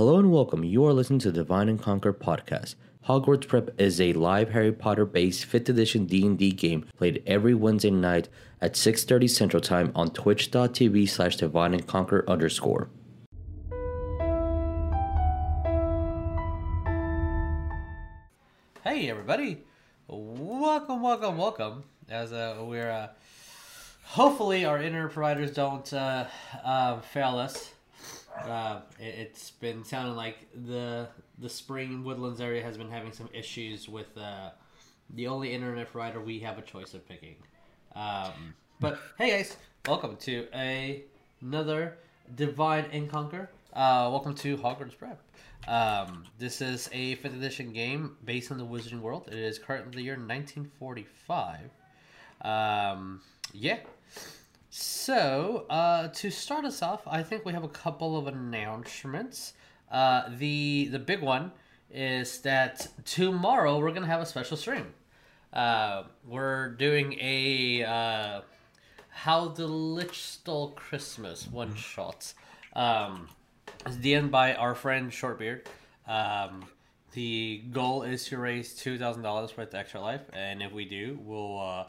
Hello and welcome. You are listening to the Divine and Conquer podcast. Hogwarts Prep is a live Harry Potter based 5th edition D&D game played every Wednesday night at 6.30 Central Time on twitch.tv slash divine and conquer underscore. Hey everybody, welcome, welcome, welcome. As uh, we're uh, hopefully our internet providers don't uh, uh, fail us. Uh, it, has been sounding like the the Spring Woodlands area has been having some issues with uh, the only internet provider we have a choice of picking. Um, but hey guys, welcome to a, another Divine and Conquer. Uh, welcome to Hogwarts Prep. Um, this is a 5th edition game based on the Wizarding World. It is currently the year 1945. Um, yeah. So, uh, to start us off, I think we have a couple of announcements. Uh, the the big one is that tomorrow we're gonna have a special stream. Uh, we're doing a uh, How the Lich Stole Christmas one shot. Um, it's DN by our friend Shortbeard. Um, the goal is to raise two thousand dollars for the extra life, and if we do, we'll uh,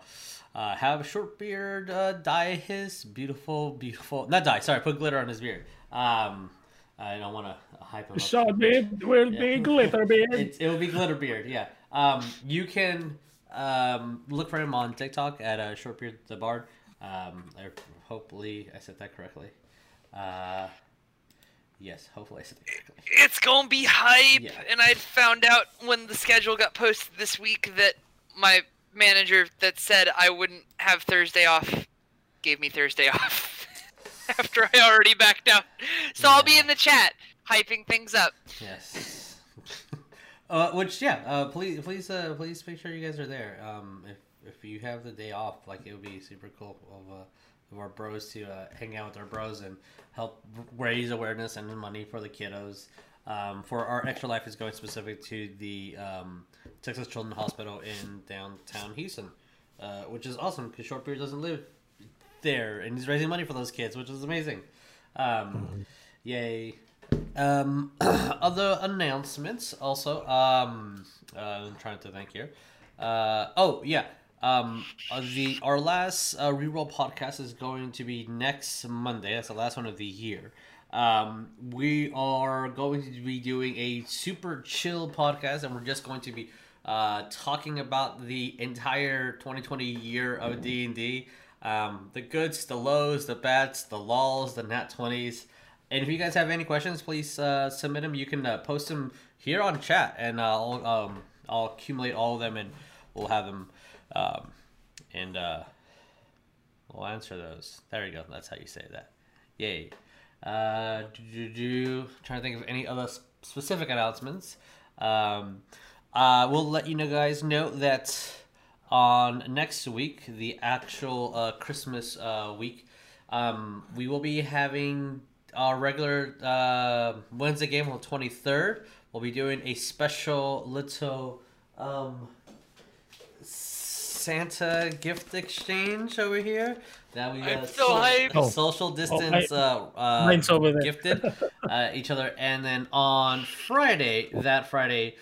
uh, have Shortbeard uh, dye his beautiful, beautiful not dye. Sorry, put glitter on his beard. Um, I don't want to hype him. Short beard will yeah. be glitter beard. it, it will be glitter beard. Yeah. Um, you can um, look for him on TikTok at uh, Shortbeard the Bard. Um, I, hopefully I said that correctly. Uh, Yes, hopefully I said correctly. It's gonna be hype, yeah. and I found out when the schedule got posted this week that my manager that said I wouldn't have Thursday off gave me Thursday off after I already backed out. So yeah. I'll be in the chat hyping things up. Yes. uh, which yeah, uh, please please uh, please make sure you guys are there. Um, if if you have the day off, like it would be super cool of our bros to uh, hang out with our bros and help raise awareness and money for the kiddos. Um, for our extra life is going specific to the um, Texas Children's Hospital in downtown Houston, uh, which is awesome because Shortbeard doesn't live there and he's raising money for those kids, which is amazing. Um, yay! Um, other announcements also. Um, uh, I'm trying to think here. Uh, oh yeah, um, uh, the our last uh, reroll podcast is going to be next Monday. That's the last one of the year. Um, we are going to be doing a super chill podcast, and we're just going to be uh, talking about the entire 2020 year of D and D, um, the goods, the lows, the bads, the lulls, the nat 20s. And if you guys have any questions, please uh, submit them. You can uh, post them here on chat, and I'll um, I'll accumulate all of them, and we'll have them um, and uh, we'll answer those. There we go. That's how you say that. Yay. Uh, do, do, do. Trying to think of any other specific announcements. Um, uh, we'll let you know, guys, know that on next week, the actual uh, Christmas uh, week, um, we will be having our regular uh, Wednesday game on the 23rd. We'll be doing a special little um, Santa gift exchange over here. That we uh, so social, social distance oh, I, uh, uh, over there. gifted uh, each other, and then on Friday, that Friday,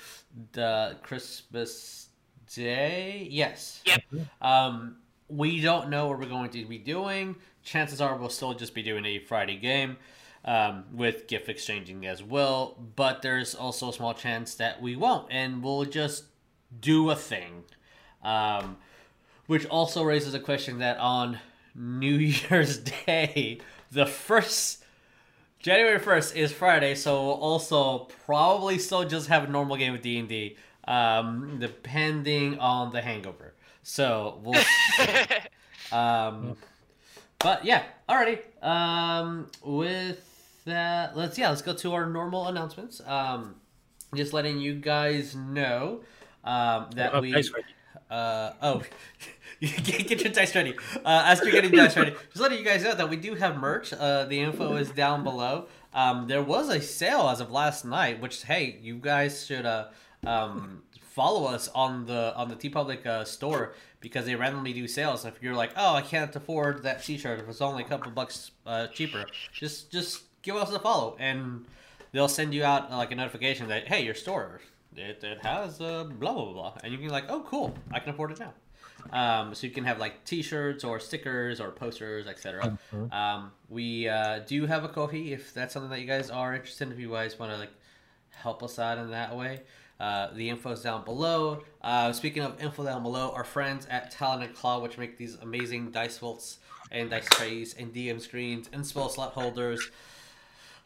the Christmas Day, yes. Yep. Um, we don't know what we're going to be doing. Chances are we'll still just be doing a Friday game. Um, with gift exchanging as well, but there's also a small chance that we won't, and we'll just do a thing. Um, which also raises a question that on New Year's Day, the first January first is Friday, so we'll also probably still just have a normal game of D and D, um, depending on the hangover. So we'll. um, but yeah, alrighty. Um, with that, let's yeah, let's go to our normal announcements. Um, just letting you guys know um, that oh, we. Uh, oh, get, get your dice ready. Uh, as you're getting dice ready, just letting you guys know that we do have merch. Uh, the info is down below. Um, there was a sale as of last night, which hey, you guys should uh, um, follow us on the on the TeePublic uh, store because they randomly do sales. If you're like, oh, I can't afford that T-shirt if it's only a couple bucks uh, cheaper, just just give us a follow and they'll send you out uh, like a notification that hey, your store it, it has uh, blah blah blah, and you can be like, oh cool, I can afford it now. Um, so you can have like T-shirts or stickers or posters, etc. Um, we uh, do have a Ko-fi if that's something that you guys are interested. in. If you guys want to like help us out in that way. Uh, the info's down below. Uh, speaking of info down below, our friends at Talon and Claw, which make these amazing dice vaults and dice trays and DM screens and spell slot holders.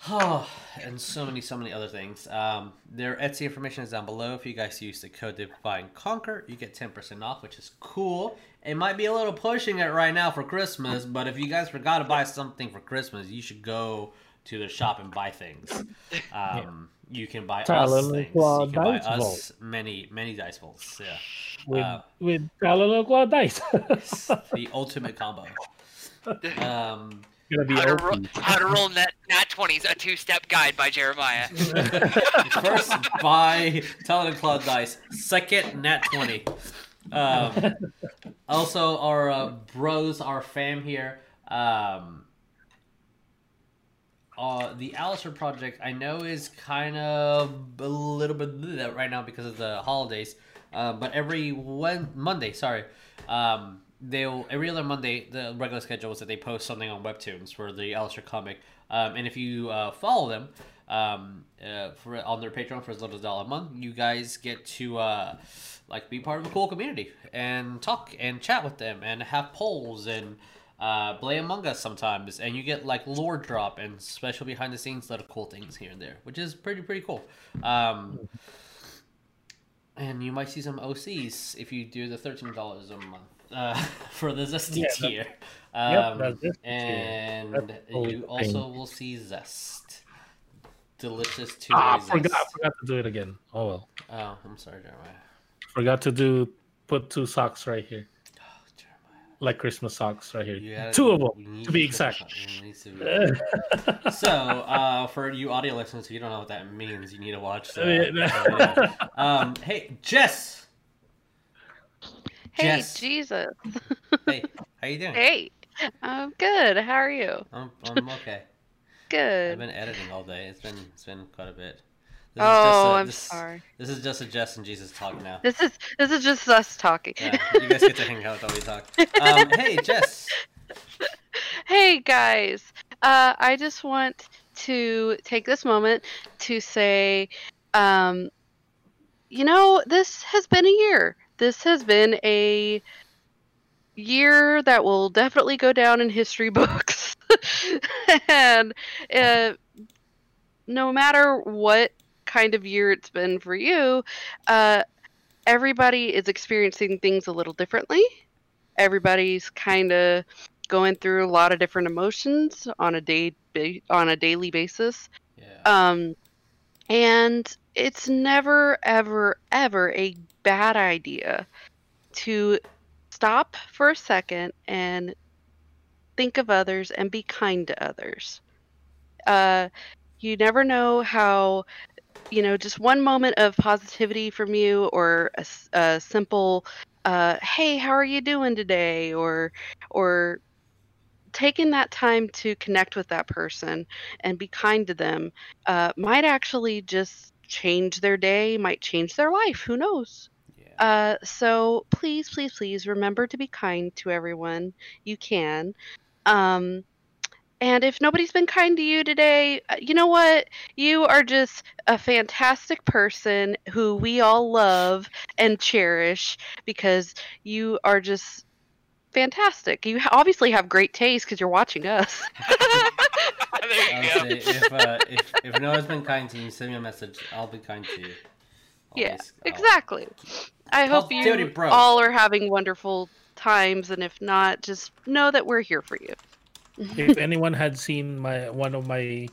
Oh, and so many, so many other things. Um, their Etsy information is down below. If you guys use the code Divine Conquer, you get 10% off, which is cool. It might be a little pushing it right now for Christmas, but if you guys forgot to buy something for Christmas, you should go to the shop and buy things. Um, You can buy us Talented things. Claw You can buy Dice us many, many dice vaults. Yeah. with Uh, with dice. the ultimate combo. Um, Gonna be How to, OP. roll, how to roll net nat twenties, a two-step guide by Jeremiah. First, buy Talon and Claw Dice. Second, Nat 20. Um, also, our uh, bros, our fam here. Um, uh, the Alistair project, I know, is kind of a little bit bleh right now because of the holidays. Uh, but every one Monday, sorry, um, they'll every other Monday the regular schedule is that they post something on Webtoons for the Alistair comic. Um, and if you uh, follow them um, uh, for on their Patreon for as little as a dollar a month, you guys get to uh, like be part of a cool community and talk and chat with them and have polls and uh, play Among Us sometimes, and you get like lore drop and special behind the scenes little cool things here and there, which is pretty pretty cool. Um, and you might see some OCs if you do the thirteen dollars a month uh, for the Zesty Yeah, tier. Um, tier. and you the also thing. will see Zest, delicious two Ah, zest. forgot, forgot to do it again. Oh well. Oh, I'm sorry, Jeremiah. Forgot to do put two socks right here, Oh, Jeremiah. like Christmas socks right here. Two of them to be exact. to be- so, uh, for you audio listeners who you don't know what that means, you need to watch the. Um, hey, Jess. Hey, Jess. Jesus. Hey, how you doing? Hey, I'm good. How are you? I'm, I'm okay. Good. I've been editing all day. It's been it's been quite a bit. This is Oh, just a- I'm this- sorry. This is just a Jess and Jesus talk now. This is this is just us talking. Yeah, you guys get to hang out while we talk. Um, hey, Jess. hey guys, uh, I just want to take this moment to say, um, you know, this has been a year. This has been a year that will definitely go down in history books. and uh, no matter what kind of year it's been for you, uh, everybody is experiencing things a little differently. Everybody's kind of going through a lot of different emotions on a day ba- on a daily basis. Yeah. Um, and it's never, ever, ever a bad idea to stop for a second and think of others and be kind to others. Uh, you never know how, you know, just one moment of positivity from you or a simple, uh, hey, how are you doing today? Or, or taking that time to connect with that person and be kind to them uh, might actually just change their day, might change their life. Who knows? yeah. Uh, so please, please, please remember to be kind to everyone you can. Um, and if nobody's been kind to you today, uh, you know what? You are just a fantastic person who we all love and cherish because you are just fantastic. You obviously have great taste because you're watching us. there you go. say if, uh, if if no one's been kind to you, send me a message. I'll be kind to you. Yeah, Always- I'll- Exactly. I hope Positivity you bros. all are having wonderful times, and if not, just know that we're here for you. if anyone had seen my one of my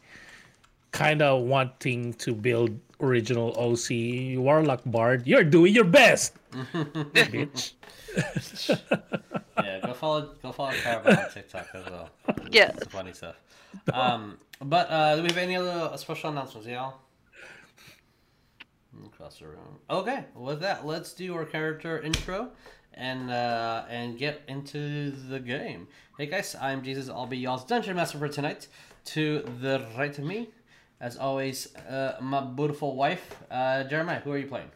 kind of wanting to build original OC Warlock Bard, you're doing your best, bitch. yeah, go follow go follow Caravan on TikTok as well. Yes. It's funny stuff. Um, but uh, do we have any other special announcements, y'all? Across the room. Okay, with that, let's do our character intro and uh, and get into the game. Hey guys, I'm Jesus. I'll be y'all's dungeon master for tonight. To the right of me, as always, uh, my beautiful wife, uh, Jeremiah. Who are you playing?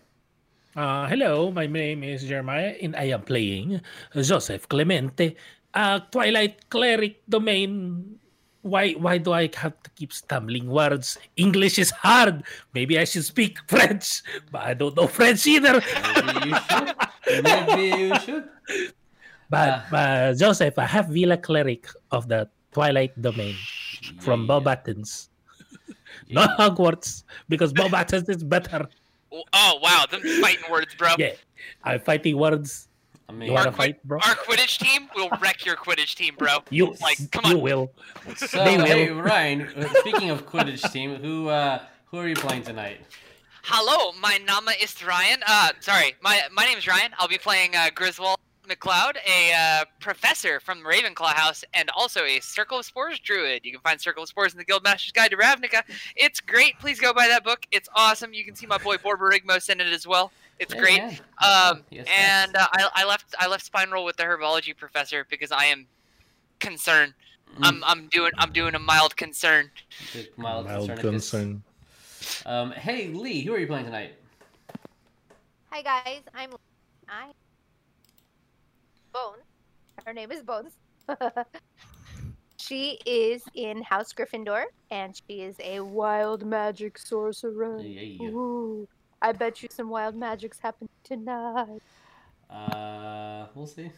Uh, hello, my name is Jeremiah, and I am playing Joseph Clemente, uh, Twilight Cleric Domain. Why, why do I have to keep stumbling words? English is hard. Maybe I should speak French, but I don't know French either. Maybe you should. Maybe you should. But uh, Joseph, I have Veela Cleric of the Twilight Domain from Yeah. Beauxbatons. Not Hogwarts, because Beauxbatons is better. Oh wow, them fighting words, bro. Yeah, I'm fighting words. I mean, You wanna Our, fight, bro? our Quidditch team will wreck your Quidditch team, bro. You Like, come you on. will. so they will. hey, Ryan. uh, Speaking of Quidditch team, who uh, who are you playing tonight? Hello, my name is Ryan. Uh, sorry, my my name is Ryan. I'll be playing uh, Griswold McLeod, a uh, professor from Ravenclaw House, and also a Circle of Spores druid. You can find Circle of Spores in the Guildmaster's Guide to Ravnica. It's great. Please go buy that book. It's awesome. You can see my boy Borborygmos in it as well. It's Yeah, great. yeah. Um, Yes, and uh, I, I left I left Spineroll with the herbology professor because I am concerned. Mm. I'm I'm doing I'm doing a mild concern. Mild, Mild Concernicus. concern. Um, hey Lee, who are you playing tonight? Hi guys, I'm I Bones. Her name is Bones. she is in House Gryffindor, and she is a wild magic sorcerer. Yeah. Ooh, I bet you some wild magics happen tonight. Uh, we'll see.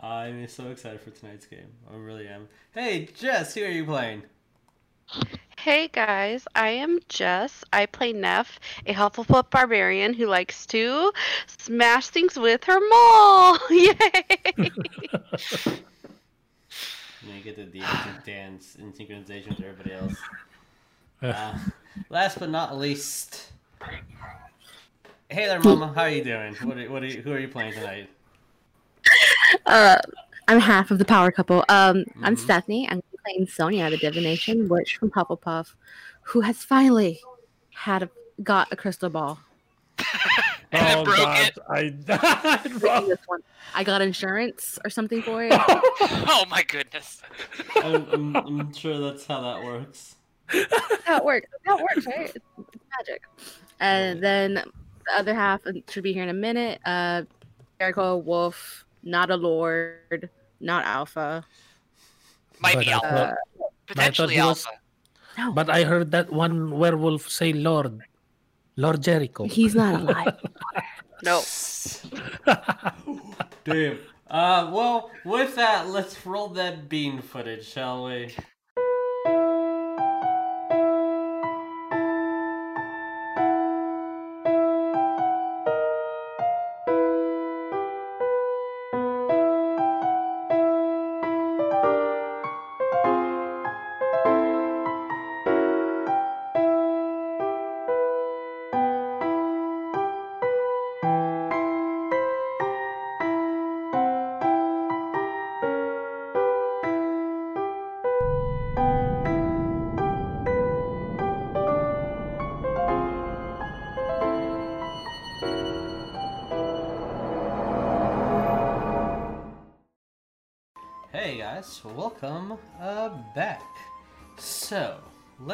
I'm so excited for tonight's game. I really am. Hey Jess, who are you playing? Hey guys, I am Jess. I play Nef, a Hufflepuff barbarian who likes to smash things with her maul. Yay! You, know, you get the the dance in synchronization with everybody else. Uh, last but not least, hey there, Mama. How are you doing? What are, what are you, who are you playing tonight? Uh, I'm half of the power couple. Um, I'm Mhm. Stephanie. I'm playing Sonya, the divination witch from Hufflepuff, who has finally had a, got a crystal ball. And I oh broke God, it. I died, bro. This one, I got insurance or something for it. Oh my goodness. I'm, I'm, I'm sure that's how that works. That's how it works. That's how it works, right? It's, it's magic. And then the other half should be here in a minute. Uh, Jericho, Wolf, not a lord, not alpha. Might But be I alpha. thought- Potentially he was- No, But I heard that one werewolf say Lord. Lord Jericho. he's not alive. no. Damn. Uh, well, with that, let's roll that bean footage, shall we?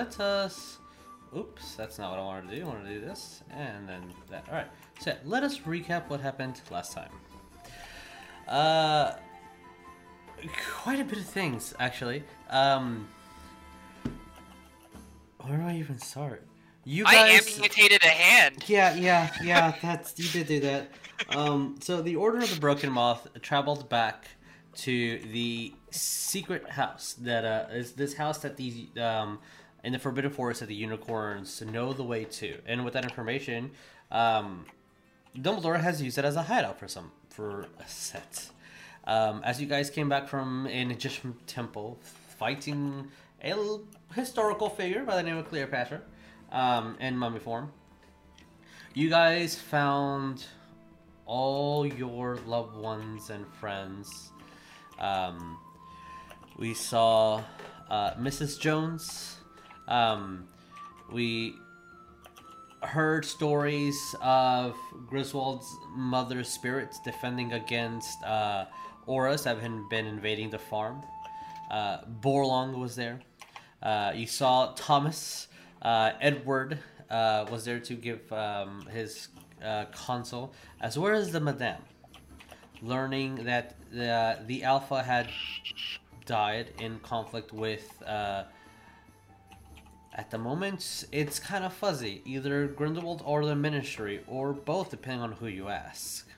Let us. Oops, that's not what I wanted to do. I wanted to do this and then that. Alright, so let us recap what happened last time. Uh, quite a bit of things, actually. Um, where do I even start? You guys... I amputated a hand. Yeah, yeah, yeah. That's you did do that. Um, so the Order of the Broken Moth traveled back to the secret house that uh, is this house that these um, in the Forbidden Forest that the unicorns know the way to. And with that information, um, Dumbledore has used it as a hideout for some for a set. Um, as you guys came back from an Egyptian temple, fighting a historical figure by the name of Cleopatra um, in mummy form, you guys found all your loved ones and friends. Um, we saw uh, Mrs. Jones. Um, we heard stories of Griswold's mother's spirits defending against uh, Aurors that have been, invading the farm. Uh, Borlong was there. Uh, you saw Thomas uh, Edward uh, was there to give um, his uh, console, as well as the Madame, learning that the the Alpha had died in conflict with. At the moment, it's kind of fuzzy. Either Grindelwald or the Ministry, or both, depending on who you ask.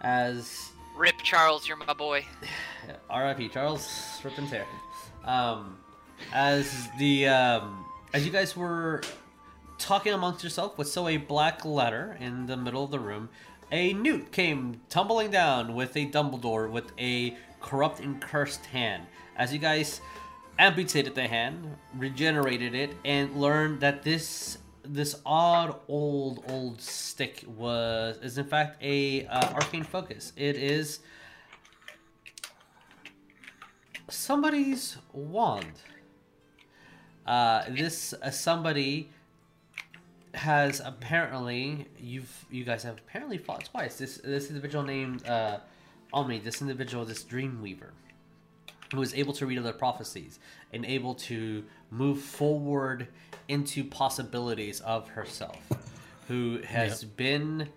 As Rip Charles, you're my boy. R.I.P. Charles Rip and Tear. Um, as the um, as you guys were talking amongst yourself, with so a black ladder in the middle of the room, a newt came tumbling down with a Dumbledore with a corrupt and cursed hand. As you guys amputated the hand, regenerated it, and learned that this this odd old old stick was is in fact a uh, arcane focus. It is somebody's wand. Uh, this uh, somebody has apparently you've you guys have apparently fought twice. This this individual named uh, Omni, this individual, this Dreamweaver, who is able to read other prophecies and able to move forward into possibilities of herself, who has been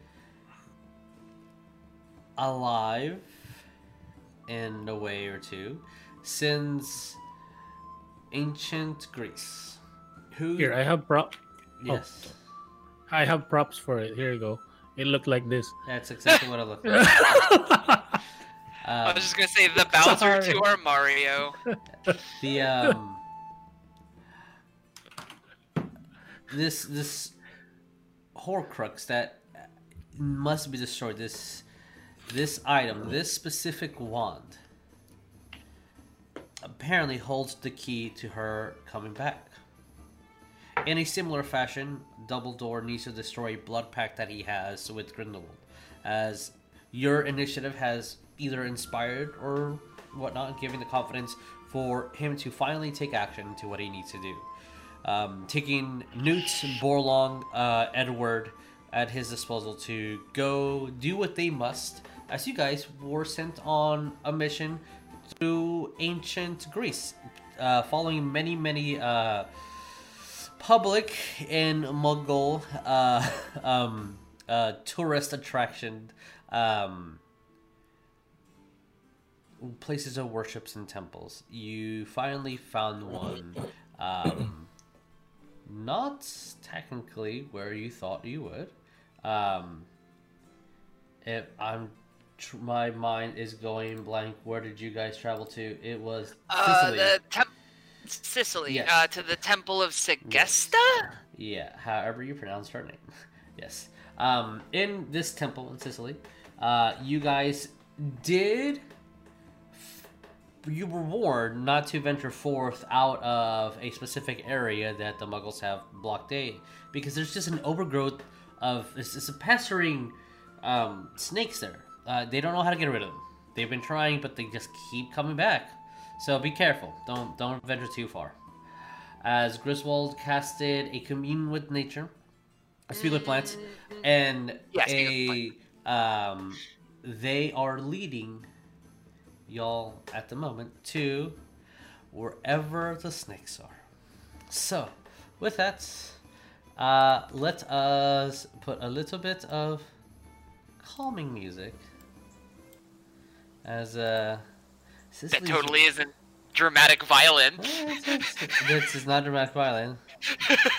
alive in a way or two since ancient Greece. Who Here, I have prop. Oh, yes, I have props for it. Here you go. It looked like this. that's exactly what I look like. I Um, was just gonna say the Bowser Sorry. to our Mario. the um this this horcrux that must be destroyed this this item this specific wand apparently holds the key to her coming back in a similar fashion dumbledore needs to destroy a blood pact that he has with grindelwald as your initiative has either inspired or whatnot, giving the confidence for him to finally take action to what he needs to do. Um, taking Newt, Borlong, uh, Edward at his disposal to go do what they must, as you guys were sent on a mission to ancient Greece, uh, following many, many uh, public and Muggle uh, um, uh, tourist attraction um, places of worships and temples. You finally found one. Um, not technically where you thought you would. Um, if I'm, tr- my mind is going blank. Where did you guys travel to? It was Uh, Sicily. the temp- Sicily. Yes. Uh, to the Temple of Segesta. Yeah, however you pronounce her name. yes. Um, in this temple in Sicily, uh, you guys did. You were warned not to venture forth out of a specific area that the Muggles have blockade because there's just an overgrowth of it's, it's a pestering um, snakes there. Uh, they don't know how to get rid of them. They've been trying, but they just keep coming back. So be careful. Don't don't venture too far as Griswold casted a commune with nature, a speak with plants, and Yeah, speak a um, they are leading y'all at the moment to wherever the snakes are. So, with that, uh, let us put a little bit of calming music as uh. That totally isn't dramatic violin. this is not dramatic violin.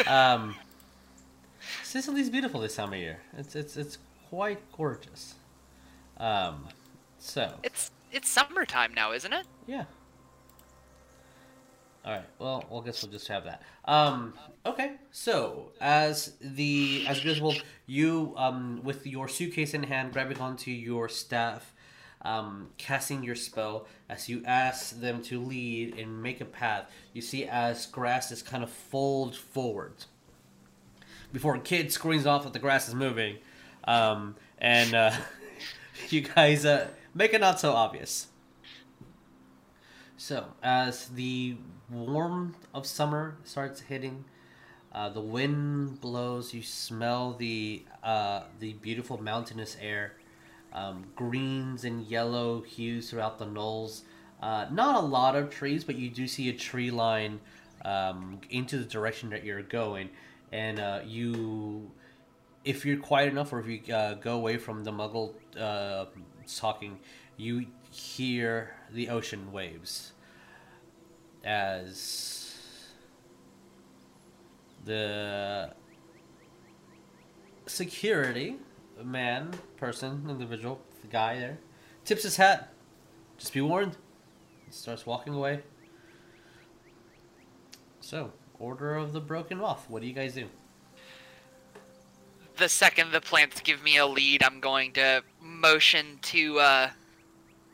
Um, Sicily's beautiful this time of year. It's it's it's quite gorgeous. Um, so It's it's summertime now, isn't it? yeah. All right. Well, well, I guess we'll just have that. Um, okay. So as the as Griswold, you um with your suitcase in hand, grabbing onto your staff, um, casting your spell as you ask them to lead and make a path. You see as grass is kind of fold forward before a kid screams off that the grass is moving, um, and uh, you guys uh, make it not so obvious. So, as the warmth of summer starts hitting, uh, the wind blows. You smell the uh, the beautiful mountainous air, um, greens and yellow hues throughout the knolls Uh, not a lot of trees, but you do see a tree line um, into the direction that you're going, and uh, you, if you're quiet enough, or if you uh, go away from the Muggle uh, talking, you hear the ocean waves as the security man, person, individual, the guy there, tips his hat. Just be warned. Starts walking away. So, Order of the Broken Moth. What do you guys do? The second the plants give me a lead, I'm going to motion to uh,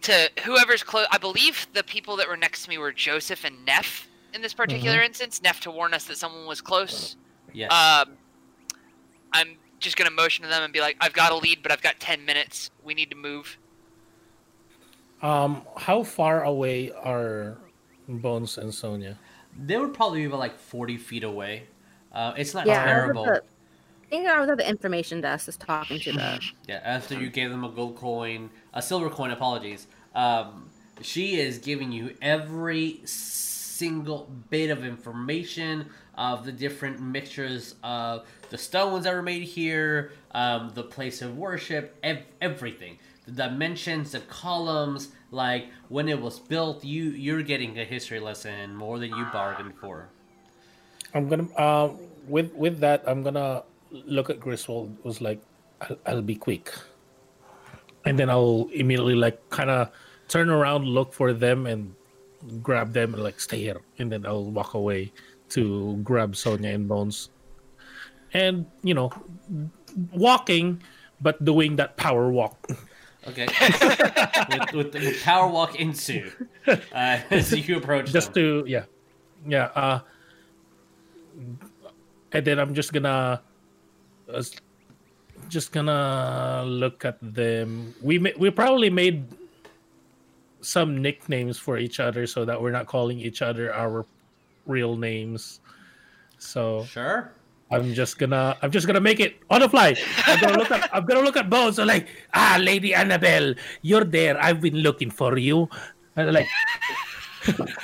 to whoever's close. I believe the people that were next to me were Joseph and Nef in this particular instance. Nef to warn us that someone was close. Yes. Um, I'm just gonna motion to them and be like, "I've got a lead, but I've got ten minutes. We need to move." Um, how far away are Bones and Sonya? they would probably be about like 40 feet away. Uh, it's not Yeah, I was at terrible. the- I think I was at the information desk just talking to the. Yeah, after you gave them a gold coin, a silver coin, apologies. Um, she is giving you every single bit of information of the different mixtures of the stones that were made here, um, the place of worship, ev- everything. The dimensions, the columns, like when it was built. You you're getting a history lesson more than you bargained for. I'm gonna uh, with with that I'm gonna look at Griswold. Was like, I'll, I'll be quick, and then I'll immediately like kind of turn around, look for them, and grab them and like stay here, and then I'll walk away to grab Sonya and Bones, and you know, walking, but doing that power walk. Okay. with, with, with power walk ensued uh, as you approach just them. to yeah yeah uh and then i'm just gonna uh, s- just gonna look at them. We ma- we probably made some nicknames for each other so that we're not calling each other our real names. So Sure. i'm just gonna i'm just gonna make it on the fly. I'm gonna look at i'm gonna look at both so like ah lady annabelle you're there. I've been looking for you. And like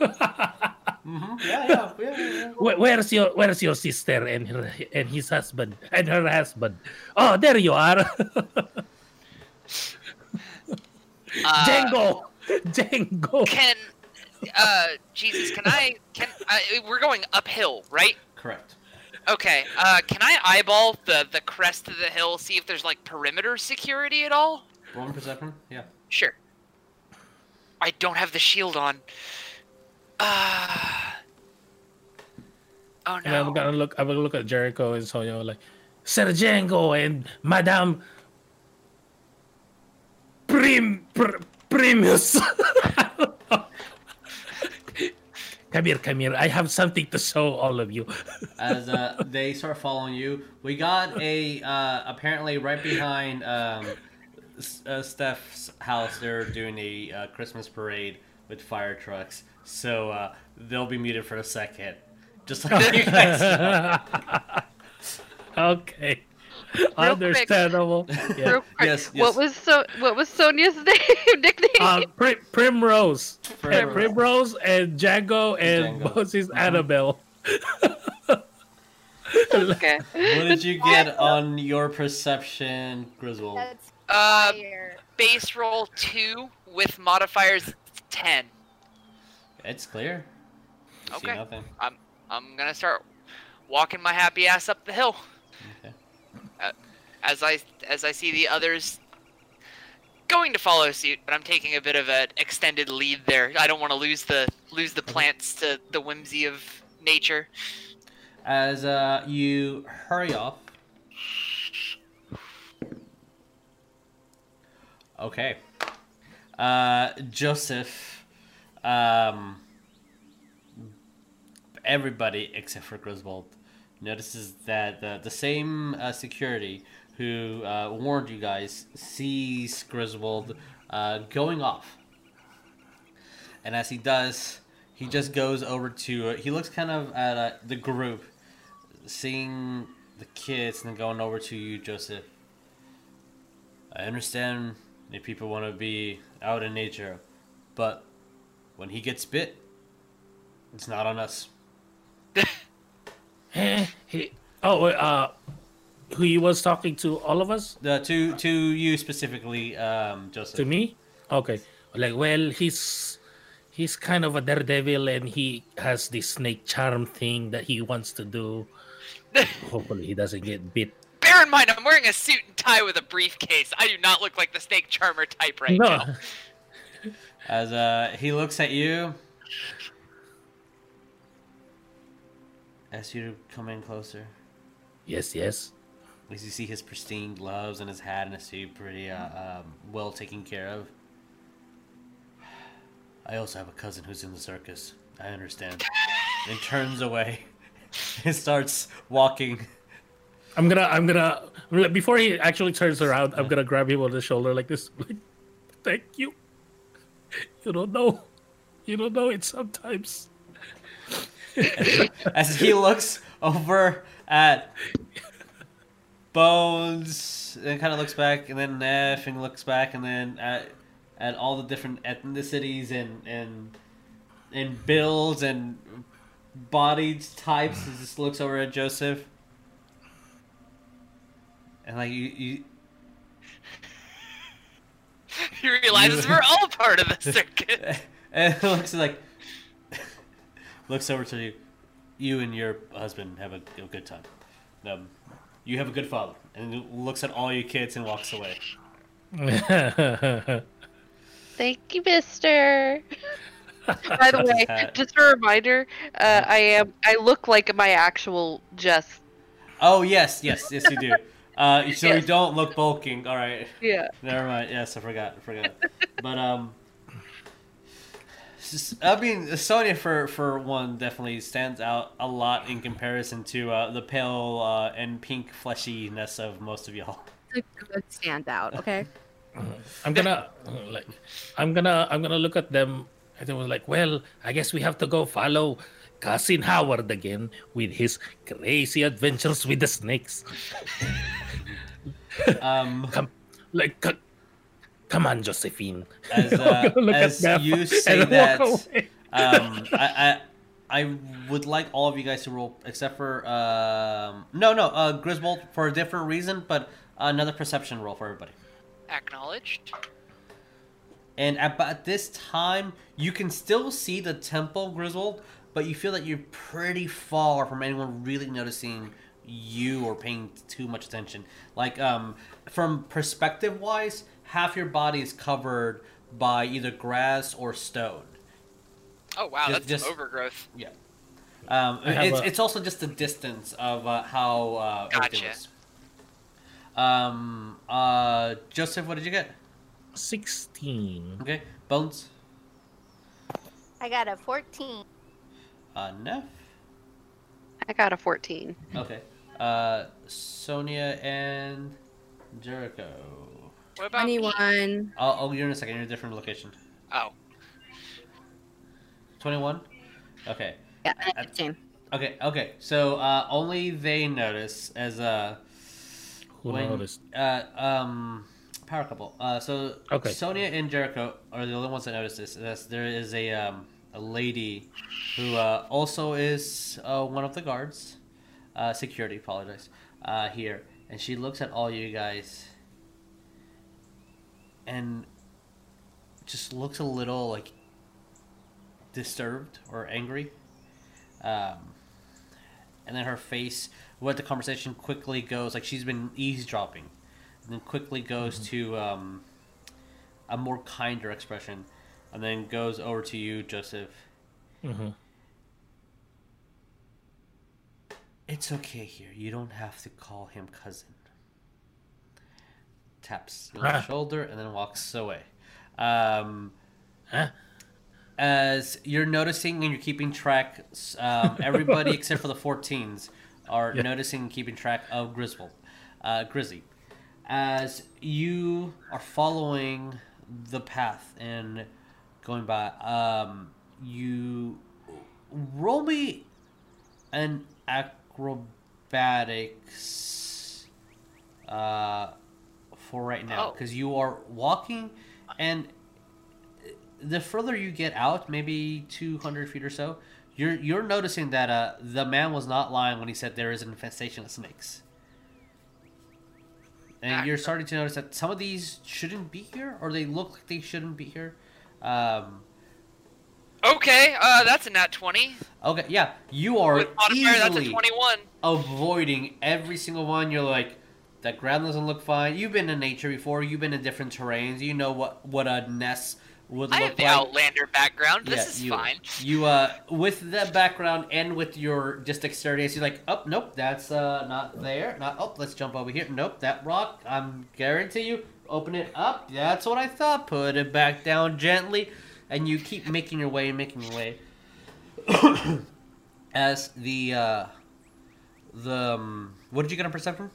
Yeah, yeah, yeah, yeah, yeah. Where, where's your Where's your sister and her and his husband and her husband? Oh, there you are, Uh, Django, Django. Can uh Jesus, can I can I, we're going uphill, right? Correct. Okay. Uh can I eyeball the the crest of the hill see if there's like perimeter security at all? Roll perception. Yeah. Sure. I don't have the shield on. Uh Oh And I'm gonna look. I'm gonna look at Jericho and Sonya like, Sir Django and Madame Prim Pr- Primus. come here, come here. I have something to show all of you. As uh, they start following you, we got a uh, apparently right behind um, uh, Steph's house. They're doing a uh, Christmas parade with fire trucks, so uh, they'll be muted for a second. Just like you guys. okay. quick. Understandable. Yeah. Real quick, Yes, What was so? What was Sonya's name? Nickname? Uh, Pri- Primrose. Primrose. Primrose and Django and Django. Moses Annabelle. okay. What did you get on your perception, Griswold? That's Uh base roll 2 with modifiers 10. It's clear. You See Okay. nothing. I'm I'm going to start walking my happy ass up the hill. Okay. Uh, as I as I see the others going to follow suit, but I'm taking a bit of an extended lead there. I don't want to lose the lose the plants to the whimsy of nature. As uh, you hurry off. Okay. Uh, Joseph. Um, everybody except for Griswold notices that the, the same uh, security who uh, warned you guys sees Griswold uh, going off. And as he does, he just goes over to. Uh, he looks kind of at uh, the group, seeing the kids, and then going over to you, Joseph. I understand if people want to be out in nature, but when he gets bit, it's not on us. Eh, he, oh, uh, who he was talking to all of us? The to to you specifically, um, Joseph. To me? Okay. Like, well, he's he's kind of a daredevil and he has this snake charm thing that he wants to do. Hopefully he doesn't get bit. Bear in mind, I'm wearing a suit and tie with a briefcase. I do not look like the snake charmer type right no. now. As uh, he looks at you, asks you to come in closer. Yes, yes. As you see his pristine gloves and his hat and his suit pretty uh, um, well taken care of. I also have a cousin who's in the circus. I understand. and turns away and starts walking. I'm gonna, I'm gonna, before he actually turns around, I'm gonna grab him on the shoulder like this. Like, thank you. You don't know. You don't know it sometimes. As he looks over at Bones and kind of looks back, and then Nef and looks back, and then at at all the different ethnicities and and and builds and body types. He just looks over at Joseph, and like you, you He realizes we're all part of the circuit. and looks like looks over to you. You and your husband have a, a good time. Um, you have a good father, and looks at all your kids and walks away. Thank you, Mister. By the way, just a reminder, uh, I am I look like my actual Jess. Oh yes, yes, yes, you do. Uh, so you Yes. don't look bulking. All right, Yeah. never mind. Yes, I forgot. I forgot. But um, I mean, Sonya for for one definitely stands out a lot in comparison to uh, the pale uh, and pink fleshiness of most of y'all. Stand out. okay? I'm gonna like I'm gonna I'm gonna look at them and they was like, well, I guess we have to go follow cousin Howard again with his crazy adventures with the snakes. Um, Come like c- come on, Josephine. as uh, gonna at as you say that, um, I, I I would like all of you guys to roll, except for um, no, no, uh, Griswold for a different reason, but another perception roll for everybody. Acknowledged. And at, but at this time, you can still see the temple, Griswold, but you feel that you're pretty far from anyone really noticing you or paying too much attention. Like, um, from perspective wise, half your body is covered by either grass or stone. Oh wow, Just- that's just- overgrowth. Yeah. Um, it's, a- it's also just the distance of uh, how uh, everything Gotcha. is. Um, uh, Joseph, what did you get? Sixteen. Okay, Bones, I got a 14. Uh, Nef. I got a 14. Okay. Uh, Sonya and Jericho. What about me? 21. Oh, oh, you're in a second. You're in a different location. Oh, 21? Okay. Yeah, and 15. Okay, okay. So, uh, only they notice as, uh, Who when, noticed? uh, um, power couple. Uh, so, Okay. Sonya and Jericho are the only ones that notice this. That's, there is a, um, a lady who, uh, also is, uh, one of the guards, uh, security, apologize, uh, here. And she looks at all you guys and just looks a little, like, disturbed or angry. Um, and then her face, what the conversation quickly goes, like she's been eavesdropping, and then quickly goes to um, a more kinder expression, and then goes over to you, Joseph. Mhm. It's okay here. You don't have to call him cousin. Taps you on the Ah. shoulder and then walks away. Um, Huh? as you're noticing and you're keeping track, um, everybody except for the 14s are Yeah. noticing and keeping track of Griswold, uh, Grizzy. As you are following the path and going by, um, you roll me an acrobatics uh, for right now Oh. because you are walking, and the further you get out, maybe two hundred feet or so, you're you're noticing that uh, the man was not lying when he said there is an infestation of snakes. And you're starting to notice that some of these shouldn't be here, or they look like they shouldn't be here. Um, Okay, uh, that's a nat 20. okay, yeah, you are With modifier, that's a easily 21. avoiding every single one. You're like, that ground doesn't look fine. You've been in nature before. You've been in different terrains. You know what what a nest would I look have the like. Outlander background. This Yeah, is you, fine. You uh, with that background and with your just dexterity, you're like, oh nope, that's uh not there. Not oh, let's jump over here. Nope, that rock. I'm guarantee you. Open it up. That's what I thought. Put it back down gently, and you keep making your way, making your way. As the uh, the um, what did you get on perception?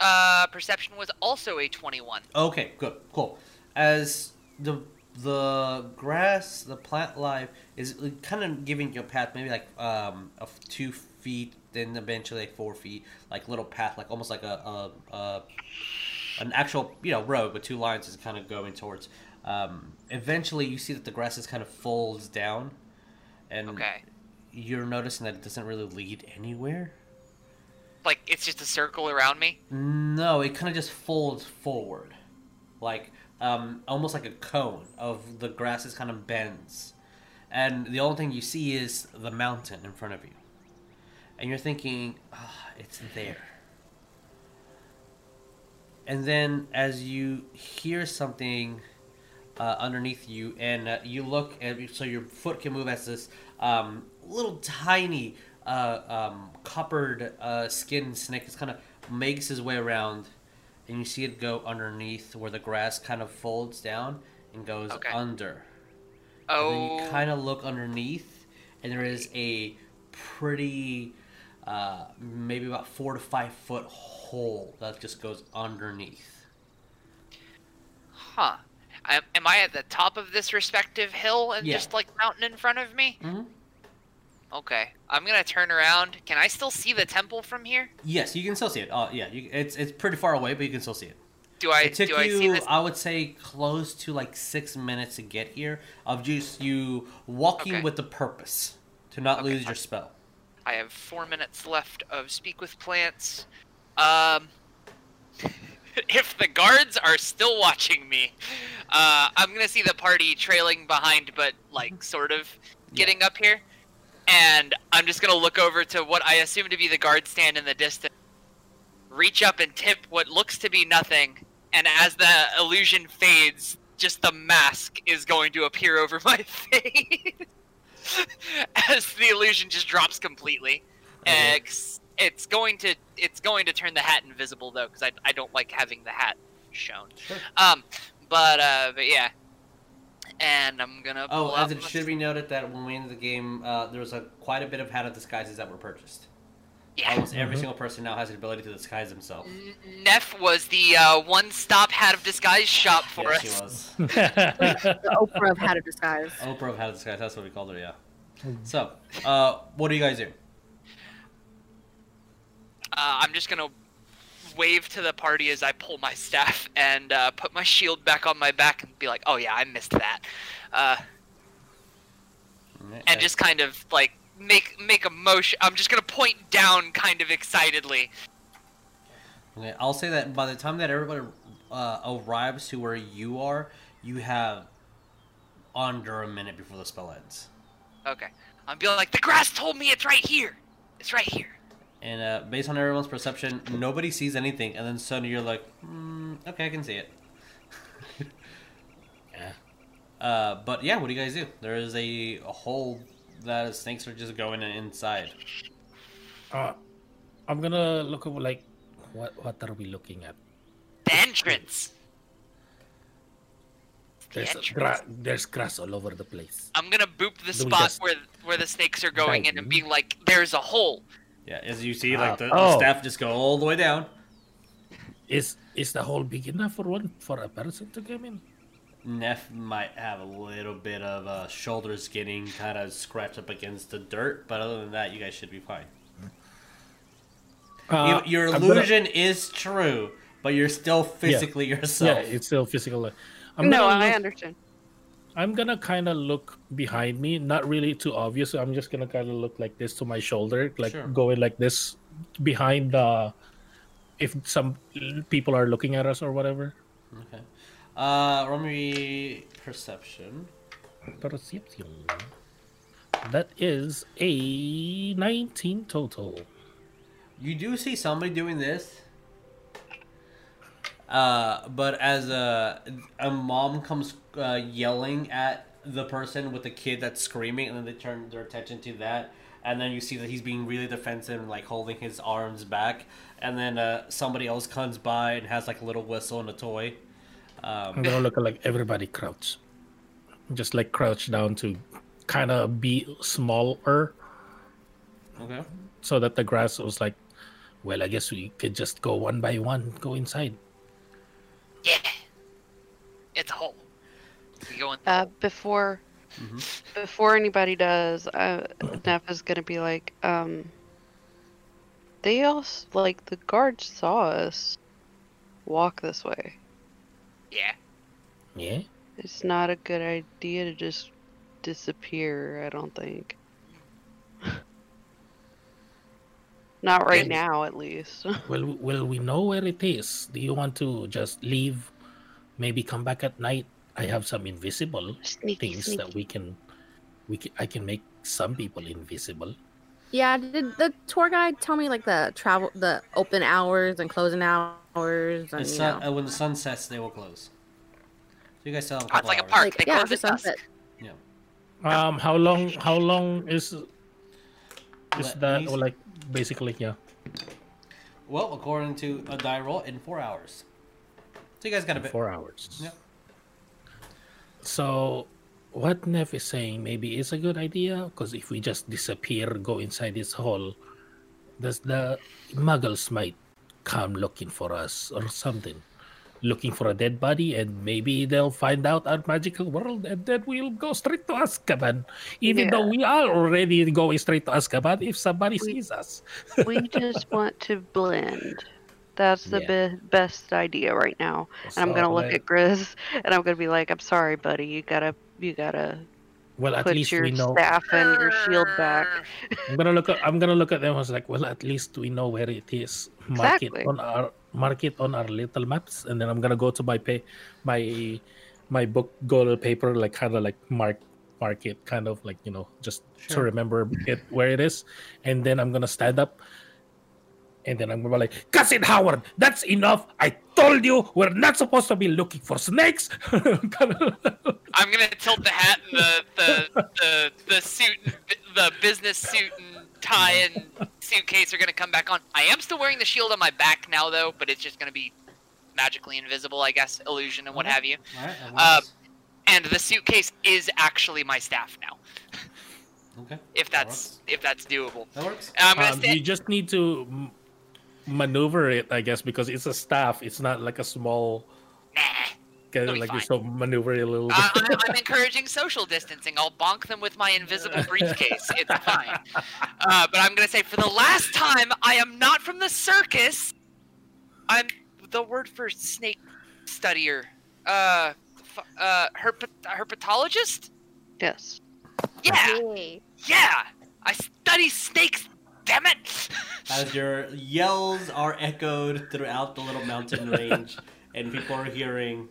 Uh, perception was also a 21. Okay, good, cool. As the the grass, the plant life is kind of giving you a path, maybe like um of two feet, then eventually like four feet, like little path, like almost like a, a, a an actual you know road with two lines is kind of going towards. Um, eventually, you see that the grass is kind of folds down, and Okay. you're noticing that it doesn't really lead anywhere. Like, it's just a circle around me. No, it kind of just folds forward, like um, almost like a cone of the grass is kind of bends, and the only thing you see is the mountain in front of you, and you're thinking, ah, it's there. And then as you hear something uh, underneath you, and uh, you look, and so your foot can move as this um, little tiny uh, um, coppered uh, skin snake is kind of makes his way around, and you see it go underneath where the grass kind of folds down and goes Okay. under. And then Oh, you kind of look underneath, and there is a pretty, uh, maybe about four to five foot hole that just goes underneath. huh. Am, am I at the top of this respective hill and Yeah. just like mountain in front of me? Mhm. Okay. I'm gonna turn around. Can I still see the temple from here? Yes, you can still see it. Oh, yeah, you, it's it's pretty far away, but you can still see it. Do I It took do I see you, this? I would say, close to like six minutes to get here of just you walking Okay. with the purpose to not Okay. lose your spell. I have four minutes left of speak with plants. Um, if the guards are still watching me, uh, I'm gonna see the party trailing behind, but like sort of getting up here, and I'm just gonna look over to what I assume to be the guard stand in the distance, reach up and tip what looks to be nothing, and as the illusion fades, just the mask is going to appear over my face. as the illusion just drops completely. Okay. Ex- it's going to it's going to turn the hat invisible though because I, I don't like having the hat shown. Sure. Um, but uh, but yeah, and I'm gonna. Oh, pull as it should be noted that when we ended the game, uh, there was a quite a bit of hat of disguises that were purchased. Yeah. Almost every Mhm. single person now has the ability to disguise themselves. N- Nef was the uh, one-stop hat of disguise shop for yeah, us. she was. The Oprah of Hat of Disguise. Oprah of hat of disguise. That's what we called her. Yeah. So, uh, what do you guys do? Uh, I'm just gonna wave to the party as I pull my staff and uh, put my shield back on my back and be like, "Oh yeah, I missed that," uh, and just kind of like make make a motion. I'm just gonna point down, kind of excitedly. Okay, I'll say that by the time that everybody uh, arrives to where you are, you have under a minute before the spell ends. Okay, I'm being like, "The grass told me it's right here. It's right here." And uh, based on everyone's perception, nobody sees anything, and then suddenly you're like, mm, "Okay, I can see it." Yeah. Uh, but yeah, what do you guys do? There is a, a hole that snakes are just going inside. Uh, I'm gonna look over like, what what are we looking at? The entrance. There's entrance. gra- there's grass all over the place. I'm gonna boop the Do spot just- where where the snakes are going in and Right. being like, "There's a hole." Yeah, as you see, like Uh, the, the oh. staff just go all the way down. Is is the hole big enough for one for a person to come in? Nef might have a little bit of uh, shoulders getting kind of scratched up against the dirt, but other than that, you guys should be fine. Uh, You- your I'm gonna- illusion is true, but you're still physically yourself. Yeah, it's still physical. I'm no, gonna I understand. I'm gonna kind of look behind me, not really too obvious. I'm just gonna kind of look like this to my shoulder, like Sure. going like this behind the. If some people are looking at us or whatever. Okay. Uh, roll me perception. Perception. That is a 19 total. You do see somebody doing this. Uh, but as a a mom comes uh, yelling at the person with the kid that's screaming, and then they turn their attention to that, and then you see that he's being really defensive and like holding his arms back, and then uh, somebody else comes by and has like a little whistle and a toy. I'm Um, gonna look at like everybody crouch, just like crouch down to kind of be smaller, okay. so that the grass was like, well, I guess we could just go one by one, go inside. Yeah. It's a hole. We go in. Uh, before before anybody does, uh, Nef is gonna be like, um, they also like the guards saw us walk this way. Yeah. Yeah. It's not a good idea to just disappear. I don't think. Not right Okay. now, at least. Well, well, we know where it is. Do you want to just leave? Maybe come back at night. I have some invisible sneaky, things sneaky. that we can, we can, I can make some people invisible. Yeah, did the tour guide tell me like the travel, the open hours and closing hours, The and you sun, know, uh, when the sun sets, they will close. So you guys still have a Oh, it's couple like a park. like they yeah, close the sunset. Yeah. Um, how long? How long is is Let that? me Or like basically, yeah. Well, according to a die roll, in four hours. So you guys got a bit. Four hours. Yep. So, what Nef is saying maybe is a good idea because if we just disappear, go inside this hole, does the muggles might come looking for us or something, looking for a dead body, and maybe they'll find out our magical world, and then we'll go straight to Azkaban, even though we are already going straight to Azkaban if somebody We- sees us. we just want to blend. That's the Yeah. be- best idea right now. And I'm gonna look like- at Grizz and I'm gonna be like, "I'm sorry, buddy. You gotta, you gotta Well, at least your we know. staff and your shield back." I'm gonna look at I'm gonna look at them as like, well, at least we know where it is. Mark Exactly. it on our mark it on our little maps, and then I'm gonna go to my pay my my book gold paper, like kind of like mark mark it, kind of like you know, just to remember it where it is, and then I'm gonna stand up. And then I'm gonna be like, Cousin Howard, that's enough. I told you we're not supposed to be looking for snakes. I'm gonna tilt the hat and the the the, the suit, the business suit and tie and suitcase are gonna come back on. I am still wearing the shield on my back now though, but it's just gonna be magically invisible, I guess, illusion and what Okay. have you. All right. that Um. And the suitcase is actually my staff now, okay. if That that's if that's doable. That works. I'm gonna um, stand. you just need to m- maneuver it, I guess, because it's a staff. It's not like a small. Nah. Kind It'll like you fine. still maneuver a little bit. I, I, I'm encouraging social distancing. I'll bonk them with my invisible briefcase. It's fine. Uh, but I'm gonna say for the last time, I am not from the circus. I'm the word for snake studier. Uh, f- uh, herpet- herpetologist. Yes. Yeah, Yay. yeah. I study snakes. Damn it. As your yells are echoed throughout the little mountain range, and people are hearing,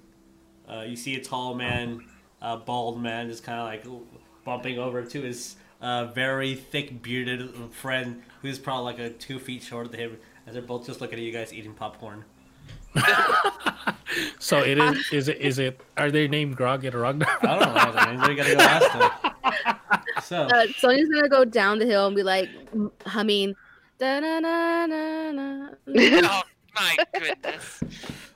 uh, you see a tall man, a bald man, just kind of like bumping over to his uh, very thick bearded friend, who's probably like a two feet shorter than him, as they're both just looking at you guys eating popcorn. so it is. Is it? Is it? Are they named Grog and Ragnar? I don't know, man. You gotta go ask them. So, Uh, Sonya's gonna go down the hill and be like humming. "Da-na-na-na-na." oh my goodness.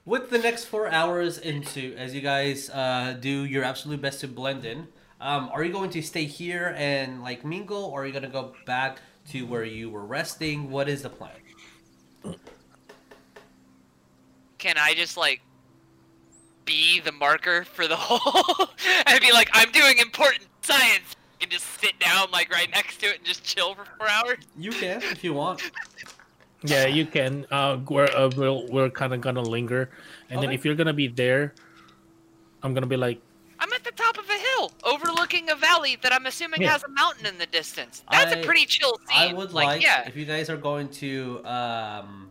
With the next four hours into as you guys uh, do your absolute best to blend in um, are you going to stay here and like mingle or are you going to go back to where you were resting? What is the plan? Can I just like be the marker for the whole and be like, I'm doing important science. And just sit down like right next to it and just chill for four hours? you can if you want Yeah, you can. Uh, we're uh, we'll, we're kind of gonna linger, and then if you're gonna be there, I'm gonna be like, I'm at the top of a hill overlooking a valley that I'm assuming Yeah. has a mountain in the distance. That's I- a pretty chill scene. I would like, yeah. if you guys are going to um,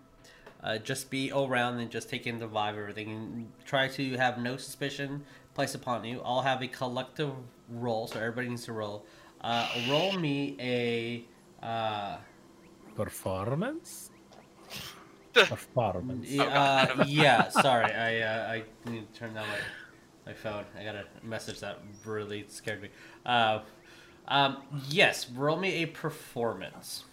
uh, just be around and just take in the vibe of everything and try to have no suspicion placed upon you. I'll have a collective roll, so everybody needs to roll. Uh, roll me a. Uh, performance. performance. yeah, uh, yeah, sorry, I uh, I need to turn down my, my phone. I got a message that really scared me. Uh, um, yes, roll me a performance.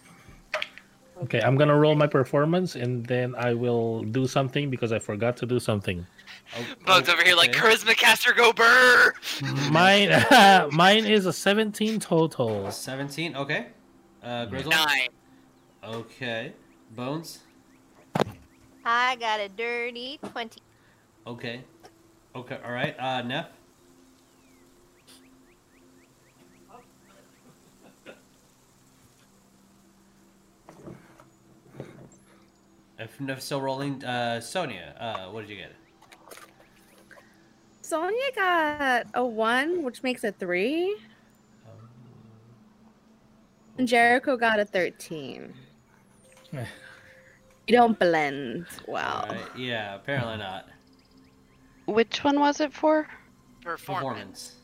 Okay, I'm gonna roll my performance, and then I will do something because I forgot to do something. Oh, Bugs oh, over here like charisma caster go burr. Mine, mine is a 17 total. 17, okay. Uh, Grizzle? Nine. Okay. Bones? I got a dirty 20. Okay. Okay, alright. Uh, Nef? If Nef's still rolling, uh, Sonya, uh, what did you get? Sonya got a one, which makes a three. And Jericho got a 13. You don't blend well. Alright, yeah, apparently not. Which one was it for? Performance. Performance.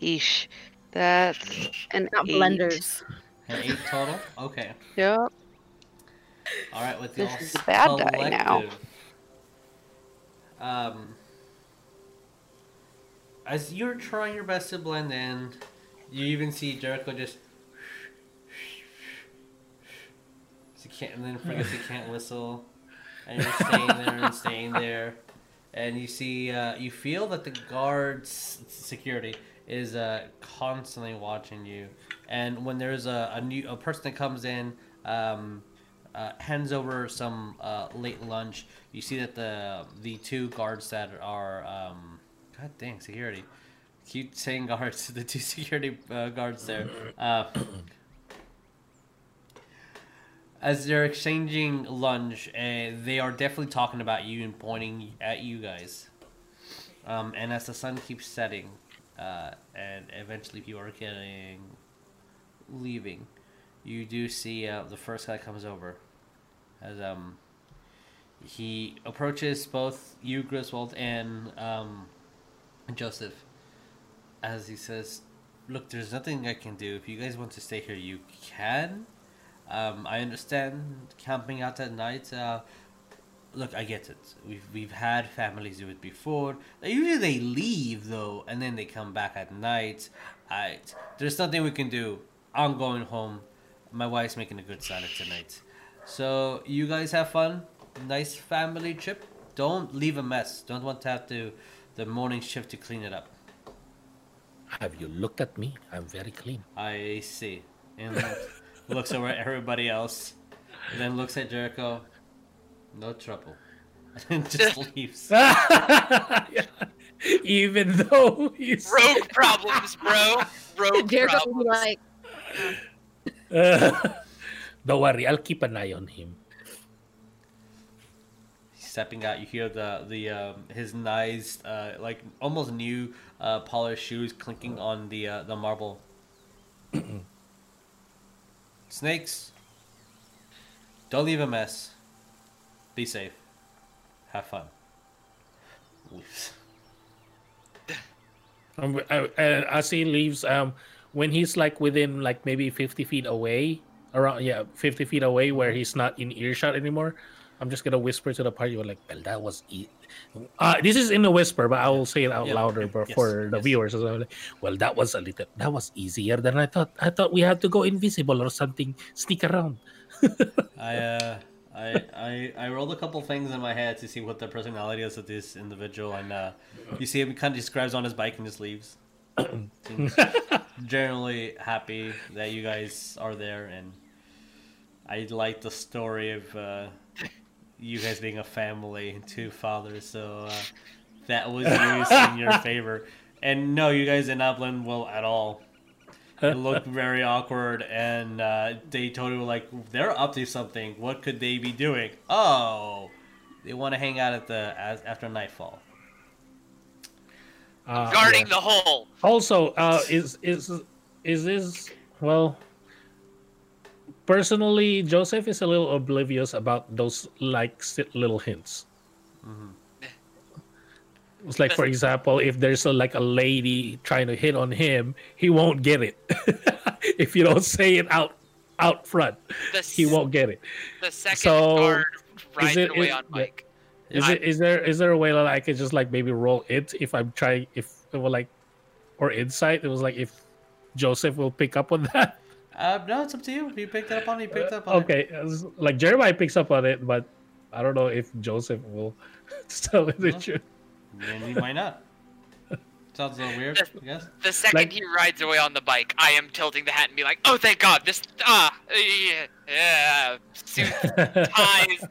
Eesh. That's an Not eight. blenders. An eight total? Okay. Yep. Alright, with This y'all is a bad die now. collective, Um, as you're trying your best to blend in, you even see Jericho just. Can't, and then he can't whistle, and you're staying there and staying there, and you see, uh, you feel that the guards security is uh, constantly watching you, and when there's a, a new a person that comes in, um, uh, hands over some uh, late lunch. You see that the the two guards that are um, God dang security. Keep saying guards. The two security uh, guards there. As they're exchanging lunch, uh, they are definitely talking about you and pointing at you guys. Um, and as the sun keeps setting, uh, and eventually you are getting leaving, you do see uh, the first guy comes over. As um he approaches both you Griswold and um Joseph. As he says look there's nothing I can do. If you guys want to stay here you can um I understand camping out at night uh look I get it we've we've had families do it before usually they leave though and then they come back at night I there's nothing we can do I'm going home my wife's making a good salad tonight. So you guys have fun. Nice family trip. Don't leave a mess. Don't want to have to the morning shift to clean it up. Have you looked at me? I'm very clean. I see. And looks over at everybody else. Then looks at Jericho. No trouble. And just leaves. Even though he's Rogue problems, bro. Rogue Jericho will be problems. like, don't worry, I'll keep an eye on him. stepping out you hear the the um, his nice uh, like almost new uh, polished shoes clinking on the uh, the marble snakes don't leave a mess be safe have fun Leaves. Um, uh, uh, as he leaves, um, when he's like within like maybe fifty feet away, around yeah, fifty feet away, where he's not in earshot anymore, I'm just gonna whisper to the party, like, "Well, that was e-. Uh, this is in a whisper, but I will say it out Yeah, louder for, yes, the yes. viewers as well. Well, that was a little, that was easier than I thought. I thought we had to go invisible or something, sneak around. I, uh, I I I rolled a couple things in my head to see what the personality is of this individual, and uh, you see him kind of grabs on his bike and just leaves. Generally happy that you guys are there, and I like the story of uh, you guys being a family and two fathers, so uh, that was used in your favor. And no, you guys did not blend well at all. it looked very awkward, and uh, they totally were like, they're up to something. What could they be doing? Oh, they want to hang out at the as, after nightfall. Uh, Guarding yeah. the hole. Also, uh, is is is this well? Personally, Joseph is a little oblivious about those like little hints. Mm-hmm. It's like, for example, if there's a, like a lady trying to hit on him, he won't get it. if you don't say it out out front, he won't get it. the second So, guard rides it- away is- on. Mike. Is it is there is there a way that I could just like maybe roll it if I'm trying if it were like or insight? It was like if Joseph will pick up on that. Uh, no, it's up to you. If you picked it up on it, you picked it up on it. Okay, like Jeremiah picks up on it, but I don't know if Joseph will tell me the truth. Then he might not. Sounds a little weird, I guess. The second Like- he rides away on the bike, I am tilting the hat and be like, "Oh, thank God! This ah, yeah, yeah, suit ties,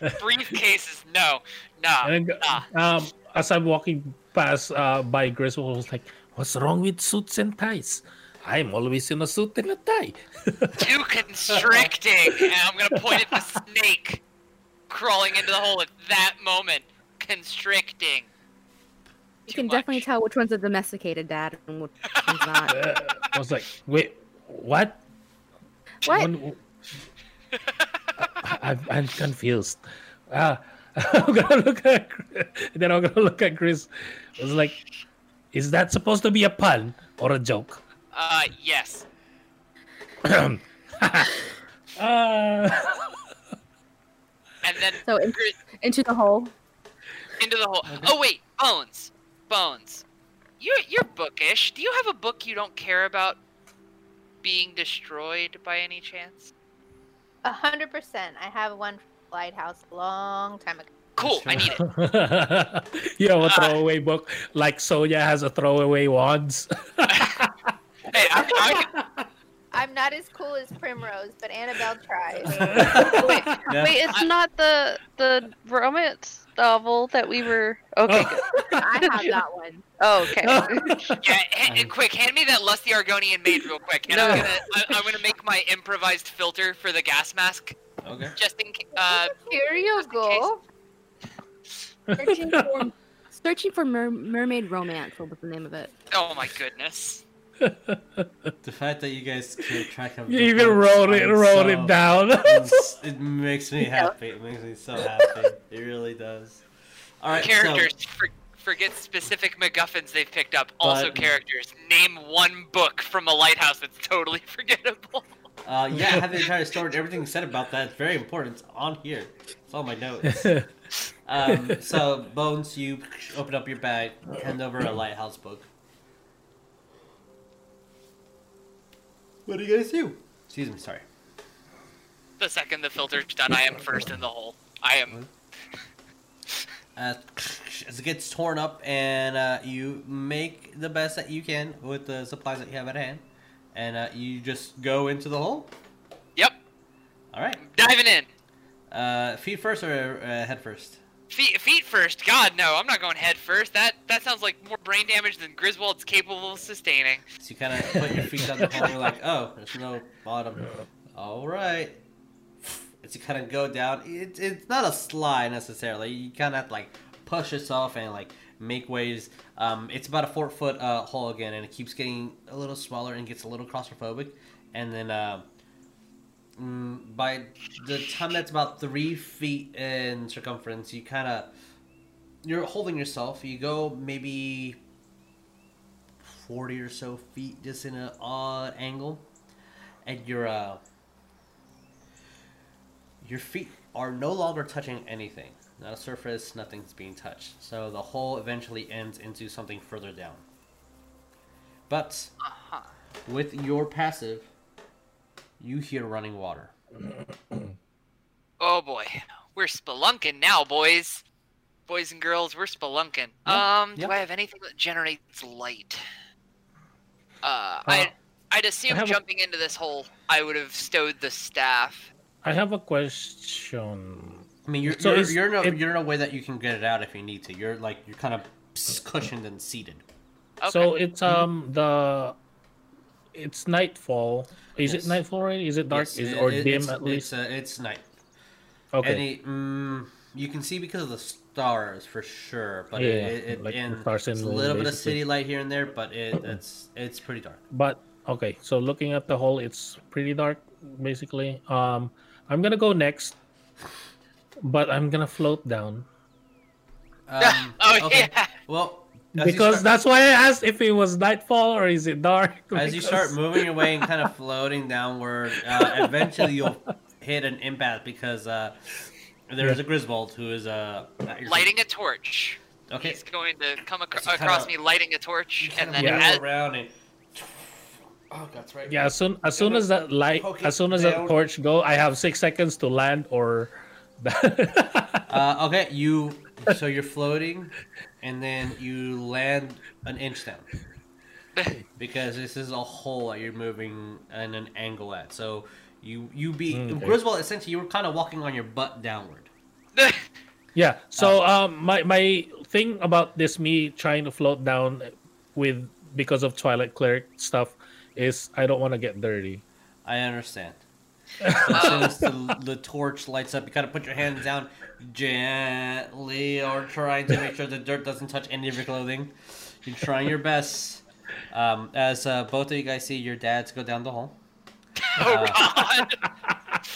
briefcases. No, no, And then, nah. um, as I'm walking past uh, by Griswold, I was like, "What's wrong with suits and ties? I'm always in a suit and a tie." too constricting." and I'm gonna point at the snake crawling into the hole at that moment. Constricting. You Too can definitely tell which one's a domesticated dad and which one's not. Uh, I was like, "Wait, what? What? One- I, I'm, I'm confused. Uh, I'm gonna look at then I'm gonna look at Chris. I was like, is that supposed to be a pun or a joke? Uh, yes. Uh, And then So in, into the hole. into the hole. Oh wait, Bones, Bones. You're you're bookish. Do you have a book you don't care about being destroyed by any chance? A hundred percent. I have one from Lighthouse a long time ago. Cool. I need it. you have a throwaway book like Sonya has a throwaway wands. Hey, I, I, I'm not as cool as Primrose, but Annabelle tries. Wait, Yeah. wait, it's not the the romance novel that we were. Okay. Oh. good. I have that one. Oh, okay. yeah, ha- quick, hand me that lusty Argonian maid real quick, and I'm gonna I, I'm gonna make my improvised filter for the gas mask, Okay. just in ca- uh. Here you go. Searching for, searching for mer- mermaid romance. What was the name of it? Oh my goodness. The fact that you guys keep track of you even books, wrote it, wrote so- it down. it makes me happy. It makes me so happy. It really does. All right, characters. For, forget specific MacGuffins they've picked up. Also characters. Name one book from a lighthouse that's totally forgettable. Uh, yeah, I have the entire story. Everything said about that is very important. It's on here. It's on my notes. Um, so, Bones, you open up your bag, hand over a lighthouse book. What do you guys do? Excuse me, sorry. The second the filter's done, I am first in the hole. I am. Uh, as it gets torn up, and uh, you make the best that you can with the supplies that you have at hand, and uh, you just go into the hole. Yep. All right. Diving in. Uh, feet first or uh, head first? Feet, feet first. God no, I'm not going head first. That that sounds like more brain damage than Griswold's capable of sustaining. So you kind of put your feet down the hole. and You're like, oh, there's no bottom. All right. As you kind of go down, it, it's not a slide necessarily. You kind of have to like push yourself and like make waves. Um, it's about a four foot uh, hole again, and it keeps getting a little smaller and gets a little claustrophobic. And then uh, mm, by the time that's about three feet in circumference, you kind of you're holding yourself. You go maybe 40 or so feet just in an odd angle and your uh your feet are no longer touching anything not a surface nothing's being touched so the hole eventually ends into something further down but Uh-huh. with your passive you hear running water Oh boy, we're spelunking now, boys. Boys and girls, we're spelunking. Yeah, Um, yeah. do I have anything that generates light? Uh, Uh, I'd, I'd assume have a- jumping into this hole, I would have stowed the staff. I have a question. i mean you're So you're, is you're, in a, it- you're in a way that you can get it out if you need to you're like you're kind of cushioned and seated Okay. So it's um the it's nightfall. Is Yes. it nightfall already? Is it dark? Yes, Is it- or it- dim it's, at least? It's, uh, it's night. okay. And it, mm, you can see because of the stars for sure, but Yeah, it, it, like the and stars it's a in little bit of city light here and there, but it, it's it's pretty dark. But okay, so looking at the whole, it's pretty dark, basically. Um, I'm gonna go next, but I'm gonna float down Um, Oh, okay. yeah. Well, as you because start- that's why I asked if it was nightfall or is it dark. As you start moving away and kind of floating downward, uh, eventually you'll hit an impasse because uh, there is a Griswold who is uh, at your. Lighting a torch. Okay, He's going to come ac- So kinda- across me lighting a torch, and then move as, around and oh, that's right. Yeah, as soon as soon as that light, Poke as soon as that torch go, I have six seconds to land or. Uh, okay, you so you're floating, and then you land an inch down because this is a hole that you're moving in an angle at. So you you be Mm, okay. Griswold essentially you were kind of walking on your butt downward. Yeah. So um, my my thing about this me trying to float down with because of Twilight Cleric stuff is I don't want to get dirty. I understand. So as soon as the, the torch lights up, you kind of put your hands down gently, or trying to make sure the dirt doesn't touch any of your clothing. You're trying your best. Um, as uh, both of you guys see your dads go down the hole. oh god,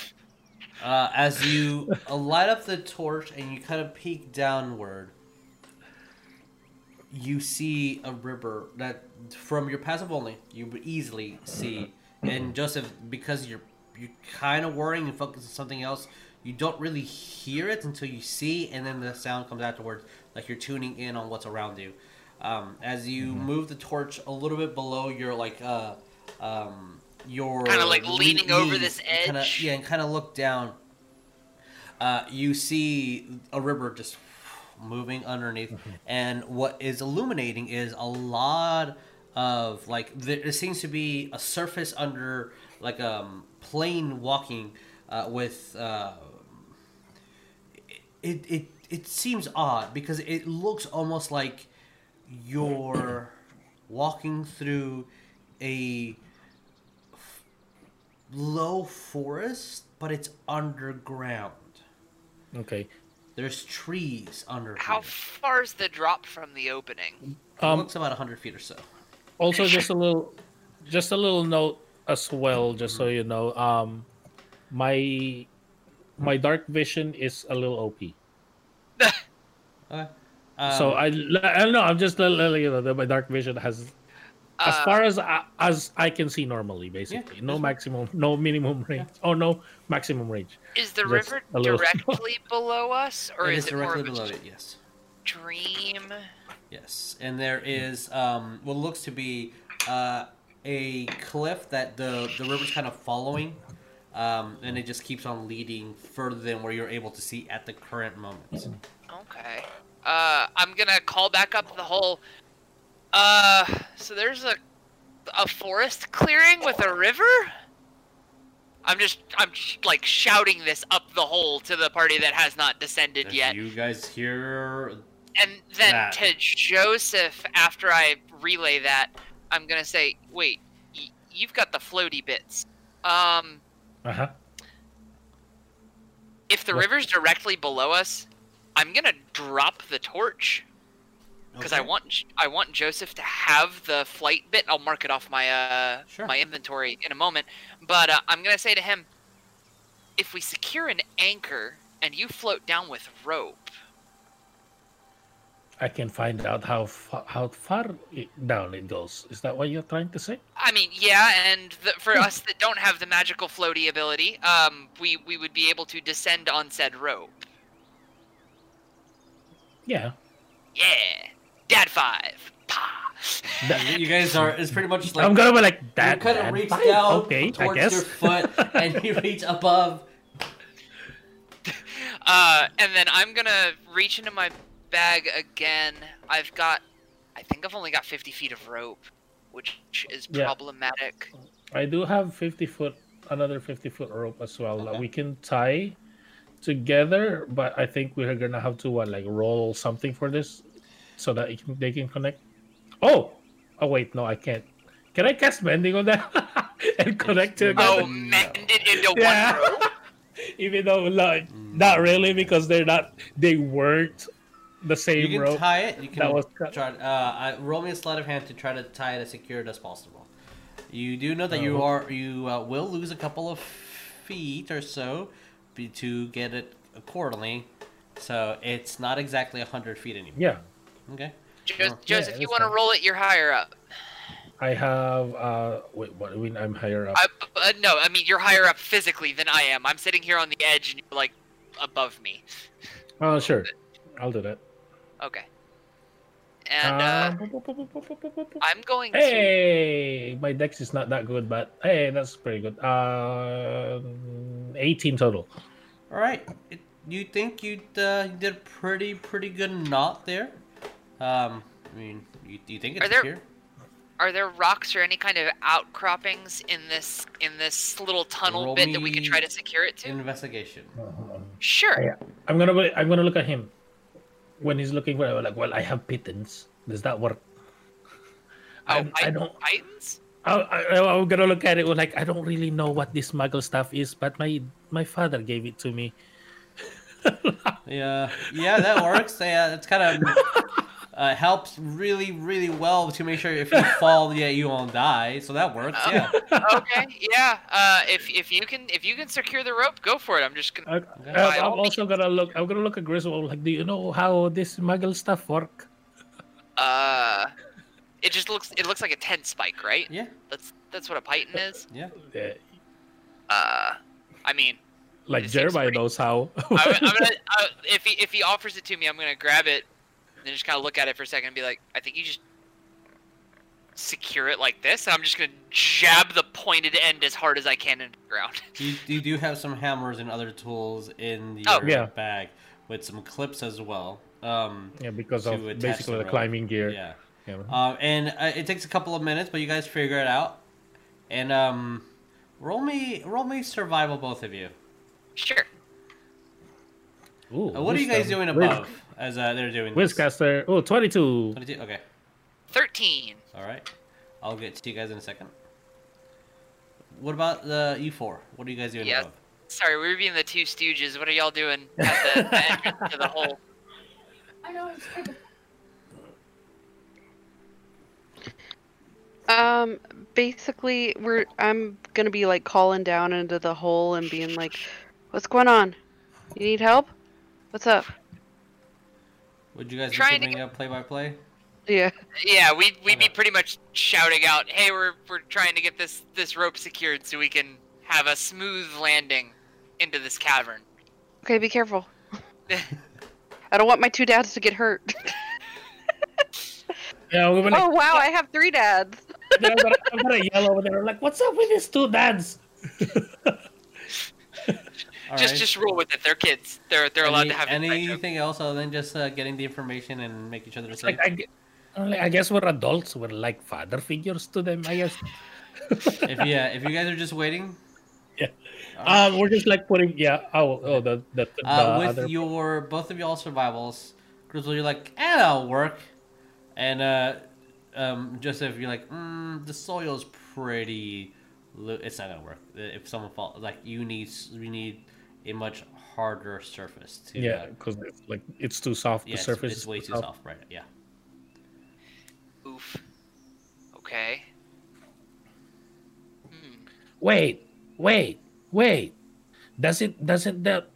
Uh, as you uh, light up the torch and you kind of peek downward, you see a river that, from your passive only, you would easily see. And Joseph, because you're you're kind of worrying and focusing on something else, you don't really hear it until you see, and then the sound comes afterwards, like you're tuning in on what's around you. Um, as you move the torch a little bit below your like uh, um, your Kinda like le- leaning over this and kinda- edge. yeah, and kind of look down. Uh, you see a river just moving underneath, and what is illuminating is a lot of like there, there seems to be a surface under like um plane walking uh, with uh, it, it it seems odd because it looks almost like you're walking through a f- low forest, but it's underground. Okay. There's trees under how here. far is the drop from the opening? It Um, looks about hundred feet or so. also just a little just a little note as well just so you know um my my dark vision is a little op Okay. so Um, I, I don't know i'm just letting you know that my dark vision has as Uh, far as I, as i can see normally basically no maximum no minimum range oh no maximum range is the just river directly below us, or it is, is it more directly below it. Yes. dream? Yes, and there is um, what looks to be uh, a cliff that the the river's kind of following, um, and it just keeps on leading further than where you're able to see at the current moment. Okay. Uh, I'm gonna call back up the whole. Uh, so there's a a forest clearing with a river. I'm just I'm sh- like shouting this up the hole to the party that has not descended yet, you guys hear, and then that. to Joseph after I relay that, I'm gonna say, wait, y- you've got the floaty bits. Um, uh-huh if the What? river's directly below us, I'm gonna drop the torch because I want I want Joseph to have the flight bit. I'll mark it off my uh Sure. my inventory in a moment. But uh, I'm gonna say to him, if we secure an anchor and you float down with rope, i can find out how fa- how far it, down it goes is that what you're trying to say I mean, yeah, and the, for us that don't have the magical floaty ability, um, we we would be able to descend on said rope. yeah Yeah, Dad five. Pa. you guys are. It's pretty much like i'm gonna be like you that kind of that, reach fine, down okay i towards guess your foot, and you reach above. Uh, and then I'm gonna reach into my bag again. I've got, I think I've only got 50 feet of rope, which is Yeah. problematic. I do have 50 foot, another 50 foot rope as well that we can tie together, but I think we're gonna have to what, like roll something for this so that it can, they can connect. Oh, oh wait, no, I can't. Can I cast mending on that and connect to No. Oh, mend it into Yeah. one rope. Even though like not really mm. because they're not they weren't the You same can rope. tie it. You can that was cut. try. Uh, I- roll me a sleight of hand to try to tie it as secure as possible. You do know that you Oh. are you uh, will lose a couple of feet or so to get it accordingly. So it's not exactly hundred feet anymore. Yeah. Okay. Jo- Oh. Joseph, Yeah, you want to roll it? You're higher up. I have uh wait what I mean I'm higher up. I, uh, no, I mean you're higher up physically than I am. I'm sitting here on the edge, and you're like above me. Oh sure. I'll do that. Okay. And uh, I'm going to. Hey, my dex is not that good, but hey, that's pretty good. Uh, 18 total. All right. It, you think you uh, did a pretty pretty good knot there? Um, I mean, you, you think it's Are there- secure? Are there rocks or any kind of outcroppings in this in this little tunnel Roll bit that we could try to secure it to? Investigation. Sure. Yeah. I'm gonna I'm gonna look at him when he's looking for like. Well, I have pitons. Does that work? Oh, I, I, I don't. Titans? I, I, I'm gonna look at it like I don't really know what this muggle stuff is, but my my father gave it to me. Yeah, yeah, that works. Yeah, it's kind of uh, helps really, really well to make sure if you fall, yeah, you won't die. So that works. Yeah. okay, yeah. Uh, if if you can if you can secure the rope, go for it. I'm just gonna. I, Okay. I, By I'm all also gonna look. I'm gonna look at Griswold. Like, do you know how this muggle stuff work? Uh, it just looks it looks like a tent spike, right? Yeah. That's that's what a piton is. Yeah. Yeah, Uh, I mean, like It seems Jeremiah pretty- knows how. I, I'm gonna uh, if he if he offers it to me, I'm gonna grab it and then just kind of look at it for a second and be like, I think you just secure it like this. And I'm just gonna jab the pointed end as hard as I can into the ground. You, you do have some hammers and other tools in your Oh. Yeah. bag with some clips as well. Um, yeah, because To of basically the the climbing gear. yeah. Yeah. Um, and uh, it takes a couple of minutes, but you guys figure it out. And um, roll me, roll me survival, both of you. Sure. Ooh, Uh, what are you guys doing Wiz- above as uh, they're doing this? Wizcaster. Oh, 22. 22? Okay. Thirteen. All right. I'll get to you guys in a second. What about the you four? What are you guys doing Yeah. above? Sorry, we were being the two stooges. What are y'all doing at the, the entrance to the hole? Um, basically, we're I'm gonna be like calling down into the hole and being like, "What's going on? You need help? What's up?" Would you guys Trying be to giving a play-by-play? Yeah. Yeah, we'd we'd be pretty much shouting out, "Hey, we're we're trying to get this this rope secured so we can have a smooth landing into this cavern." Okay, be careful. I don't want my two dads to get hurt. Yeah, we're gonna, oh wow, I have three dads. yeah, I'm, I'm gonna yell over there. Like, what's up with these two dads? All just right. just roll with it. They're kids. They're they're allowed to have anything else other than just uh, getting the information and make each other safe? Like, I, I guess we're adults. We're like father figures to them, I guess. if yeah, if you guys are just waiting, Yeah. all right. Um, we're just like putting, yeah. Oh, oh, the the, the uh, with other. your both of y'all survivals, Grizzle, you're like, eh, that'll work, and uh, um, Joseph, you're like, mm, the soil's pretty, lo- it's not gonna work. If someone falls, like you need we need a much harder surface to. yeah, uh, because it's like it's too soft. yeah, the surface it's, is way too soft, right? Yeah. Oof. Okay. Hmm. Wait, wait, wait. Does it doesn't that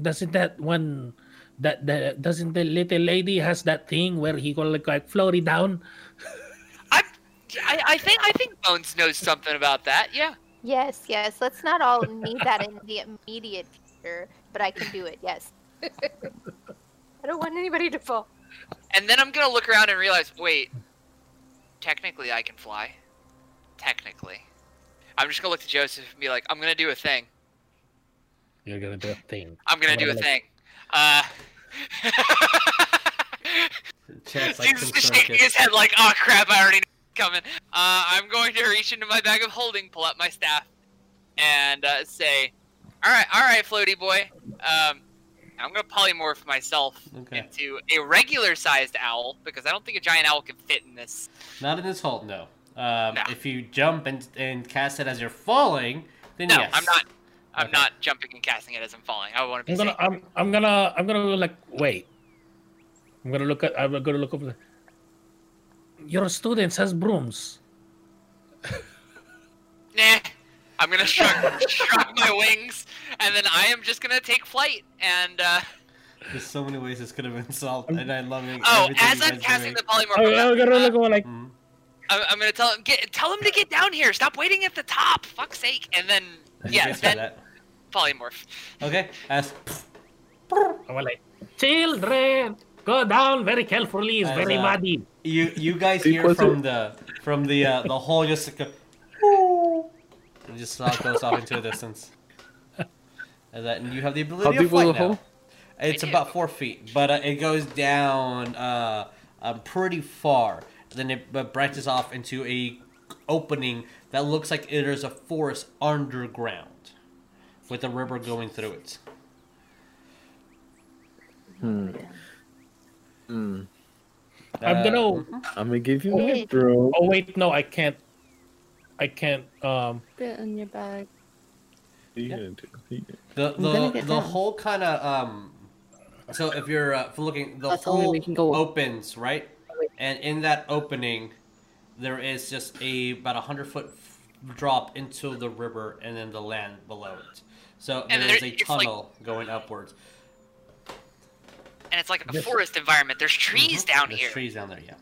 doesn't that one that the doesn't the little lady has that thing where he go like, like float it down? I, I I think I think Bones knows something about that. Yeah. Yes, yes. Let's not all need that in the immediate future, but I can do it. Yes. I don't want anybody to fall. And then I'm gonna look around and realize, wait, technically I can fly. Technically. I'm just gonna look to Joseph and be like, I'm gonna do a thing. You're gonna do a thing. I'm gonna I'm do a gonna, like- thing. Uh. Chance like He's some shaking his head like, oh crap, I already know it's coming. Uh, I'm going to reach into my bag of holding, pull out my staff, and uh, say, all right, all right, floaty boy. Um, I'm gonna polymorph myself Okay. into a regular-sized owl because I don't think a giant owl can fit in this. Not in this hole, no. Um, No. If you jump and, and cast it as you're falling, then No, yes. I'm not. I'm Okay. not jumping and casting it as I'm falling. I want to I'm be gonna, safe. I'm, I'm gonna, I'm gonna like wait. I'm gonna look at, I'm gonna look over. The, your students has brooms. Nah. I'm gonna shrug, shrug my wings, and then I am just gonna take flight. And uh, There's so many ways this could have been solved, and I love it. oh, as I'm casting doing. the polymorph, I'm, I'm gonna uh, look over like, Mhm. I'm, I'm gonna tell him get tell him to get down here. Stop waiting at the top. Fuck's sake. And then yeah, guys do then that. polymorph. Okay, as I'm like, children, go down very carefully. It's As, very uh, muddy. you you guys hear from the from the uh, the hole just like a, it just uh, goes off into the distance. And that and you have the ability How to deep was fly the now. hole? It's about four feet, but uh, it goes down uh, uh, pretty far. Then it uh, branches off into a opening that looks like there's a forest underground, with a river going through it. Hmm. Hmm. I'm Uh, gonna. I'm gonna give you Hey. my bro. Oh wait, no, I can't. I can't. Um, Put it in your bag. What are you gonna do? What are you gonna- The the the down. whole kind of um. So if you're uh, if looking, the That's way hole we can go up. opens right, and in that opening, there is just a about a hundred foot f- drop into the river and then the land below it. So And there there- is a it's like- tunnel going upwards. And it's like a Yes. forest environment. There's trees down here. There's here. trees down there. Yeah.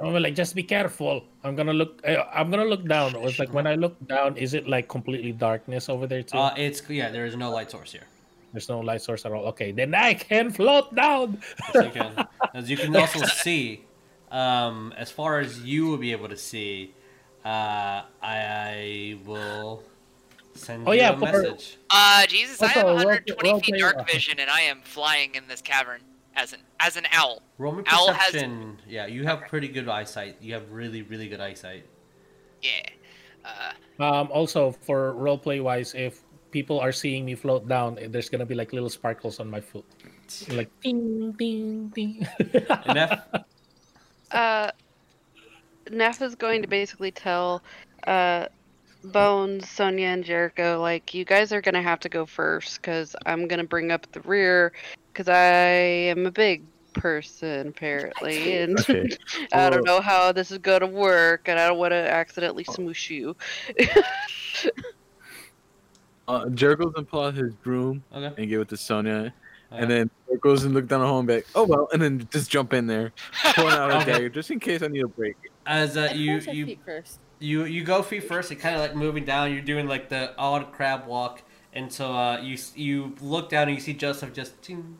I'm like, just be careful. I'm gonna look. Uh, I'm gonna look down. It was like when I look down, is it like completely darkness over there too? Uh, it's yeah. There is no light source here. There's no light source at all. Okay, then I can float down. As you can, as you can also see, um, as far as you will be able to see, uh, I will send Oh, you yeah, a for- message. Uh, Jesus, I have roll- 120 feet dark vision, and I am flying in this cavern as an as an owl. Roll me Owl has- Yeah, you have pretty good eyesight. You have really, really good eyesight. Yeah. Uh, Um, also for roleplay wise, if people are seeing me float down, eh, there's gonna be like little sparkles on my foot, like ding ding ding. Enough. Uh, Nef is going to basically tell uh, Bones, Sonya, and Jericho, like, you guys are going to have to go first because I'm going to bring up the rear because I am a big person, apparently. And Okay. I don't know how this is going to work, and I don't want to accidentally smoosh you. Uh, Jericho's gonna pull out his broom Okay. and give it to Sonya, Okay. and then goes and look down the hole and be "Oh well," and then just jump in there, pulling out his Okay. dagger just in case I need a break. As uh, you you feet first. you you go feet first. It kind of like moving down. You're doing like the odd crab walk, and so uh, you you look down and you see Joseph just ting,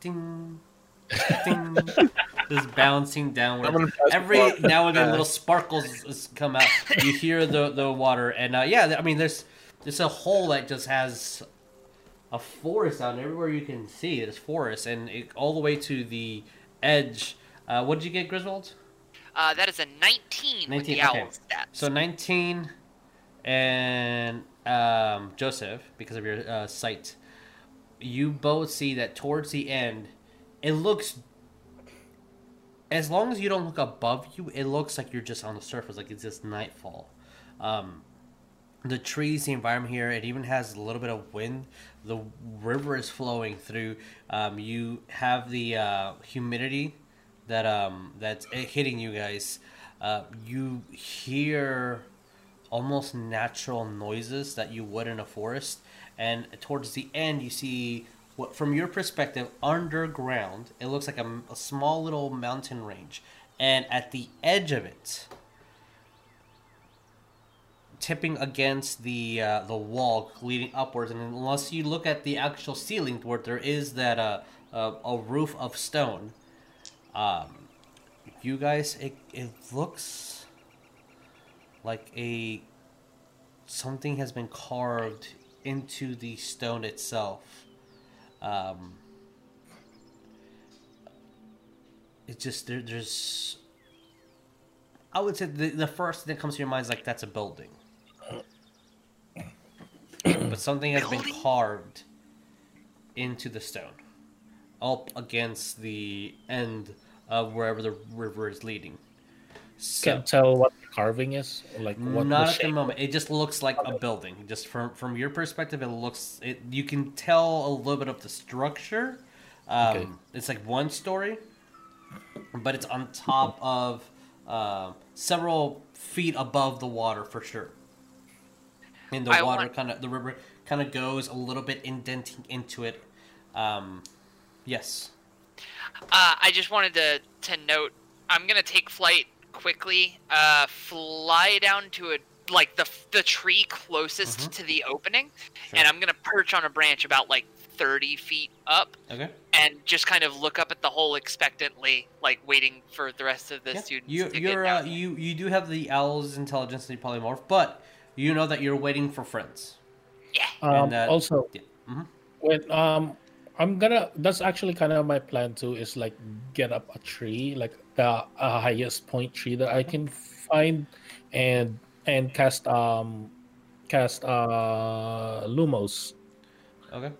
ting, ting, just bouncing I'm downward. Every the now and then, little sparkles come out. You hear the the water, and uh, yeah, I mean, there's there's a hole that just has a forest down everywhere you can see. There's forest, and it, all the way to the edge. Uh, what did you get, Griswold? uh, that is a 19, with 19, the owl okay. stats. So 19 and um, Joseph, because of your uh, sight, you both see that towards the end, it looks. As long as you don't look above you, it looks like you're just on the surface, like it's just nightfall. Um, the trees, the environment here, it even has a little bit of wind. The river is flowing through. Um, you have the uh, humidity that um, that's hitting you guys. Uh, you hear almost natural noises that you would in a forest, and towards the end, you see what, from your perspective, underground. It looks like a, a small little mountain range, and at the edge of it, tipping against the uh, the wall leading upwards, and unless you look at the actual ceiling where there is that uh, uh, a roof of stone, um, you guys, it it looks like a something has been carved into the stone itself. Um, it just there, there's. I would say the, the first thing that comes to your mind is like that's a building. but something has been carved into the stone, up against the end of wherever the river is leading. So, Can't tell what the carving is, like what not the at the moment. It just looks like a building. Just from from your perspective, it looks. It you can tell a little bit of the structure. Um, Okay. It's like one story, but it's on top of uh, several feet above the water for sure. And the I water want- kind of the river kind of goes a little bit indenting into it. Um, yes. Uh, I just wanted to to note I'm gonna take flight quickly. Uh, fly down to a like the the tree closest Mhm. to the opening, Sure. and I'm gonna perch on a branch about like 30 feet up, Okay. and just kind of look up at the hole expectantly, like waiting for the rest of the Yeah. students You to you're get uh, you you do have the owl's intelligence and polymorph, but you know that you're waiting for friends. yeah. Um, And, uh, also, yeah. Mhm. when um, I'm gonna. That's actually kind of my plan too. Is like get up a tree, like the uh, highest point tree that I can find, and and cast um, cast uh lumos Okay.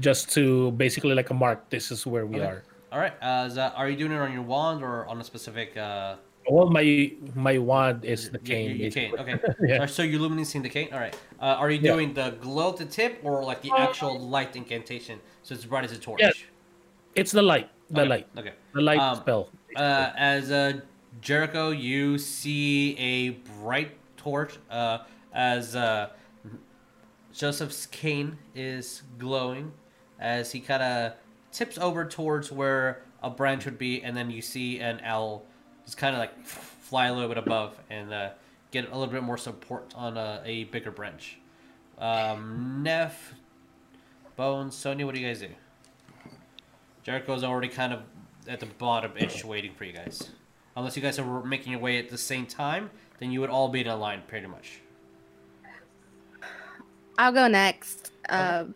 just to basically like a mark. This is where we Okay. are. All right. Uh, that, are you doing it on your wand or on a specific? Uh, Well, my my wand is the cane. your cane. Okay. Yeah. So you're illuminating the cane. All right. Uh, are you Yeah. doing the glow to tip or like the actual light incantation? So it's bright as a torch. Yeah. It's the light. The Okay, light. Okay. The light Um, spell. Uh, as uh, Jericho, you see a bright torch. Uh, as uh, Joseph's cane is glowing, as he kind of tips over towards where a branch would be, and then you see an owl just kind of like fly a little bit above and uh, get a little bit more support on a, a bigger branch. Um, Nef, Bones, Sonya, what do you guys do? Jericho's already kind of at the bottom ish waiting for you guys. Unless you guys are making your way at the same time, then you would all be in a line pretty much. I'll go next. Um,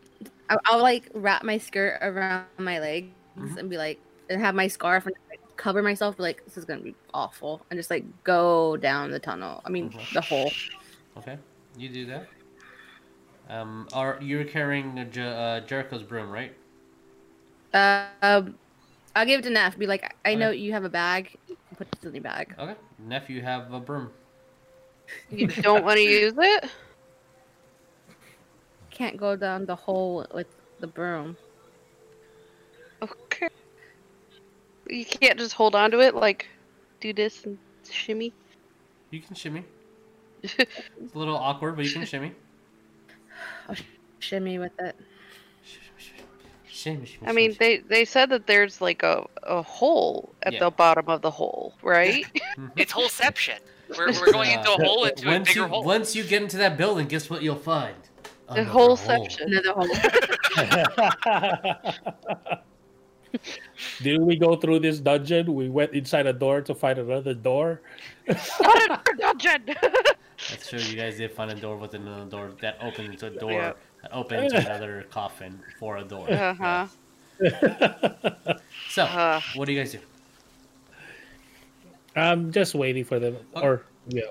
I'll, I'll like wrap my skirt around my legs Mhm. and be like, and have my scarf and cover myself. Like, this is gonna be awful, and just like go down the tunnel. I mean, Mhm. the hole. Okay, you do that. Um, are you're carrying uh, Je- uh, Jericho's broom, right? Uh, um, I'll give it to Nef. Be like, I Okay. know you have a bag. Put this in your bag. Okay, nephew, have a broom. You don't want to use it? Can't go down the hole with the broom. Okay. You can't just hold on to it, like do this and shimmy. You can shimmy. It's a little awkward, but you can shimmy. Shimmy with it. Shimmy, shimmy, I mean, they they said that there's like a, a hole at Yeah. the bottom of the hole, right? Mm-hmm. It's holeception. We're, we're going into a hole into a once bigger you, hole. Once you get into that building, guess what you'll find? the Another hole. holeception. Another hole. Did we go through this dungeon? We went inside a door to find another door. Not Another dungeon. That's true. You guys did find a door within another door that opened into a door Yeah. that opened into another coffin for a door. Uh huh. So, Uh. what do you guys do? I'm just waiting for them. Okay. Or yeah,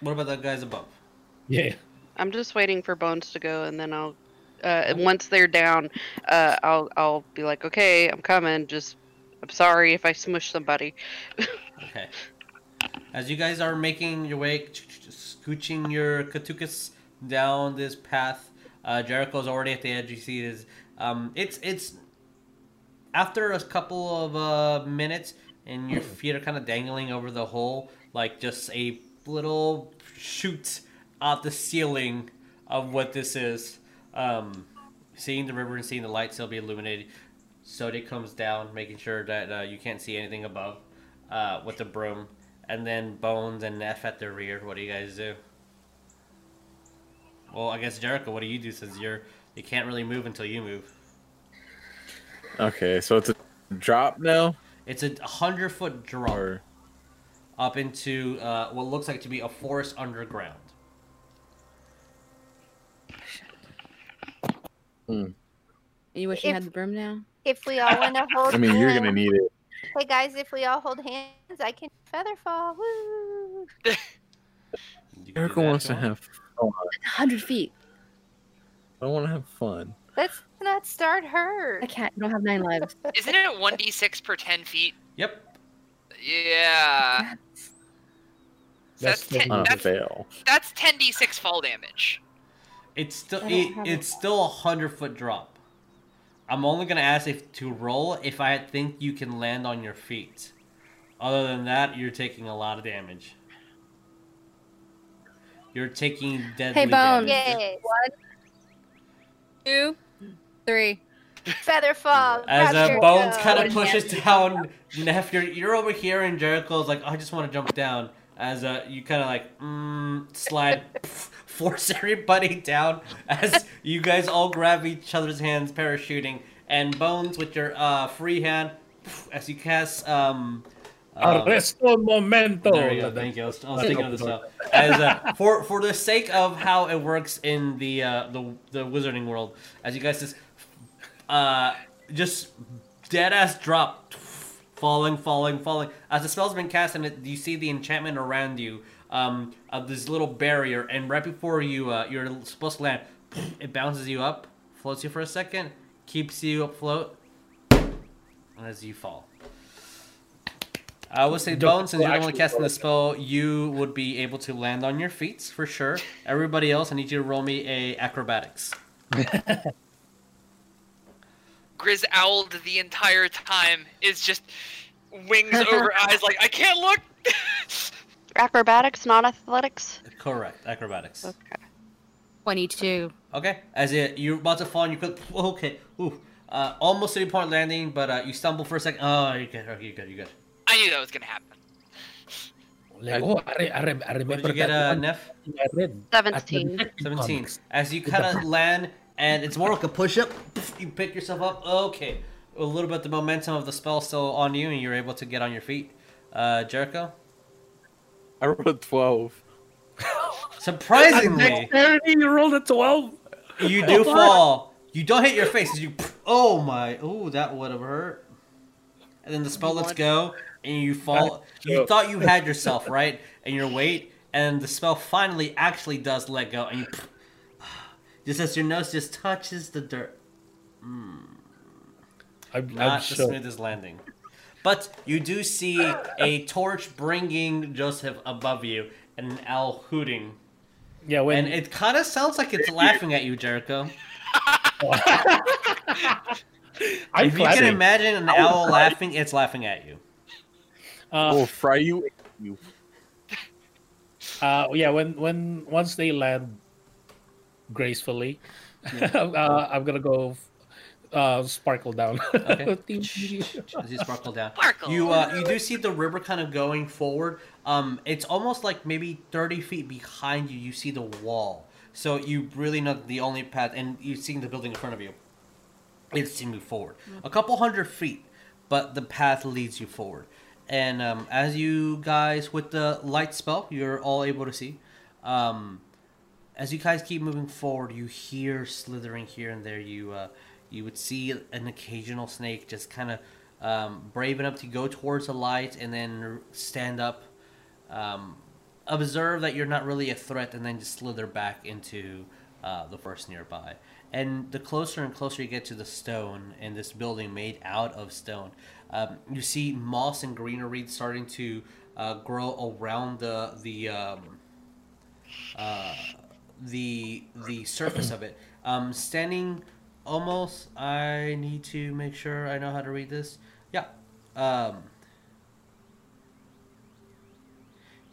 What about the guys above? yeah. I'm just waiting for Bones to go, and then I'll. Uh, once they're down, uh, I'll I'll be like, okay, I'm coming. Just, I'm sorry if I smush somebody. Okay. As you guys are making your way, scooching your Katukas down this path, uh, Jericho's already at the edge. You see is um, it's it's after a couple of uh, minutes, and your feet are kind of dangling over the hole, like just a little shoot out the ceiling of what this is. Um, seeing the river and seeing the lights, it'll be illuminated. Sodi comes down, making sure that uh, you can't see anything above uh, with the broom, and then Bones and Nef at the rear. What do you guys do? Well, I guess Jericho. What do you do? Since you're you can't really move until you move. Okay, so it's a drop now, It's a hundred foot drop or up into uh, what looks like to be a forest underground. Hmm. You wish you had the broom now? If we all want to hold I mean, you're gonna need it. Hey guys, if we all hold hands, I can feather fall. Woo! You can do Erica wants if to have fun. 100 feet. I want to have fun. Let's not start her. I can't. I don't have nine lives. Isn't it 1d6 per 10 feet? Yep. Yeah. That's That's ten, that's fail. that's ten d six fall damage. It's still I don't it, it's still a hundred foot drop. I'm only gonna ask if to roll if I think you can land on your feet. Other than that, you're taking a lot of damage. You're taking deadly Hey, Bone. damage. Yay. Two, three. Feather fall. As uh, Bones kind of pushes down, Nef, you're, you're over here, and Jericho's like, I just want to jump down. As uh, you kind of like mm, slide, force everybody down as you guys all grab each other's hands, parachuting, and Bones with your uh, free hand, as you cast. Um, um, Arresto Momentum. there you go. Thank you. I was, I was thinking of this stuff. As uh, for for the sake of how it works in the uh, the the wizarding world, as you guys just uh just dead ass drop, falling, falling, falling. As the spell's been cast, and it, you see the enchantment around you um of this little barrier, and right before you uh, you're supposed to land, it bounces you up, floats you for a second, keeps you afloat, as you fall. I would say, Don't Bones, since you're the one casting the spell, you would be able to land on your feet for sure. Everybody else, I need you to roll me a acrobatics. Grizz owled the entire time is just wings over eyes like I can't look. Acrobatics, not athletics. Correct, acrobatics. Okay. 22. Okay, as it you're about to fall, and you could okay, ooh, uh, almost three point landing, but uh, you stumble for a second. Oh, you're good. Okay, you're good. You're good. I knew that was gonna happen. Like, oh, I, re- I, rem- I What remember did you get, that uh, one Nef? I read at the 17. 17. As you kind of land, and it's more like a push up. You pick yourself up. Okay, a little bit the momentum of the spell still on you, and you're able to get on your feet. Uh, Jericho. I rolled a 12. Surprisingly, Dexterity, you rolled a 12. you do fall. You don't hit your face. as You oh my, oh that would have hurt. And then the spell lets go, and you fall. You thought you had yourself right, and your weight, and the spell finally actually does let go, and you just as your nose just touches the dirt. Hmm. I'm, I'm Not the sure. smoothest landing. But you do see a torch bringing Joseph above you, and an owl hooting, Yeah, when and it kind of sounds like it's laughing at you, Jericho. I'm if you can imagine an owl laughing, it's laughing at you. Uh, Will fry you. you. uh, yeah, when when once they land gracefully, uh, I'm gonna go uh, sparkle down. Okay. As you sparkle down, Sparkle. you uh, you do see the river kind of going forward. Um, it's almost like maybe thirty feet behind you. You see the wall, so you really know the only path, and you see the building in front of you. It's to move forward a couple hundred feet, but the path leads you forward. And um, as you guys with the light spell, you're all able to see. Um, as you guys keep moving forward, you hear slithering here and there. You uh, you would see an occasional snake just kind of um, brave enough to go towards the light and then stand up, um, observe that you're not really a threat, and then just slither back into uh, the forest nearby. And the closer and closer you get to the stone and this building made out of stone, um, you see moss and greenery starting to uh, grow around the the um, uh, the the surface of it. Um, standing almost. I need to make sure I know how to read this. Yeah. Um,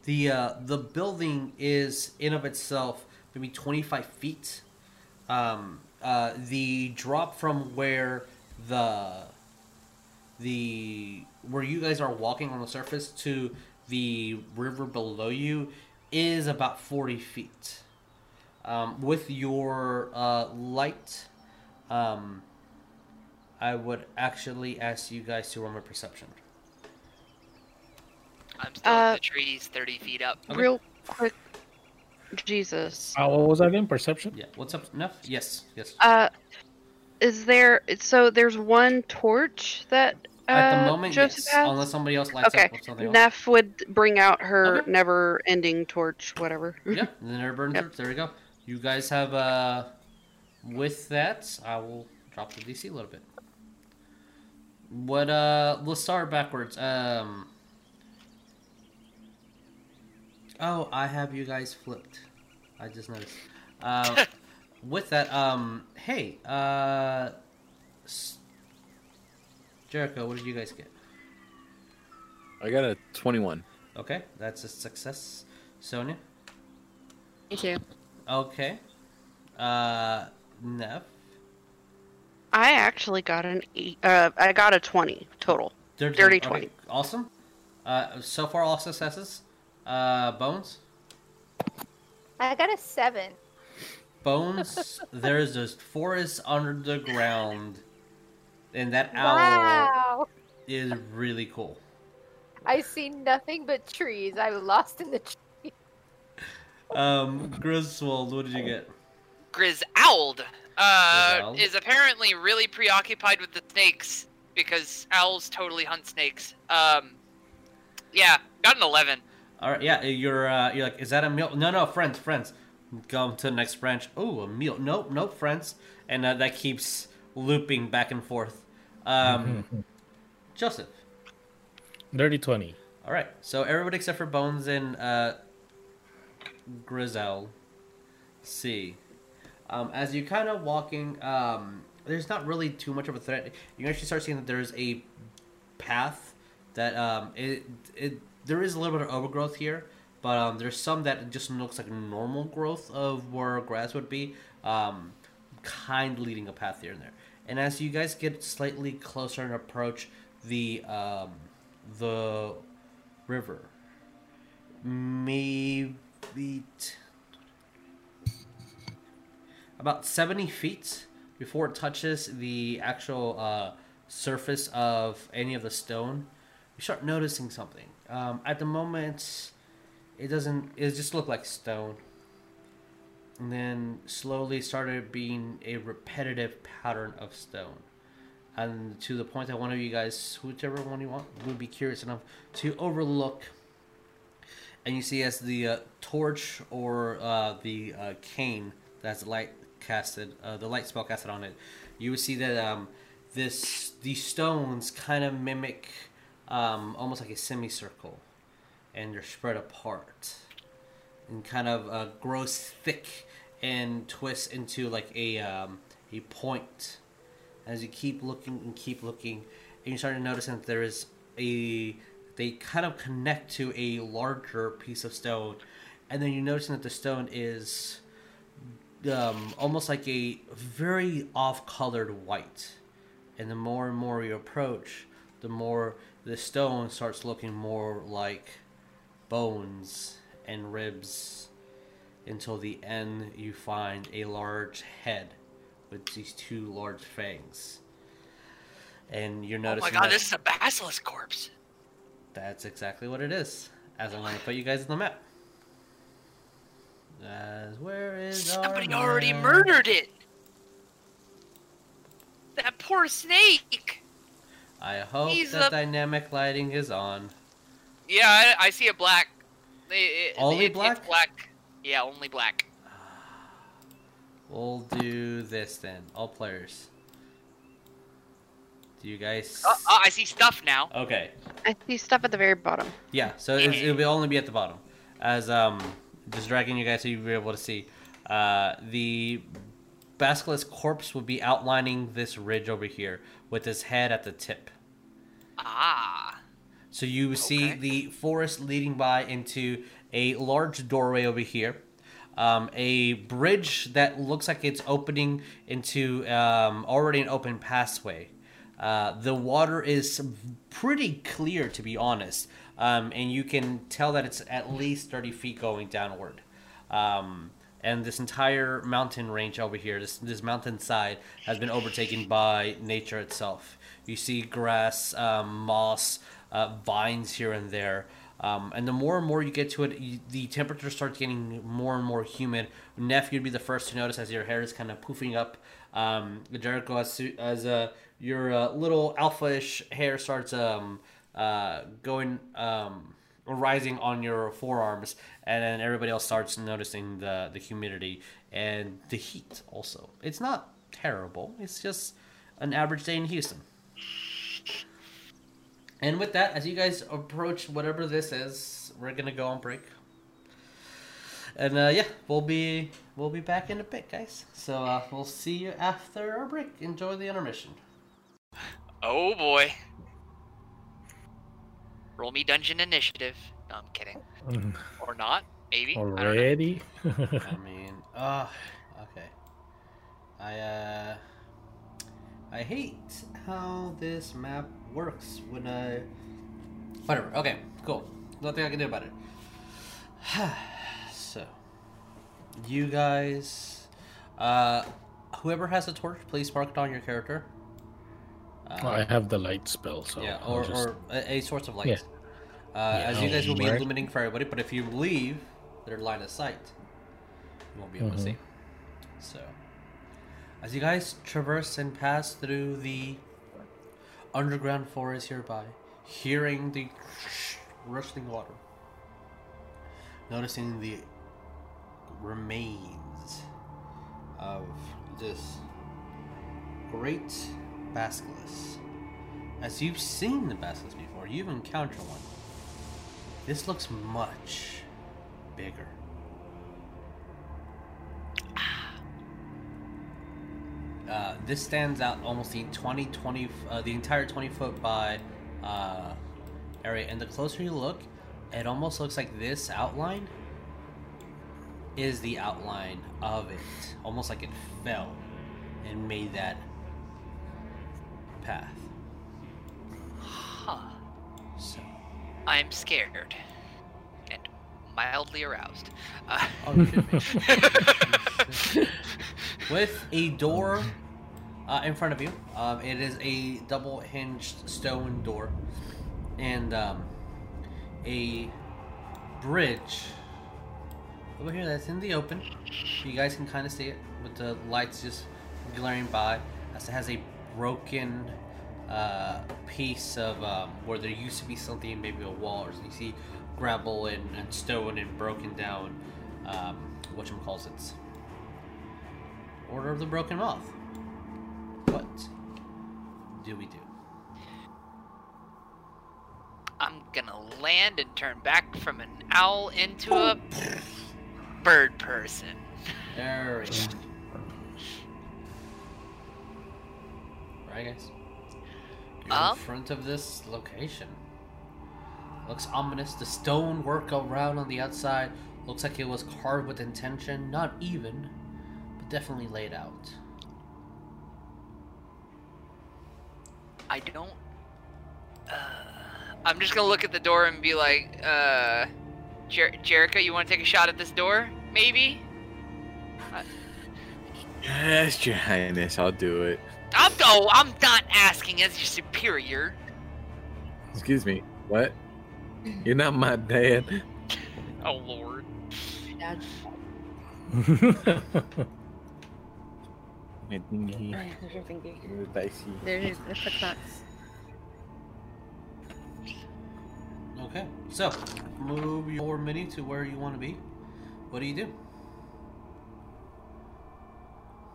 the uh, the building is in of itself maybe 25 feet. Um, uh, the drop from where the the where you guys are walking on the surface to the river below you is about 40 feet. Um, with your uh, light, um, I would actually ask you guys to roll my perception. I'm still Uh, in the trees, thirty feet up. Okay. Real quick. Jesus. Uh, what was that again? Perception? Yeah. What's up, Nef? Yes. Yes. Uh, is there so there's one torch that uh, At the moment, Joseph yes. has? Unless somebody else lights okay. up with something else. Nef would bring out her Okay. never-ending torch, whatever. yeah. Then there burns Yep. it. There we go. You guys have uh, with that, I will drop the DC a little bit. What uh, let's start backwards. Um. Oh, I have you guys flipped. I just noticed. Uh, with that, um, hey, uh, Jericho, what did you guys get? I got a 21. Okay, that's a success. Sonya, Me too. okay. Uh, Nef, I actually got an eight, uh, I got a twenty total. Dirty, Dirty okay, 20. Awesome. Uh, so far all successes. Uh, Bones. I got a seven. Bones, there's this forest under the ground, and that owl Wow. is really cool. I see nothing but trees. I was lost in the tree. Um, Griswold, what did you get? Grizz Owled uh, Grizzowled. is apparently really preoccupied with the snakes because owls totally hunt snakes. Um, yeah, got an 11. All right, yeah, you're uh, you're like, is that a meal? No, no, friends, friends. Go to the next branch. Oh, a meal. Nope, nope, friends. And uh, that keeps looping back and forth. Um, Joseph. Dirty 20. All right, so everybody except for Bones and uh, Grizel see. Um, as you're kind of walking, um, there's not really too much of a threat. You actually start seeing that there's a path that um, it it there is a little bit of overgrowth here, but um, there's some that just looks like normal growth of where grass would be, um, kind leading a path here and there. And as you guys get slightly closer and approach the um, the river, maybe t- about 70 feet before it touches the actual uh, surface of any of the stone, you start noticing something. Um, at the moment, it doesn't. It just looked like stone, and then slowly started being a repetitive pattern of stone, and to the point that one of you guys, whichever one you want, would be curious enough to overlook. And you see as the uh, torch or uh, the uh, cane that's light casted, uh, the light spell casted on it, you would see that um, this these stones kind of mimic um, almost like a semicircle, and they're spread apart, and kind of uh, grows thick and twists into like a um, a point. As you keep looking and keep looking, and you start to notice that there is a they kind of connect to a larger piece of stone, and then you notice that the stone is um, almost like a very off-colored white. And the more and more you approach, the more the stone starts looking more like bones and ribs, until the end you find a large head with these two large fangs. And you're Oh my noticing god, that- this is a basilisk corpse. that's exactly what it is. As I'm going to put you guys on the map. As where is our Somebody already map? murdered it. That poor snake. I hope He's that a- dynamic lighting is on. Yeah, I, I see a black. It, it- Only it- black? It's black. Yeah, only black. We'll do this then. All players. Do you guys? Oh, oh, I see stuff now. Okay. I see stuff at the very bottom. Yeah. So it's, it'll be only be at the bottom, as um, just dragging you guys so you'll be able to see. Uh, the basilisk corpse will be outlining this ridge over here with his head at the tip. Ah. So you see the forest leading by into a large doorway over here. Um, a bridge that looks like it's opening into um, already an open passway. Uh, the water is pretty clear, to be honest, um, and you can tell that it's at least 30 feet going downward. Um, and this entire mountain range over here, this this mountainside, has been overtaken by nature itself. You see grass, um, moss, uh, vines here and there. Um, and the more and more you get to it, you, the temperature starts getting more and more humid. Nef, you'd be the first to notice as your hair is kind of poofing up. Um, Jericho, as, as uh, your uh, little alpha-ish hair starts um, uh, going um, or rising on your forearms, and then everybody else starts noticing the the humidity and the heat. Also, it's not terrible. It's just an average day in Houston. And with that, as you guys approach whatever this is, we're gonna go on break. And uh, yeah, we'll be we'll be back in a bit, guys. So uh, we'll see you after our break. Enjoy the intermission. Oh boy. Roll me dungeon initiative. No, I'm kidding. Mm, Or not? Maybe. I. Already? I mean, uh, okay. I uh, I hate how this map works when I. Whatever. Okay, cool. Nothing I can do about it. so, you guys, uh, whoever has a torch, please mark it on your character. Uh, I have the light spell, so yeah, or, just- or a, a source of light. Yeah. Uh, as you guys will be illuminating for everybody, but if you leave their line of sight, you won't be able to Mhm. see. So, as you guys traverse and pass through the underground forest hereby, hearing the rushing water, noticing the remains of this great basilisk. As you've seen the basilisk before, you've encountered one. This looks much bigger. Uh, this stands out almost the 20, 20 uh, the entire 20 foot by uh, area. And the closer you look, it almost looks like this outline is the outline of it. Almost like it fell and made that path. Huh. So, I'm scared. And mildly aroused. Uh, oh, with a door uh, in front of you. Um, it is a double hinged stone door and um, a bridge over here that's in the open. You guys can kind of see it with the lights just glaring by. As it has a broken uh, piece of um, where there used to be something, maybe a wall or something. You see gravel and, and stone and broken down, um, whatchamacallits. Order of the Broken Moth. What do we do? I'm gonna land and turn back from an owl into a bird person. There we go. Right, guys? You're Um? in front of this location. Looks ominous. The stonework around on the outside looks like it was carved with intention. Not even, but definitely laid out. I don't. Uh, I'm just gonna look at the door and be like, uh, Jer- Jericho, you want to take a shot at this door? Maybe. Yes, Your Highness, I'll do it. I'm no, I'm not asking as your superior. Excuse me. What? You're not my dad. Oh lord. Dad. My dingy. There's your finger. Dicey. There's the quick. Okay, so move your mini to where you want to be. What do you do?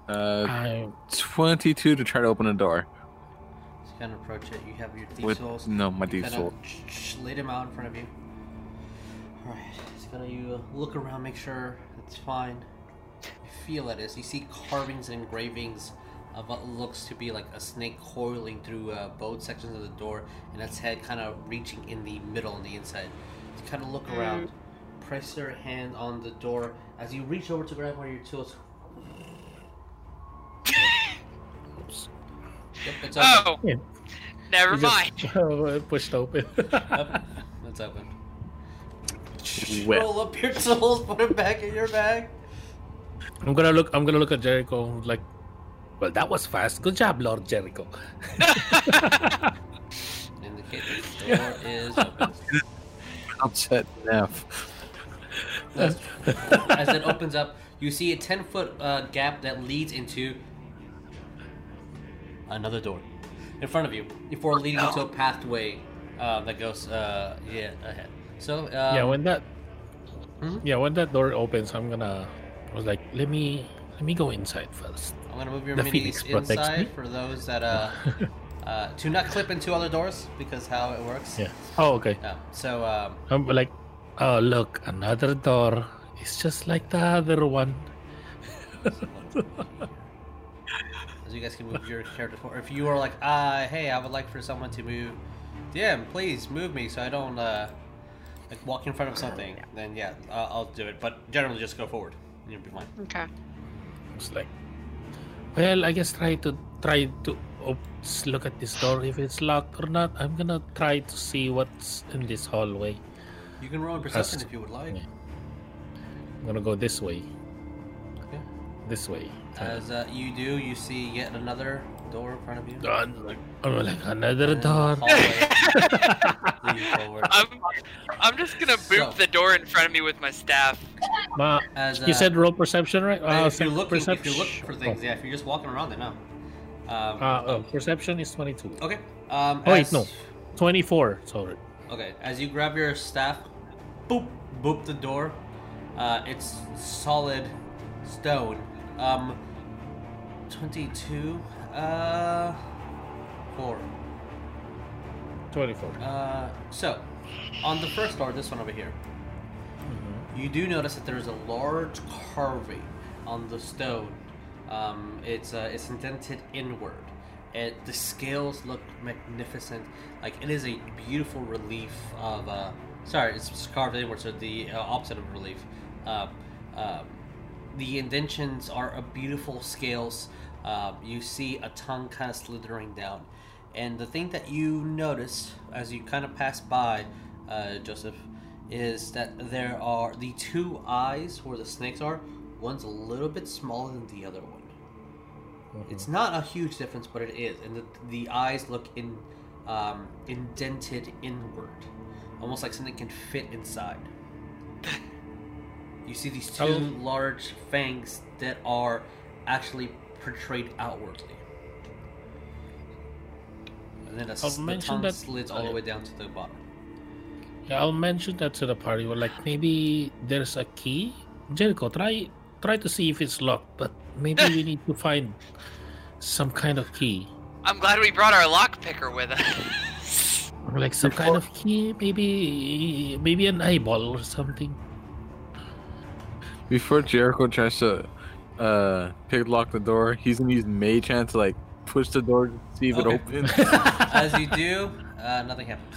Uh, I 22 to try to open a door. So you kind of approach it. You have your With diesels. no, my You diesel. Kinda laid him out in front of you. Alright, just gonna you uh, look around, make sure it's fine. You feel it is. You see carvings and engravings of what looks to be like a snake coiling through uh, both sections of the door, and its head kind of reaching in the middle on the inside. You kind of look around, press your hand on the door as you reach over to grab one of your tools. Yep, it's open. Oh, Yeah. never You just- mind. pushed open. Yep, it's open. Well, Roll up your tools, put it back in your bag. I'm gonna look. I'm gonna look at Jericho like. Well, that was fast. Good job, Lord Jericho. Indicate the kitchen door is open. upset enough. As, as it opens up, you see a 10 foot uh, gap that leads into another door in front of you before leading into a pathway uh, that goes uh, yeah ahead. So um, yeah, when that. Mhm. Yeah, when that door opens, I'm gonna. I was like, let me let me go inside first. I'm gonna move your the minis inside me. for those that uh, uh, to not clip into other doors because how it works. Yeah. Oh, okay. Yeah, so um, I'm like, oh look, another door It's just like the other one. As you guys can move your character forward. If you are like, uh, hey, I would like for someone to move, DM, please move me so I don't uh, like walk in front of something. Then yeah, uh, I'll do it. But generally, just go forward. and You'll be fine. Okay. It's like, well, I guess try to try to op- look at this door if it's locked or not. I'm gonna try to see what's in this hallway. You can roll in perception That's- if you would like. yeah. I'm gonna go this way. Okay. This way. As uh, you do, you see yet another door in front of you. Done. Like, oh, like another And door. hallway. Lean forward. I'm, I'm just gonna boop So- the door in front of me with my staff. Ma, As, you uh, said roll perception, right? Uh, if you're so looking, if you're perception- looking for things, yeah. If you're just walking around, then no. Um, Uh, oh, perception is 22. Okay. Um, Oh, wait, no. 24. Sorry. Okay. As you grab your staff, boop, boop the door. Uh, it's solid stone. Um, twenty-two. Uh, four. 24. Uh, so on the first door, this one over here, you do notice that there's a large carving on the stone. Um, it's uh, it's indented inward. And the scales look magnificent. Like it is a beautiful relief of. Uh, sorry, it's carved inward, so the uh, opposite of relief. Uh, um, the indentions are a beautiful scales. Um, you see a tongue kind of slithering down, and the thing that you notice as you kind of pass by, uh, Joseph, is that there are the two eyes where the snakes are. One's a little bit smaller than the other one. It's not a huge difference, but it is, and the, the eyes look in um, indented inward, almost like something can fit inside. You see these two Oh. large fangs that are actually portrayed outwardly. And then a, I'll the mention tongue that- slits all the oh, way down to the bottom. Yeah, I'll mention that to the party. Well, like maybe there's a key. Jericho, try try to see if it's locked, but maybe we need to find some kind of key. I'm glad we brought our lock picker with us. Like some kind of key, maybe maybe an eyeball or something. Before Jericho tries to uh pick lock the door, he's gonna use Mage Hand to like push the door to see if Okay. it opens. As you do, uh, nothing happens.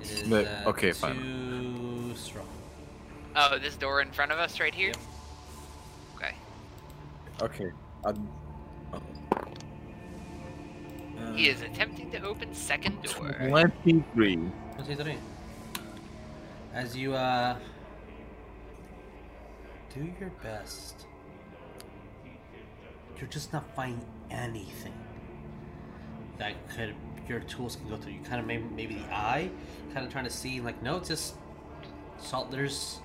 It is But- uh, okay, too fine. strong. Oh, this door in front of us right here? Okay. okay. I- He is attempting to open second door. Twenty-three. Twenty-three. As you uh do your best, you're just not finding anything that could your tools can go through. You kind of maybe maybe the eye, kind of trying to see like no, it's just salt. There's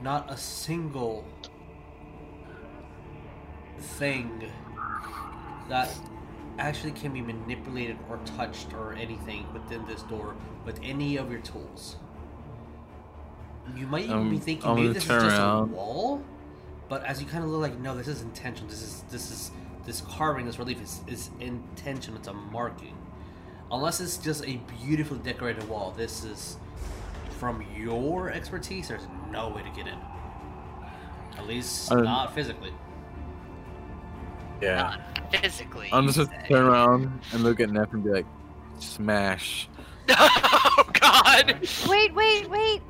not a single thing that actually can be manipulated or touched or anything within this door with any of your tools. You might even be Um, thinking I'm maybe gonna this is just around. a wall, but as you kind of look like, no, this is intentional. This is this is this carving, this relief is is intentional. It's a marking. Unless it's just a beautifully decorated wall, this is from your expertise. There's no way to get in. At least not physically. Yeah. Physically. I'm just gonna turn around and look at Nef and be like, smash. oh God! Wait, wait, wait.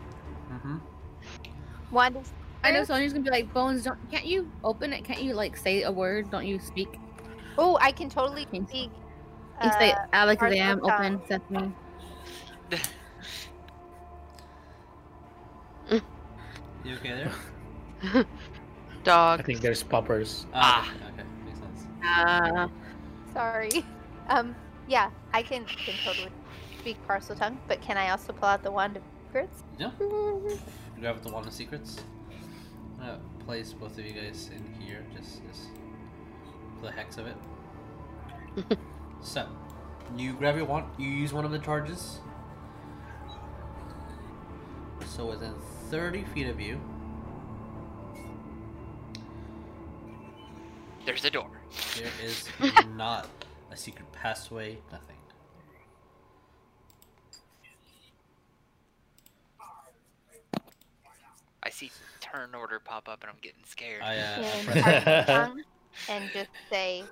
Mm-hmm. Wanda. I know Sonya's gonna be like, Bones, don't can't you open it? Can't you like say a word? Don't you speak? Oh, I can totally Can- speak. You say uh, Alakazam, Arthur open, tongue. sesame. You okay there? Dog. I think there's poppers. Ah, okay, okay, makes sense. Uh, Sorry. Um, yeah, I can, can totally speak Parseltongue, but can I also pull out the wand of secrets? Yeah. You grab the wand of secrets. I'm gonna place both of you guys in here, just, just for the hex of it. so, you grab your wand. You use one of the charges. So within 30 feet of you, There's a door. there is not a secret passway. Nothing. I see see turn order pop up and I'm getting scared. I, uh, And press- bite my tongue and just say,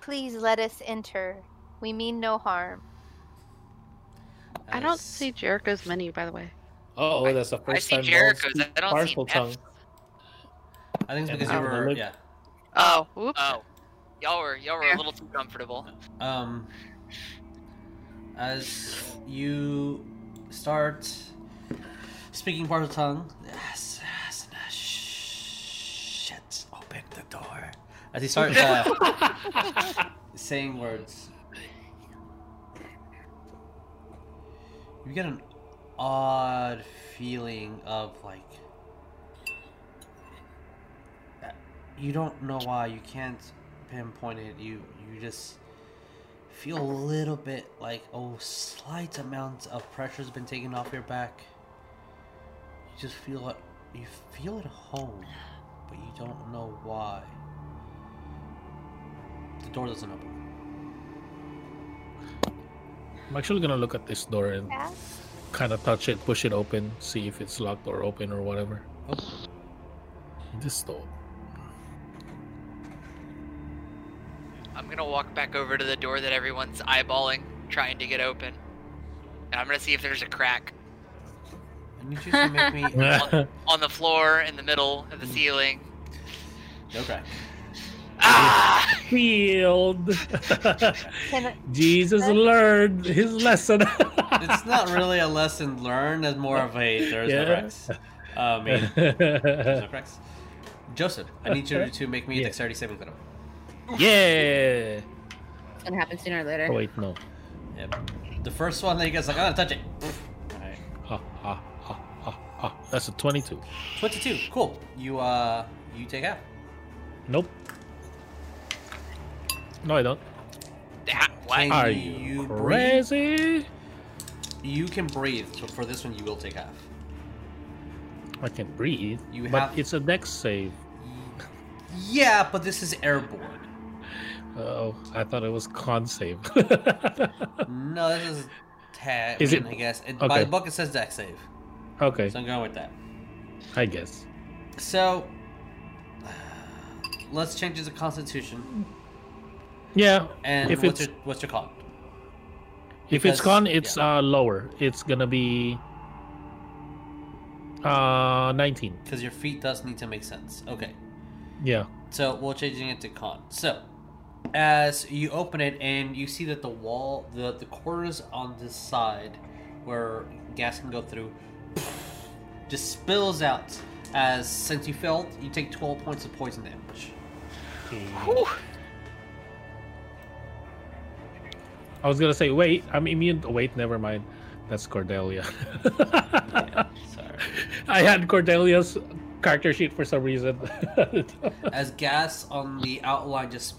"Please let us enter. We mean no harm." I don't see Jericho's menu, by the way. Oh, I- that's the I first see time. Jericho's. I don't see Parseltongue. I think it's and because you were look- yeah. Oh, Whoops. oh, y'all were y'all were Yeah. a little too comfortable. Um, as you start speaking part of the tongue, yes, yes, yes, shit, open the door. As he starts uh, saying words, you get an odd feeling of like you don't know why you can't pinpoint it. You you just feel a little bit like oh slight amount of pressure has been taken off your back. You just feel it. You feel at home, but you don't know why. The door doesn't open. I'm actually gonna look at this door and Yeah. kind of touch it, push it open, see if it's locked or open or whatever. Oh, This door. I'm gonna walk back over to the door that everyone's eyeballing, trying to get open, and I'm gonna see if there's a crack I need you to make me yeah, on the floor, in the middle, of the ceiling. no crack. Ah! Field. Can Jesus learned his lesson. It's not really a lesson learned. It's more of a there's no Yeah. cracks. Uh, I mean, there's no cracks. Joseph, I need you to make me a Yeah. dexterity saving throw. yeah. It's gonna happen sooner or later. Oh wait, no. Yep. The first one that you guys like, I'm gonna touch it. Alright. Ha ha ha ha ha. That's a 22. 22. Cool. You uh you take out. Nope. No, I don't. Ah, what? Can Are you, you breathe? crazy? You can breathe, so for this one you will take half. I can breathe, You but have- it's a dex save. Yeah, but this is airborne. Oh, I thought it was con save. No, this is tag. Is I it- I guess it, by the book it says dex save, okay, so I'm going with that. I guess. So let's change it to Constitution. Yeah, And if what's it's your what's your con? if it's because- con, it's uh lower. It's gonna be uh 19. Because your feet does need to make sense. Okay. Yeah. So we're changing it to con. So as you open it and you see that the wall, the the corners on this side where gas can go through, just spills out. As since you failed, you take 12 points of poison damage. Whew. I was gonna say wait, I'm immune. oh, Wait, never mind. That's Cordelia. Sorry. I had Cordelia's character sheet for some reason. As gas on the outline just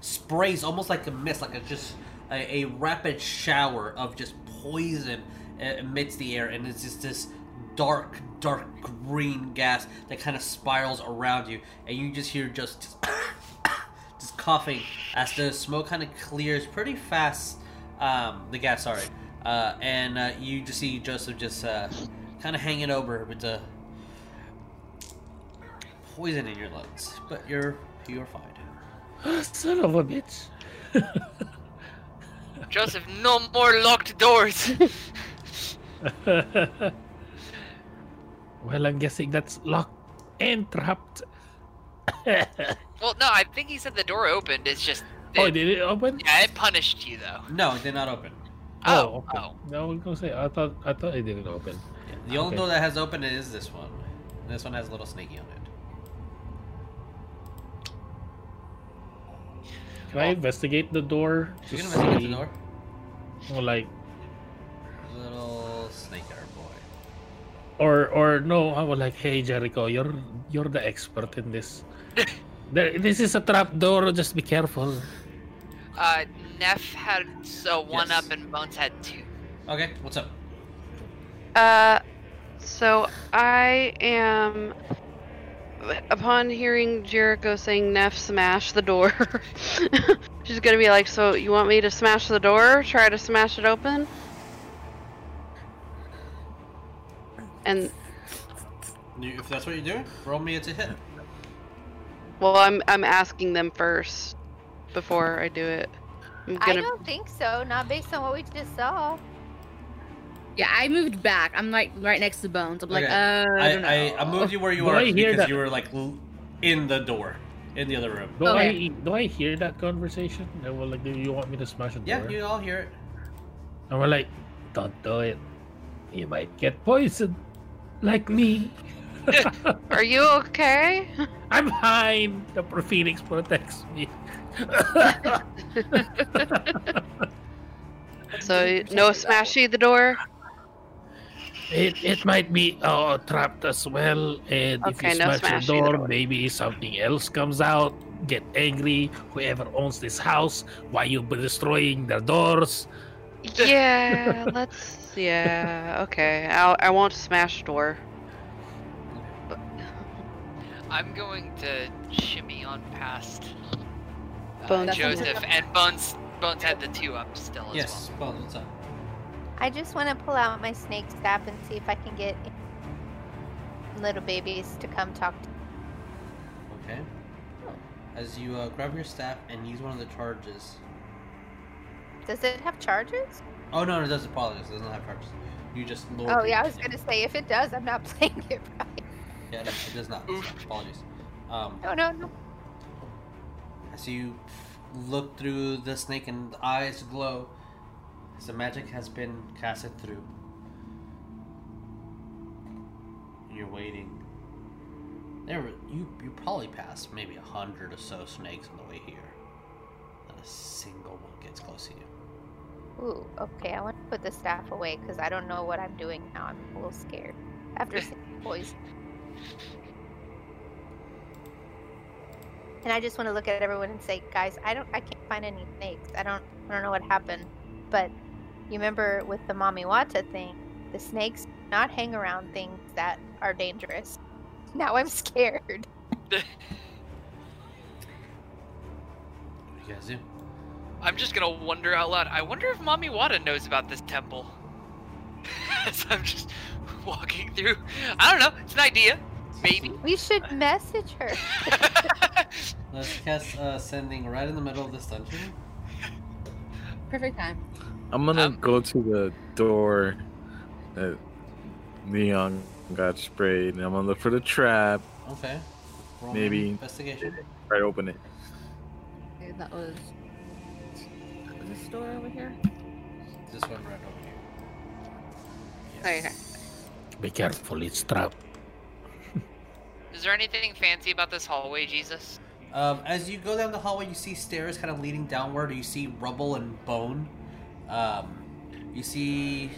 sprays almost like a mist, like a just a, a rapid shower of just poison uh, amidst the air, and it's just this dark, dark green gas that kind of spirals around you, and you just hear just just coughing as the smoke kind of clears pretty fast. Um, the gas, sorry, uh, and uh, you just see Joseph just uh, kind of hanging over with the poison in your lungs, but you're you're fine. Son of a bitch. Joseph, no more locked doors. well, I'm guessing that's locked and trapped. well, no, I think he said the door opened. It's just. oh, did it open? yeah, it punished you though. No, it did not open. Oh, oh, okay. oh. No, I was gonna say I thought I thought it didn't open. Yeah, the only door that has opened is this one. This one has a little snaky on it. Can I oh. investigate the door? You to can investigate see- the door. Or like, Little snake hair boy. or or no, I was like, hey Jericho, you're you're the expert in this. there, this is a trap door. Just be careful. Uh, Nef had so one Yes. up and Bones had two. Okay, what's up? Uh, so I am. Upon hearing Jericho saying Nef smash the door, she's gonna be like, "So you want me to smash the door? Try to smash it open?" And If that's what you're doing, roll me it's a hit. Well, I'm I'm asking them first before I do it. I'm I gonna. don't think so. Not based on what we just saw. Yeah, I moved back. I'm like right next to Bones. I'm like, Okay. uh, I, I, don't know. I, I moved you where you Do are I because that? you were like in the door, in the other room. Do Okay. I do I hear that conversation? They were like, "Do you want me to smash the door?" Yeah, you all hear it. And we're like, "Don't do it. You might get poisoned, like me." Are you okay? I'm fine. The Phoenix protects me. So no smashy the door. it it might be uh, trapped as well, and if you no smash the door, door. maybe something else comes out. Get angry, whoever owns this house. Why you destroying their doors? Yeah, let's. Yeah, okay. I'll, I won't smash door. I'm going to shimmy on past uh, Bones. Joseph, and Bones. Bones had the two up still as Yes, well, what's up? I just want to pull out my snake staff and see if I can get little babies to come talk to Okay. As you uh, grab your staff and use one of the charges. Does it have charges? Oh no, it doesn't apologize. It doesn't have charges. You just lower. Oh yeah, I was gonna say if it does, I'm not playing it right. Yeah, no, it does not. Apologies. Um, No, no, no. as you look through the snake and the eyes glow, as the magic has been casted through. You're waiting. There, were- you you probably passed maybe a hundred or so snakes on the way here. Not a single one gets close to you. Ooh, okay. I want to put the staff away because I don't know what I'm doing now. I'm a little scared after seeing poison. And I just want to look at everyone and say, guys, I don't, I can't find any snakes. I don't, I don't know what happened. But you remember with the Mami Wata thing, the snakes not hang around things that are dangerous. Now I'm scared. What do you guys do? I'm just gonna wonder out loud. I wonder if Mami Wata knows about this temple. As I'm just walking through. I don't know. It's an idea. Maybe. We should message her. Let's cast uh, sending right in the middle of this dungeon. Perfect time. I'm gonna Um, go to the door that Neon got sprayed, and I'm gonna look for the trap. Okay. Roll Maybe. investigation. Try to open it. Okay, that was. Was this door over here? This one right over here. Okay. Be careful, it's trapped. Is there anything fancy about this hallway, Jesus? Um, as you go down the hallway, you see stairs kind of leading downward. You see rubble and bone. Um, you see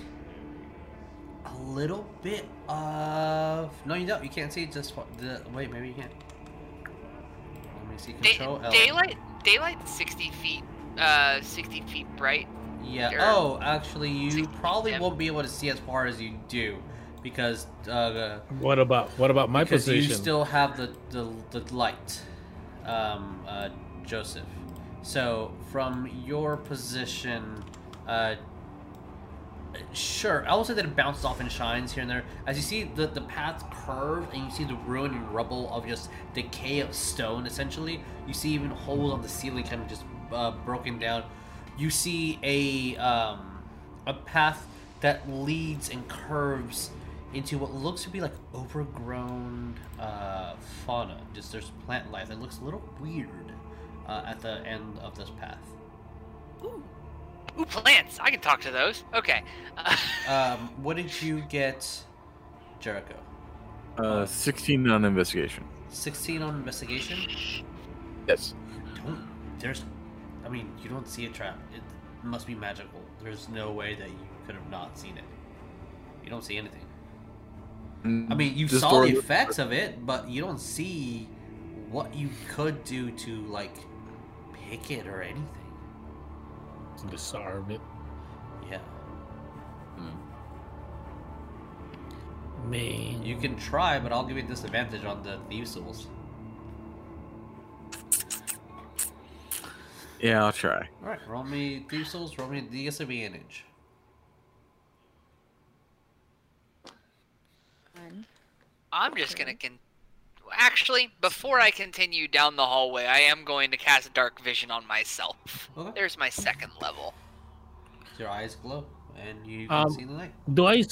a little bit of. No, you don't. You can't see just what the. Wait, maybe you can. Let me see. Day- Control L. daylight. Daylight. Sixty feet. Uh, sixty feet bright. Yeah. Sure. Oh, actually, you 60 probably feet. won't be able to see as far as you do because uh, What about what about my because position? you still have the the, the light, um, uh, Joseph. So from your position, uh, sure, I will say that it bounces off and shines here and there. As you see the the path curve and you see the ruin and rubble of just decay of stone. Essentially, you see even holes on the ceiling kind of just uh, broken down. You see a um, a path that leads and curves into what looks to be like overgrown uh, fauna. Just there's plant life that looks a little weird uh, at the end of this path. Ooh, Ooh, plants. I can talk to those. Okay. Uh, Um, what did you get, Jericho? Uh, 16 on investigation. 16 on investigation? Yes. Don't, there's, I mean, you don't see a trap. It must be magical. There's no way that you could have not seen it. You don't see anything. I mean, you This saw the effects of it, but you don't see what you could do to, like, pick it or anything. To Disarm it. Yeah. Hmm. Man. You can try, but I'll give you disadvantage on the Thieves' Tools. Yeah, I'll try. Alright, roll me Thieves' Tools, roll me disadvantage. One. I'm just gonna con. Actually, before I continue down the hallway, I am going to cast Dark Vision on myself. Okay. There's my second level. Your eyes glow, and you can Um, see the night. Do I?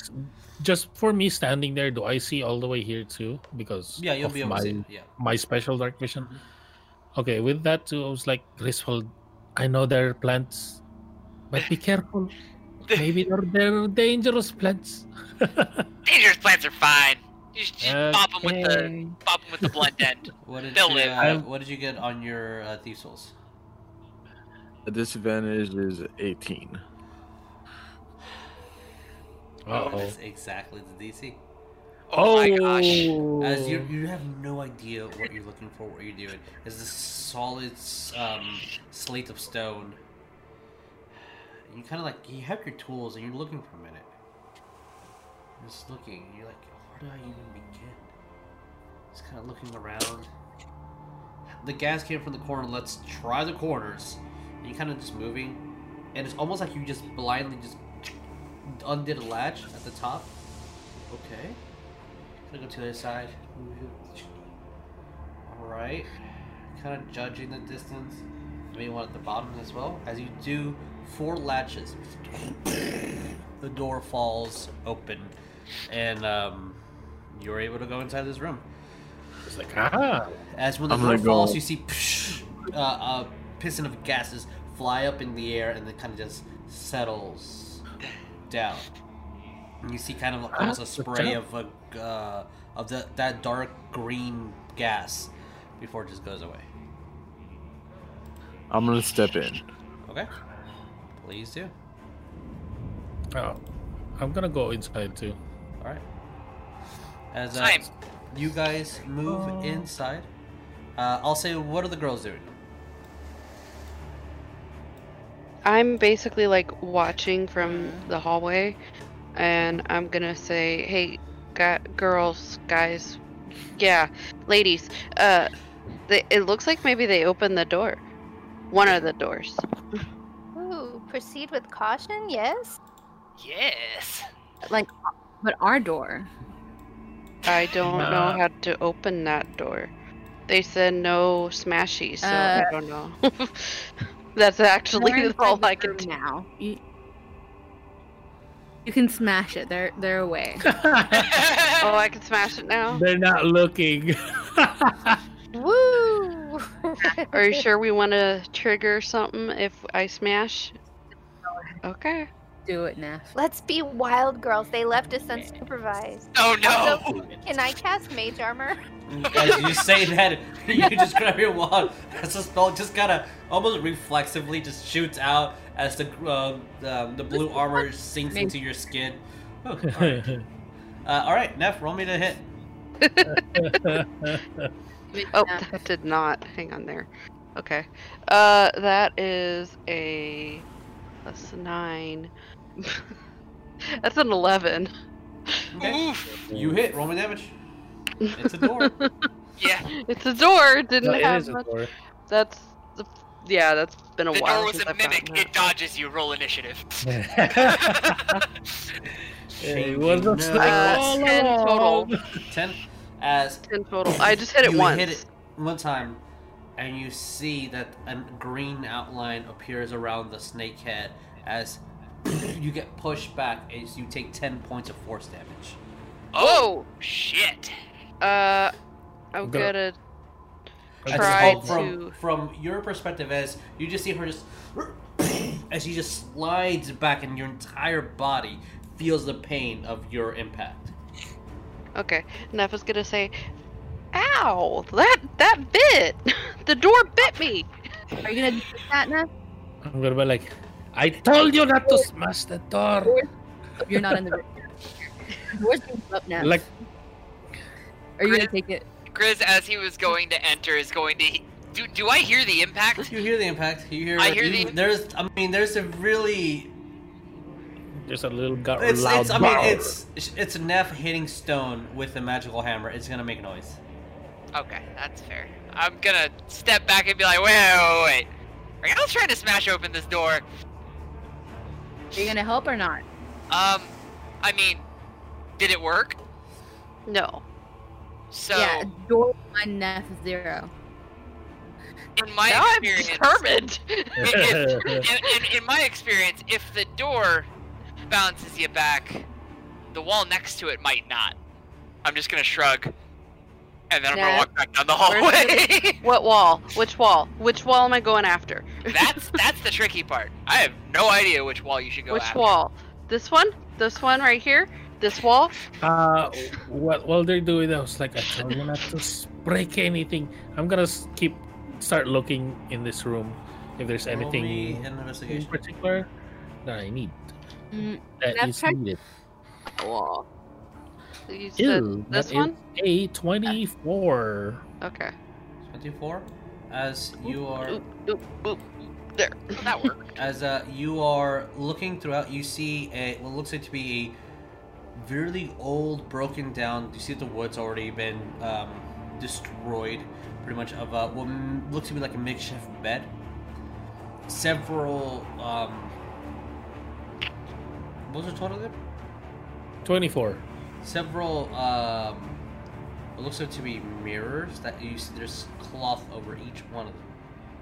just for me standing there? Do I see all the way here too? Because Yeah, you'll of be able my to see. it, Yeah. my special dark vision. Okay, with that too, I was like, Griswold, I know there are plants, but be careful. Maybe they're, they're dangerous plants. Dangerous plants are fine. You just, just pop them with the Okay. pop 'em with the blunt end. What did They'll you, live. uh, What did you get on your uh, thief souls? The disadvantage is 18. Uh-oh. That's exactly the DC. Oh, my gosh. As you, you have no idea what you're looking for, what you're doing. It's this solid um, slate of stone. And you kind of like you have your tools and you're looking for a minute. You're just looking. And you're like, where do I even begin? Just kind of looking around. The gas came from the corner. Let's try the corners. And you kind of just moving, and it's almost like you just blindly just undid a latch at the top. Okay. Gonna go to the other side. Alright. Kind of judging the distance. Maybe one at the bottom as well. As you do four latches, the door falls open. And um, you're able to go inside this room. It's like, ah, As when the I'm door gonna go- falls, you see uh, a piston of gases fly up in the air and then kind of just settles down. And you see kind of almost a spray of a, uh, of the, that dark green gas before it just goes away. I'm gonna step in. Okay, please do. oh, I'm gonna go inside too. All right. As uh, you guys move inside, uh, I'll say, what are the girls doing? I'm basically like watching from the hallway, and I'm gonna say, "Hey, gu- girls, guys, yeah, ladies. Uh, they, it looks like maybe they opened the door, one of the doors. Ooh, proceed with caution, yes? Yes. Like, but our door. I don't know Uh. how to open that door. They said no smashy, so Uh. I don't know. That's actually all I can do. now. You, you can smash it. They're they're away. Oh, I can smash it now. They're not looking. Woo! Are you sure we want to trigger something if I smash? Okay. Do it, Nef. Let's be wild girls. They left us unsupervised. Oh no. Also, can I cast mage armor? As you say that, you just grab your wand. As the spell just kind of almost reflexively just shoots out as the uh, the, the blue armor sinks into your skin. Oh, all right. Uh, all right, Nef, roll me to hit. Oh, that did not. Hang on there. Okay. Uh, that is a plus nine. That's an eleven. Okay. Oof. You hit. Roll me damage. It's a door. Yeah. It's a door. Didn't No, it have is a much. door. That's the. Yeah, that's been a The while. door was since a I've gotten mimic. It dodges you. Roll initiative. it was a No. snake Uh, 10 total. Ten. As Ten total. I just hit it you once. hit it one time, and you see that a green outline appears around the snake head as you get pushed back as you take ten points of force damage. Oh shit. Uh, I'm Go. gonna As- try oh, from, to. from your perspective, as you just see her just as she just slides back, and your entire body feels the pain of your impact. Okay, Nef is gonna say, "Ow! That that bit. the door bit me." Are you gonna do that, Nef? I'm gonna be like, I told you not to smash the door. You're not in the room. Door's being up now. Like, Are you gonna take it? Grizz, as he was going to enter, is going to. Do, do I hear the impact? You hear the impact. You hear. I hear you- the- There's. I mean, there's a really. there's a little gu- It's. loud it's I mean, it's. It's Nef hitting stone with a magical hammer. It's gonna make noise. Okay, that's fair. I'm gonna step back and be like, wait, wait, wait. wait. I was trying to smash open this door. Are you gonna help or not? Um, I mean, did it work? No. So Yeah, door one, Nef zero. in my now I'm experience, determined. if, in, in, in my experience, if the door bounces you back, the wall next to it might not. I'm just gonna shrug, and then I'm Yeah. gonna walk back down the Where's hallway. what wall? Which wall? Which wall am I going after? that's that's the tricky part. I have no idea which wall you should go Which after. wall? This one? This one right here? This wall? Uh, what while they're doing that, I was like, I told you not to break anything. I'm gonna keep start looking in this room if there's Roll anything an in particular that I need. Mm, That That's is check- needed. Wall. You said Ew, this that is one? A twenty-four. Okay. 24. As you are Oop, oop, oop. There. That worked. as uh, you are looking throughout, you see a what looks like to be a really old, broken down. You see the wood's already been um, destroyed, pretty much of uh, what looks to be like a makeshift bed. Several. Um, what was the total there? Twenty-four. Several. Um, what looks like to be mirrors that you see. There's cloth over each one of them.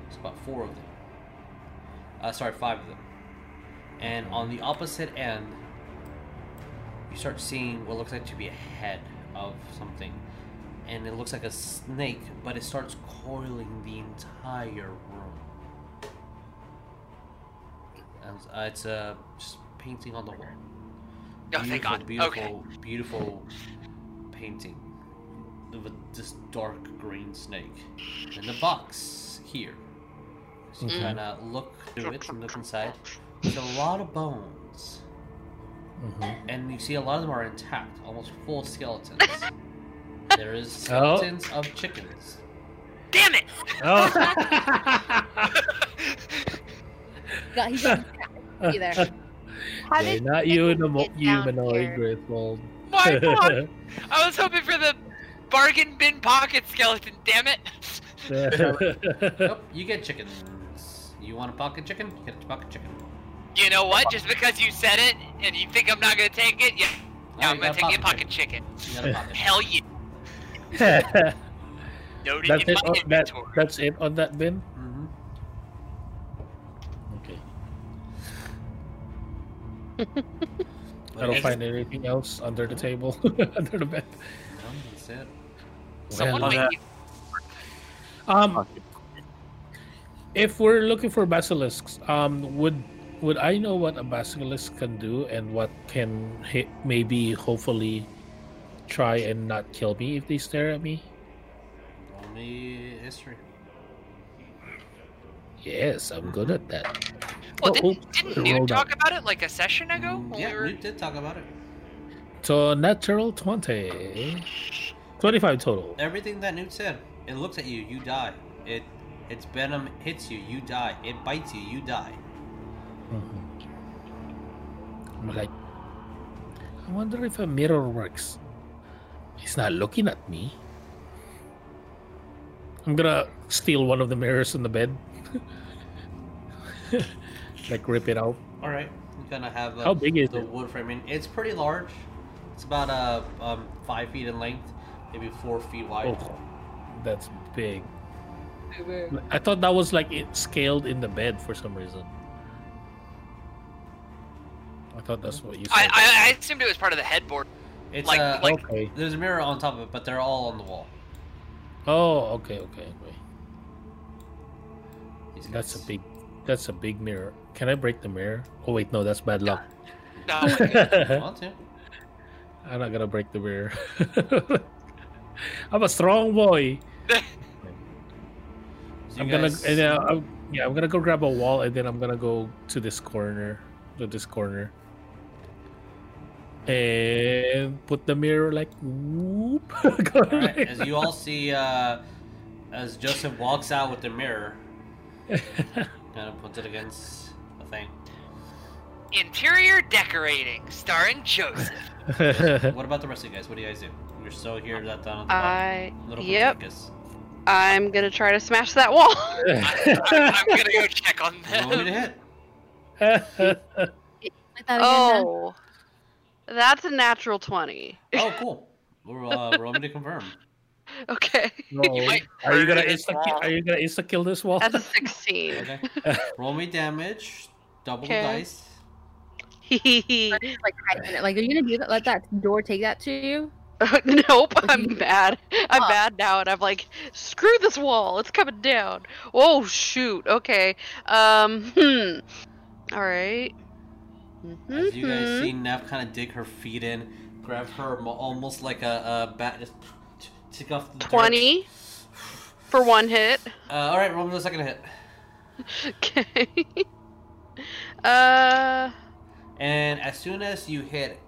It's about four of them. Uh, sorry, five of them. And on the opposite end, you start seeing what looks like to be a head of something. And it looks like a snake, but it starts coiling the entire room. And uh, it's a just painting on the wall. Oh, thank God. Beautiful, Okay. beautiful painting of a, this dark green snake. And the box here. So you Mhm. kind of look through it and look inside. There's a lot of bones, Mhm. and you see a lot of them are intact, almost full skeletons. there is Oh. skeletons of chickens. Damn it! Oh. got, he got you there. How Okay, not you you, the mo- humanoid here? Griswold. My God! I was hoping for the bargain bin pocket skeleton. Damn it! Nope, you get chickens. You want a pocket chicken? You get a pocket chicken. You know what? Just because you said it and you think I'm not gonna take it, yeah, Oh, I'm gonna take your pocket pocket chicken. You got a pocket. Hell yeah! Noted that's it. On, that, inventory. that's it on that bin. hmm Okay. I don't find anything else under the table, under the bed. No, that's it. Someone Well, might uh, need- Um, if we're looking for basilisks, um, would would I know what a basilisk can do and what can hit, maybe hopefully try and not kill me if they stare at me? Only history. Yes, I'm good at that. Well, Oh, didn't, oops, didn't I Newt talk out. about it like a session ago? Mm, yeah, we were... did talk about it. So natural twenty. 25 total. Everything that Newt said. It looks at you, you die. It its venom hits you, you die. It bites you, you die. Mhm. I'm like, I wonder if a mirror works. He's not looking at me. I'm gonna steal one of the mirrors in the bed. like rip it out. All right, you gonna have uh, How big is the it? wood framing? It's pretty large. It's about uh um five feet in length, maybe four feet wide. Oh, that's big. I thought that was like it scaled in the bed for some reason. I thought that's what you I, said. I, I assumed it was part of the headboard. It's like- uh, like- okay. there's a mirror on top of it, but they're all on the wall. Oh, okay, okay, okay. These That's a big. That's a big mirror. Can I break the mirror? Oh wait, no, that's bad luck. No, want to? I'm not gonna break the mirror. I'm a strong boy. So I'm you gonna guys- and, uh, I'm, yeah, I'm gonna go grab a wall and then I'm gonna go to this corner, to this corner, and put the mirror like whoop. Go All right, like as you all see, uh, as Joseph walks out with the mirror, kind of puts it against the thing. interior decorating starring Joseph. What about the rest of you guys? What do you guys do? You're still here, that down at the I bottom. Little yep. Copernicus. I'm gonna try to smash that wall. I, I'm gonna go check on You want me to them. hit? Like that again, oh, that's a natural twenty. Oh, cool. We're, uh, roll me to confirm. Okay. No. might Are you gonna insta wall. are you gonna insta kill this wall? That's a 16. Okay. Roll me damage. Double Okay. the dice. like. Like, are you gonna do that? Let that door take that to you? nope, I'm mad. I'm Oh. mad now, and I'm like, screw this wall. It's coming down. Oh shoot. Okay. Um. Hmm. All right. As you guys Mhm. see Nef kind of dig her feet in, grab her almost like a, a bat, just take off the dirt. Twenty for one hit. Uh, all right, roll me the second hit. Okay. uh. And as soon as you hit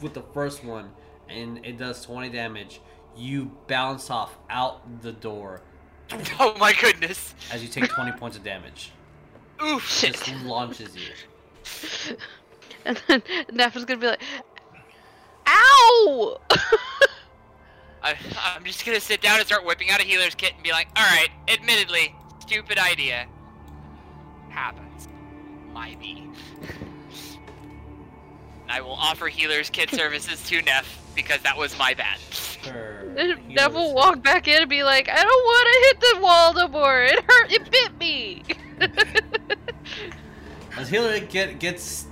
with the first one, and it does 20 damage, you bounce off out the door Oh my goodness. as you take 20 points of damage. Oof. Just launches you. And then Nef is gonna be like, "Ow!" I, I'm just gonna sit down and start whipping out a healer's kit and be like, alright, admittedly, stupid idea. Happens. Might be. I will offer healer's kit services to Nef because that was my bad. Her And Nef will walk back in and be like, "I don't want to hit the wall no more. It hurt. It bit me." As healer get, gets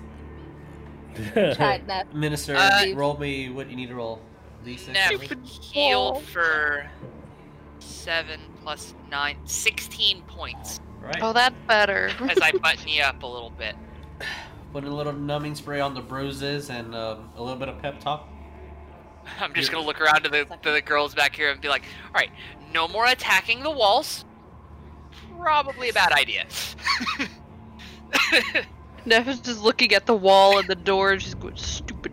Tried that. minister, Uh, roll me what you need to roll. D6. Nef, heal for 7 plus 9, 16 points Right. oh, that's better. as I button you up a little bit. Put a little numbing spray on the bruises and um, a little bit of pep talk. I'm just gonna look around to the, to the girls back here and be like, alright, no more attacking the walls. Probably a bad idea. Nef is just looking at the wall and the door, and she's going, "Stupid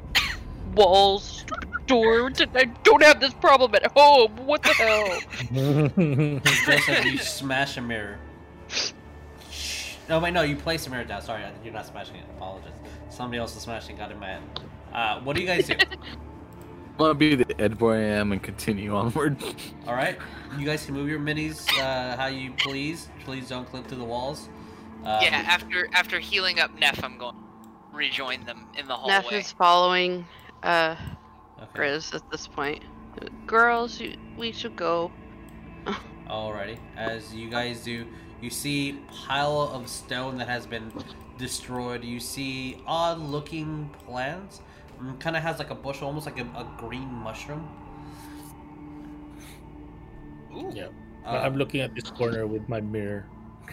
walls, stupid door. I don't have this problem at home. What the hell?" Joseph, you smash a mirror. No, wait, no, you place a mirror down. Sorry, you're not smashing it. Apologies. Somebody else is smashing. Got it mad. Uh, what do you guys do? I'm gonna be the Ed boy I am and continue onward. All right, you guys can move your minis uh, how you please. Please don't clip through the walls. Um, yeah, after after healing up Nef, I'm going to rejoin them in the hallway. Nef hallway. is following uh okay. Grizz at this point. Girls, you, we should go. Alrighty. As you guys do, you see pile of stone that has been destroyed. You see odd-looking plants. Kind of has like a bush, almost like a, a green mushroom. Ooh. yeah. Uh, I'm looking at this corner with my mirror.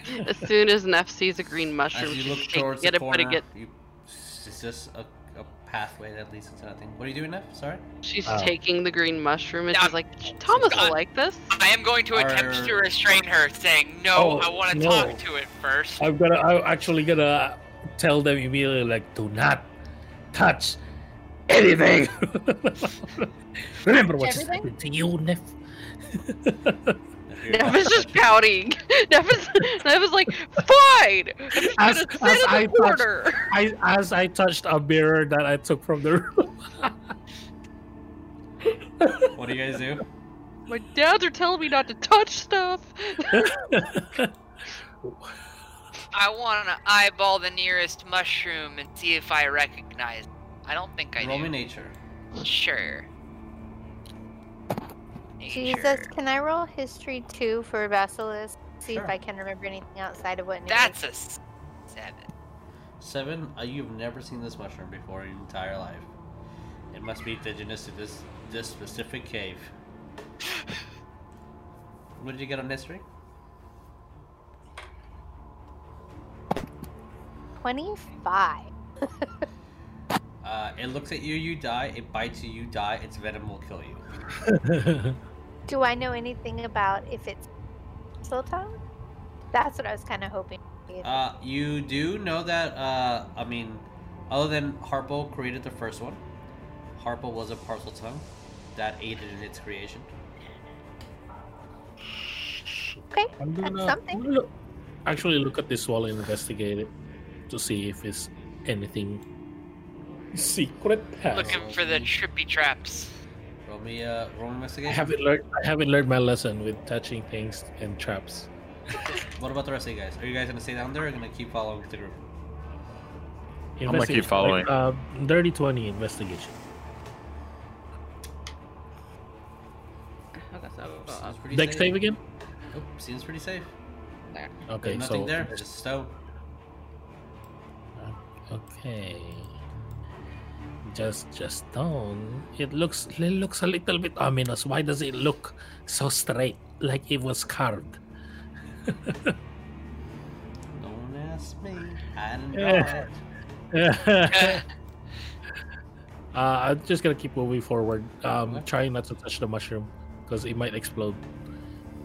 As soon as Nef sees a green mushroom, As you she's look taking towards it the and putting corner, it. you, it's just a, a pathway that leads into nothing. What are you doing, Nef? Sorry. She's Oh. taking the green mushroom, and Yeah, she's like, "Thomas will like this." I am going to attempt to restrain her, saying, "No, Oh, I want to no. talk to it first. I'm gonna. I'm actually gonna tell them immediately, like, do not touch anything. Remember what's Everything? happened to you, Nef. If you're Nef not is just pouting. Nef is, like, "Fine, I'm just As- gonna sit as in I the touch- corner." I, as I touched a mirror that I took from the room. What do you guys do? My dads are telling me not to touch stuff. I want to eyeball the nearest mushroom and see if I recognize. it. I don't think I Roll me do. nature. Sure. Jesus, Nature. can I roll history two for Basilisk? See Sure. if I can remember anything outside of what. Nick That's a seven. Seven. Uh, you've never seen this mushroom before in your entire life. It must be indigenous to this this specific cave. What did you get on history? Twenty-five. Uh, it looks at you, you die. It bites you, you die. Its venom will kill you. Do I know anything about if it's Sultan? That's what I was kind of hoping. Uh, you do know that. Uh, I mean, other than Herpo created the first one, Herpo was a Parseltongue that aided in its creation. okay, I'm that's gonna, something. I'm look, actually look at this wall and investigate it to see if it's anything secret. past. Looking for the trippy traps. Roll me, uh, roll me I haven't learned. I haven't learned my lesson with touching things and traps. What about the rest of you guys? Are you guys gonna stay down there or gonna keep following the group? I'm gonna keep following. Like, uh, dirty twenty investigation. Okay, so I'll- I'll- Seems pretty Deck safe. save again? Oh, seems pretty safe. there. Okay, Nothing so there. Just stone. Okay. Just just stone. It looks it looks a little bit ominous. Why does it look so straight, like it was carved? Don't ask me. I don't Yeah. know. uh, I'm just gonna keep moving forward. Um, trying not to touch the mushroom because it might explode.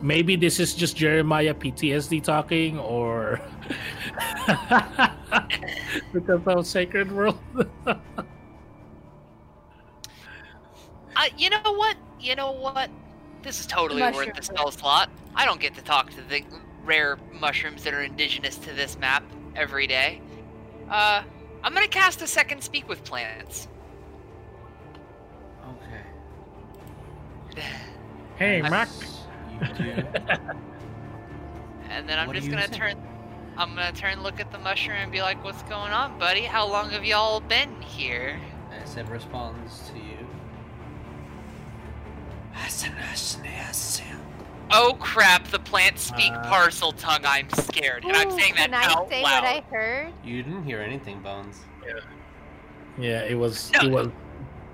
Maybe this is just Jeremiah PTSD talking, or because of Sacred World. Uh, you know what? You know what? This is totally worth the spell slot. I don't get to talk to the rare mushrooms that are indigenous to this map every day. Uh, I'm gonna cast a second speak with plants. Okay. hey, Mac. And then I'm What just gonna say? turn. I'm gonna turn, look at the mushroom, and be like, "What's going on, buddy? How long have y'all been here?" As it responds to you. Oh crap! The plants speak Uh, Parseltongue. I'm scared, and I'm saying that Can I out say loud. what I heard? You didn't hear anything, Bones. Yeah, yeah it was. No. It was.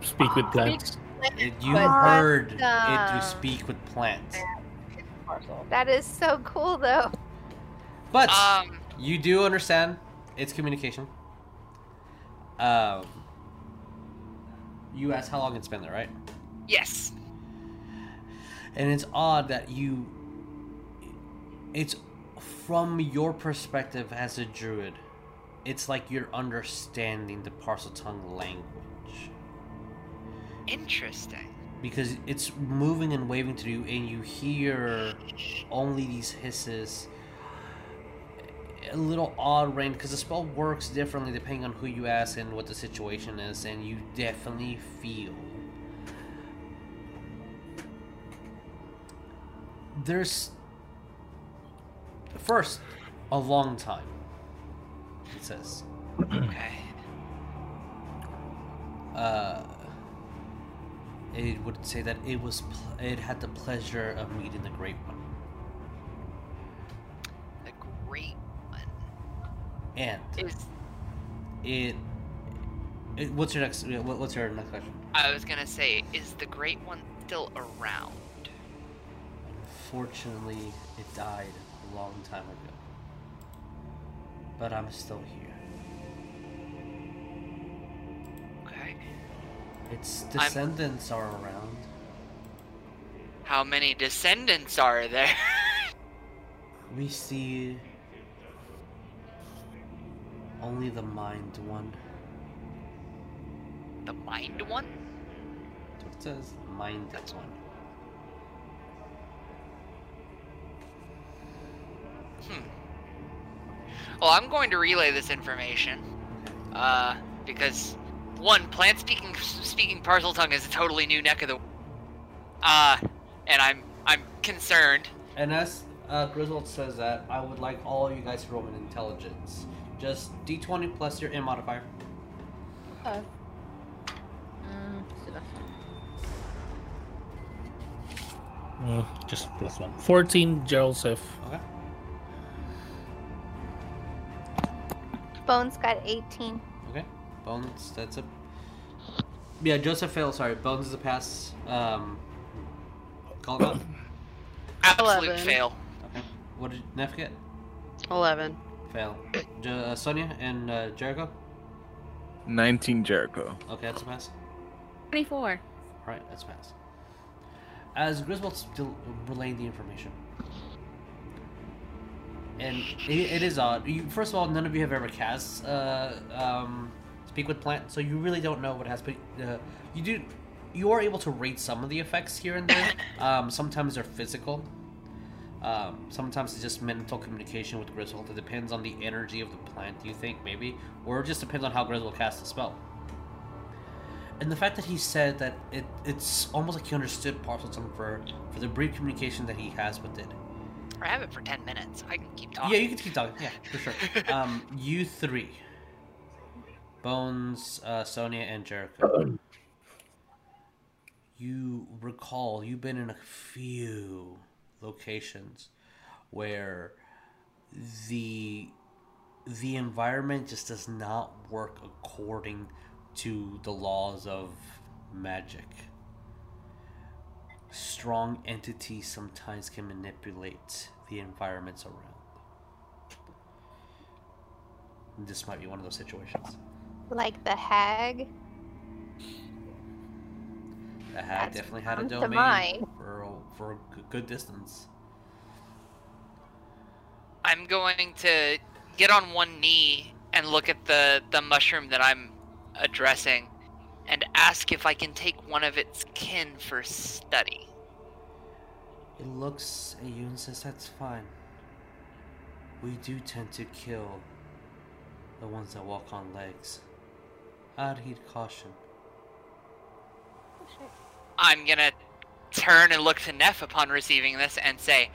Speak with plants. It, you But heard it that's, to uh, speak with plants. That is so cool, though. But Um, you do understand it's communication. Um, you asked how long it's been there, right? yes. And it's odd that you. It's from your perspective as a druid. It's like you're understanding the Parseltongue language. Interesting. because it's moving and waving to you and you hear only these hisses a little odd range because the spell works differently depending on who you ask and what the situation is and you definitely feel there's first a long time it says Okay. uh, it would say that it was pl- it had the pleasure of meeting the great one The great one and is. it, it what's your next what's your next question I was gonna say, is the great one still around? Fortunately it died a long time ago but i'm still here Okay. its descendants are around How many descendants are there? we see only the mind one the mind one? It says mind That's one Hmm. Well, I'm going to relay this information. Uh, because one, plant speaking speaking Parseltongue is a totally new neck of the. Uh, and I'm I'm concerned. And as uh, Griswold says that, I would like all of you guys to roll an intelligence. Just d20 plus your M modifier. Okay. Mm, so that's fine. Mm, just plus one. 14, Joseph. Okay. Bones got 18. Okay. Bones, that's a. Yeah, Joseph failed. Sorry, Bones is a pass. Um. Call it out. Absolute Eleven. fail. Okay. What did Nef get? 11. Fail. Jo- uh, Sonya and uh, Jericho. 19 Jericho. Okay, that's a pass. 24. Alright, that's a pass. As Griswold's still relaying the information. And it, it is odd. You, first of all, none of you have ever cast uh, um, Speak with Plant, so you really don't know what has been. Uh, you do. You are able to rate some of the effects here and there. Um, sometimes they're physical. Um, sometimes it's just mental communication with Griswold. It depends on the energy of the plant, you think, maybe? Or it just depends on how Griswold casts the spell. And the fact that he said that it, it's almost like he understood parts Parseltongue for, for the brief communication that he has with it. I have it for ten minutes. I can keep talking. Yeah, you can keep talking. Yeah, for sure. um, you three Bones, uh, Sonya, and Jericho. you recall you've been in a few locations where the the environment just does not work according to the laws of magic. Strong entities sometimes can manipulate the environments around. This might be one of those situations. Like the hag. The hag That's definitely had a domain for a- for a g- good distance. I'm going to get on one knee and look at the the mushroom that I'm addressing and ask if I can take one of its kin for study. It looks at you and says, "That's fine. We do tend to kill the ones that walk on legs. I'd heed caution." I'm gonna turn and look to Nef upon receiving this and say,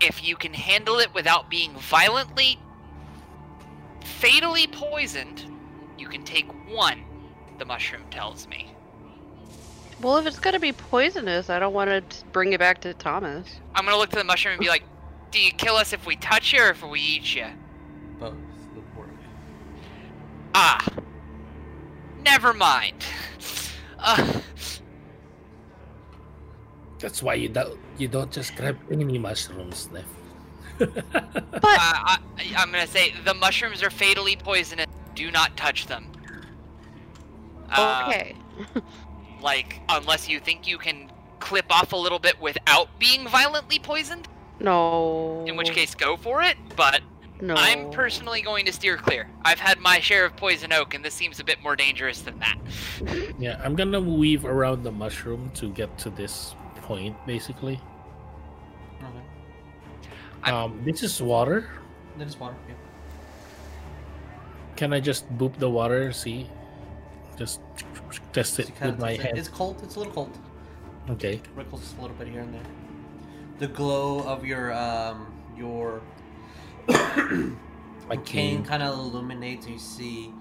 if you can handle it without being violently, fatally poisoned, you can take one, the mushroom tells me. Well, if it's gonna be poisonous, I don't want to bring it back to Thomas. I'm gonna look to the mushroom and be like, do you kill us if we touch you or if we eat you? Both would work. Ah. Never mind. Uh, That's why you don't you don't just grab any mushrooms, Nef. But I, I, I'm gonna say the mushrooms are fatally poisonous. Do not touch them. Uh, okay. Like, unless you think you can clip off a little bit without being violently poisoned, No. in which case go for it. But no. I'm personally going to steer clear. I've had my share of poison oak, and this seems a bit more dangerous than that. Yeah, I'm gonna weave around the mushroom to get to this point, basically. Okay. Um, this is water. That is water. Yeah. Can I just boop the water? See, just test it So you kinda- with my it's, hand. it's cold. It's a little cold. Okay. Ripples a little bit here and there. The glow of your um your My cane kind of illuminates. You see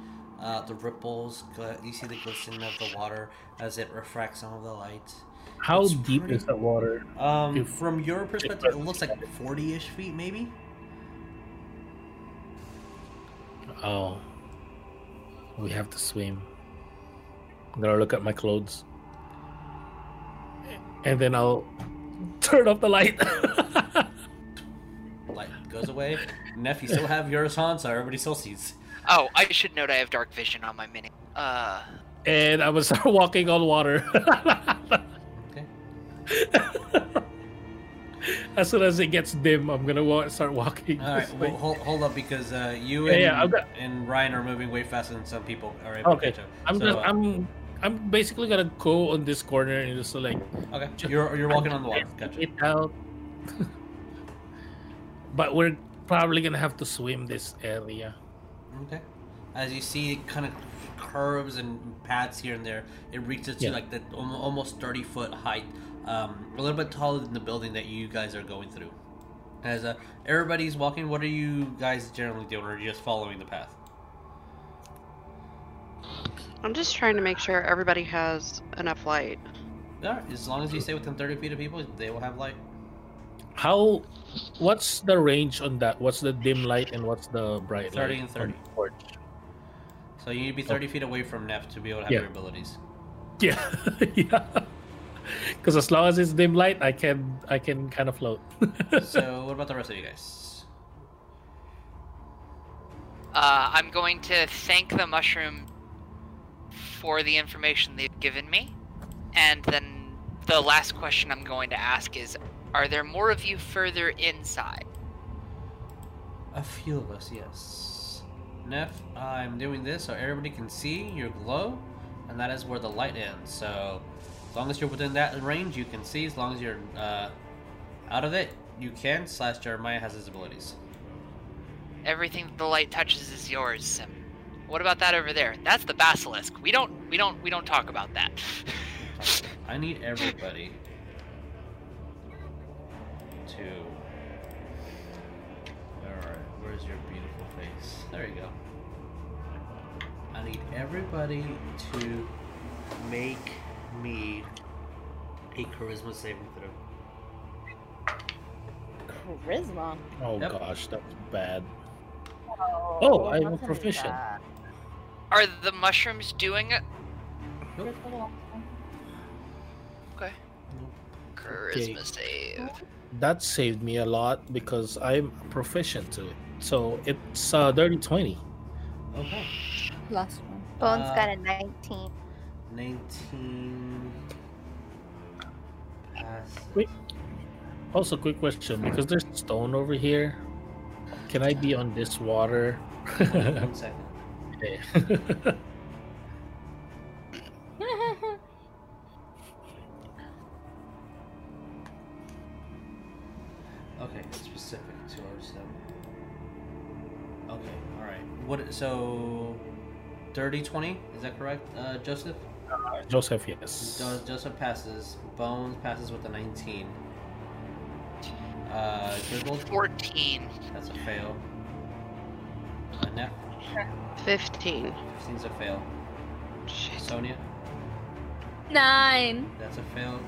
uh, the ripples. You see the glisten of the water as it refracts some of the light. How It's deep pretty- is the water? Um, If- from your perspective, it looks like forty-ish feet, maybe. Oh, we have to swim. I'm gonna look at my clothes, and then I'll turn off the light. Light goes away. Nef, you still have yours on, so everybody still sees. Oh, I should note I have dark vision on my mini. Uh, and I was walking on water. Okay. as soon as it gets dim, I'm gonna wa- start walking. All right. Well, hold, hold up because uh, you and, yeah, I've got- and Ryan are moving way faster than some people are able Okay. to catch up. I'm So, just, uh, I'm I'm basically gonna go on this corner and just like okay. just- You're you're walking on the water. Gotcha. it out. but we're probably gonna have to swim this area. Okay. As you see, it kind of curves and paths here and there. It reaches to Yeah. like the almost thirty foot height, um, a little bit taller than the building that you guys are going through. As uh, everybody's walking, what are you guys generally doing, or are you just following the path? I'm just trying to make sure everybody has enough light. Yeah, as long as you stay within thirty feet of people, they will have light. How? What's the range on that? What's the dim light and what's the bright 30 light? and 30. on the torch? So you need to be thirty feet away from Nef to be able to have Yeah. your abilities. Yeah, yeah. Because as long as it's dim light, I can I can kind of float. so what about the rest of you guys? uh, I'm going to thank the mushroom for the information they've given me, and then the last question I'm going to ask is: Are there more of you further inside? A few of us, yes. Nef, I'm doing this so everybody can see your glow, and that is where the light ends. So, as long as you're within that range, you can see. As long as you're uh, out of it, you can. Slash Jeremiah has his abilities. Everything the light touches is yours. Sim. What about that over there? That's the basilisk. We don't, we don't, we don't talk about that. I need everybody to. Alright, where's your beautiful face? There you go. I need everybody to make me a charisma saving throw. Charisma. Oh Yep. gosh, that's bad. Oh, Oh, I'm a nothing proficient. Bad. Are the mushrooms doing it? Nope. Okay. Charisma save. That saved me a lot because I'm proficient to it. So it's uh, dirty twenty. Okay. Last one. Bones Uh, got a 19. 19. Pass. Wait. Also, quick question: because there's stone over here, can I be on this water? One second. Okay. Okay, specific to our seven. Okay, alright. What so dirty twenty, is that correct, uh Joseph? Joseph, yes. Jo- Joseph passes. Bones passes with a nineteen. Uh Griswold, 14. that's a fail. Annette, 15. 15's a fail. Sonya, Nine. that's a fail.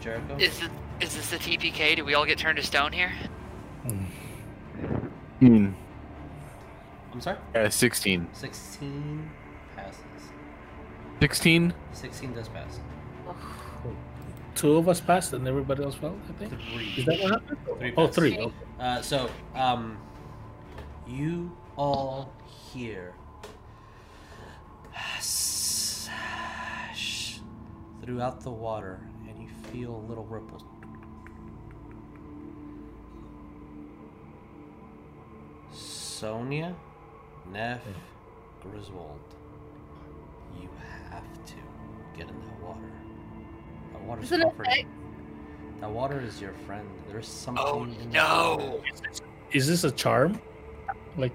Jericho? Is it? Is this the TPK? Do we all get turned to stone here? Hmm. I'm sorry? Yeah, 16. 16 passes. 16? 16 does pass. Two of us passed and everybody else failed. I think. Three. Is that what happened? Three Oh, passes. thrh. Okay. Uh, so, um, you all hear throughout the water, and you feel little ripples. Sonya, Nef, Griswold, you have to get in that water. That water's Is comforting. That water is your friend. There's oh, something Oh in that water. no! Is this a charm? Like,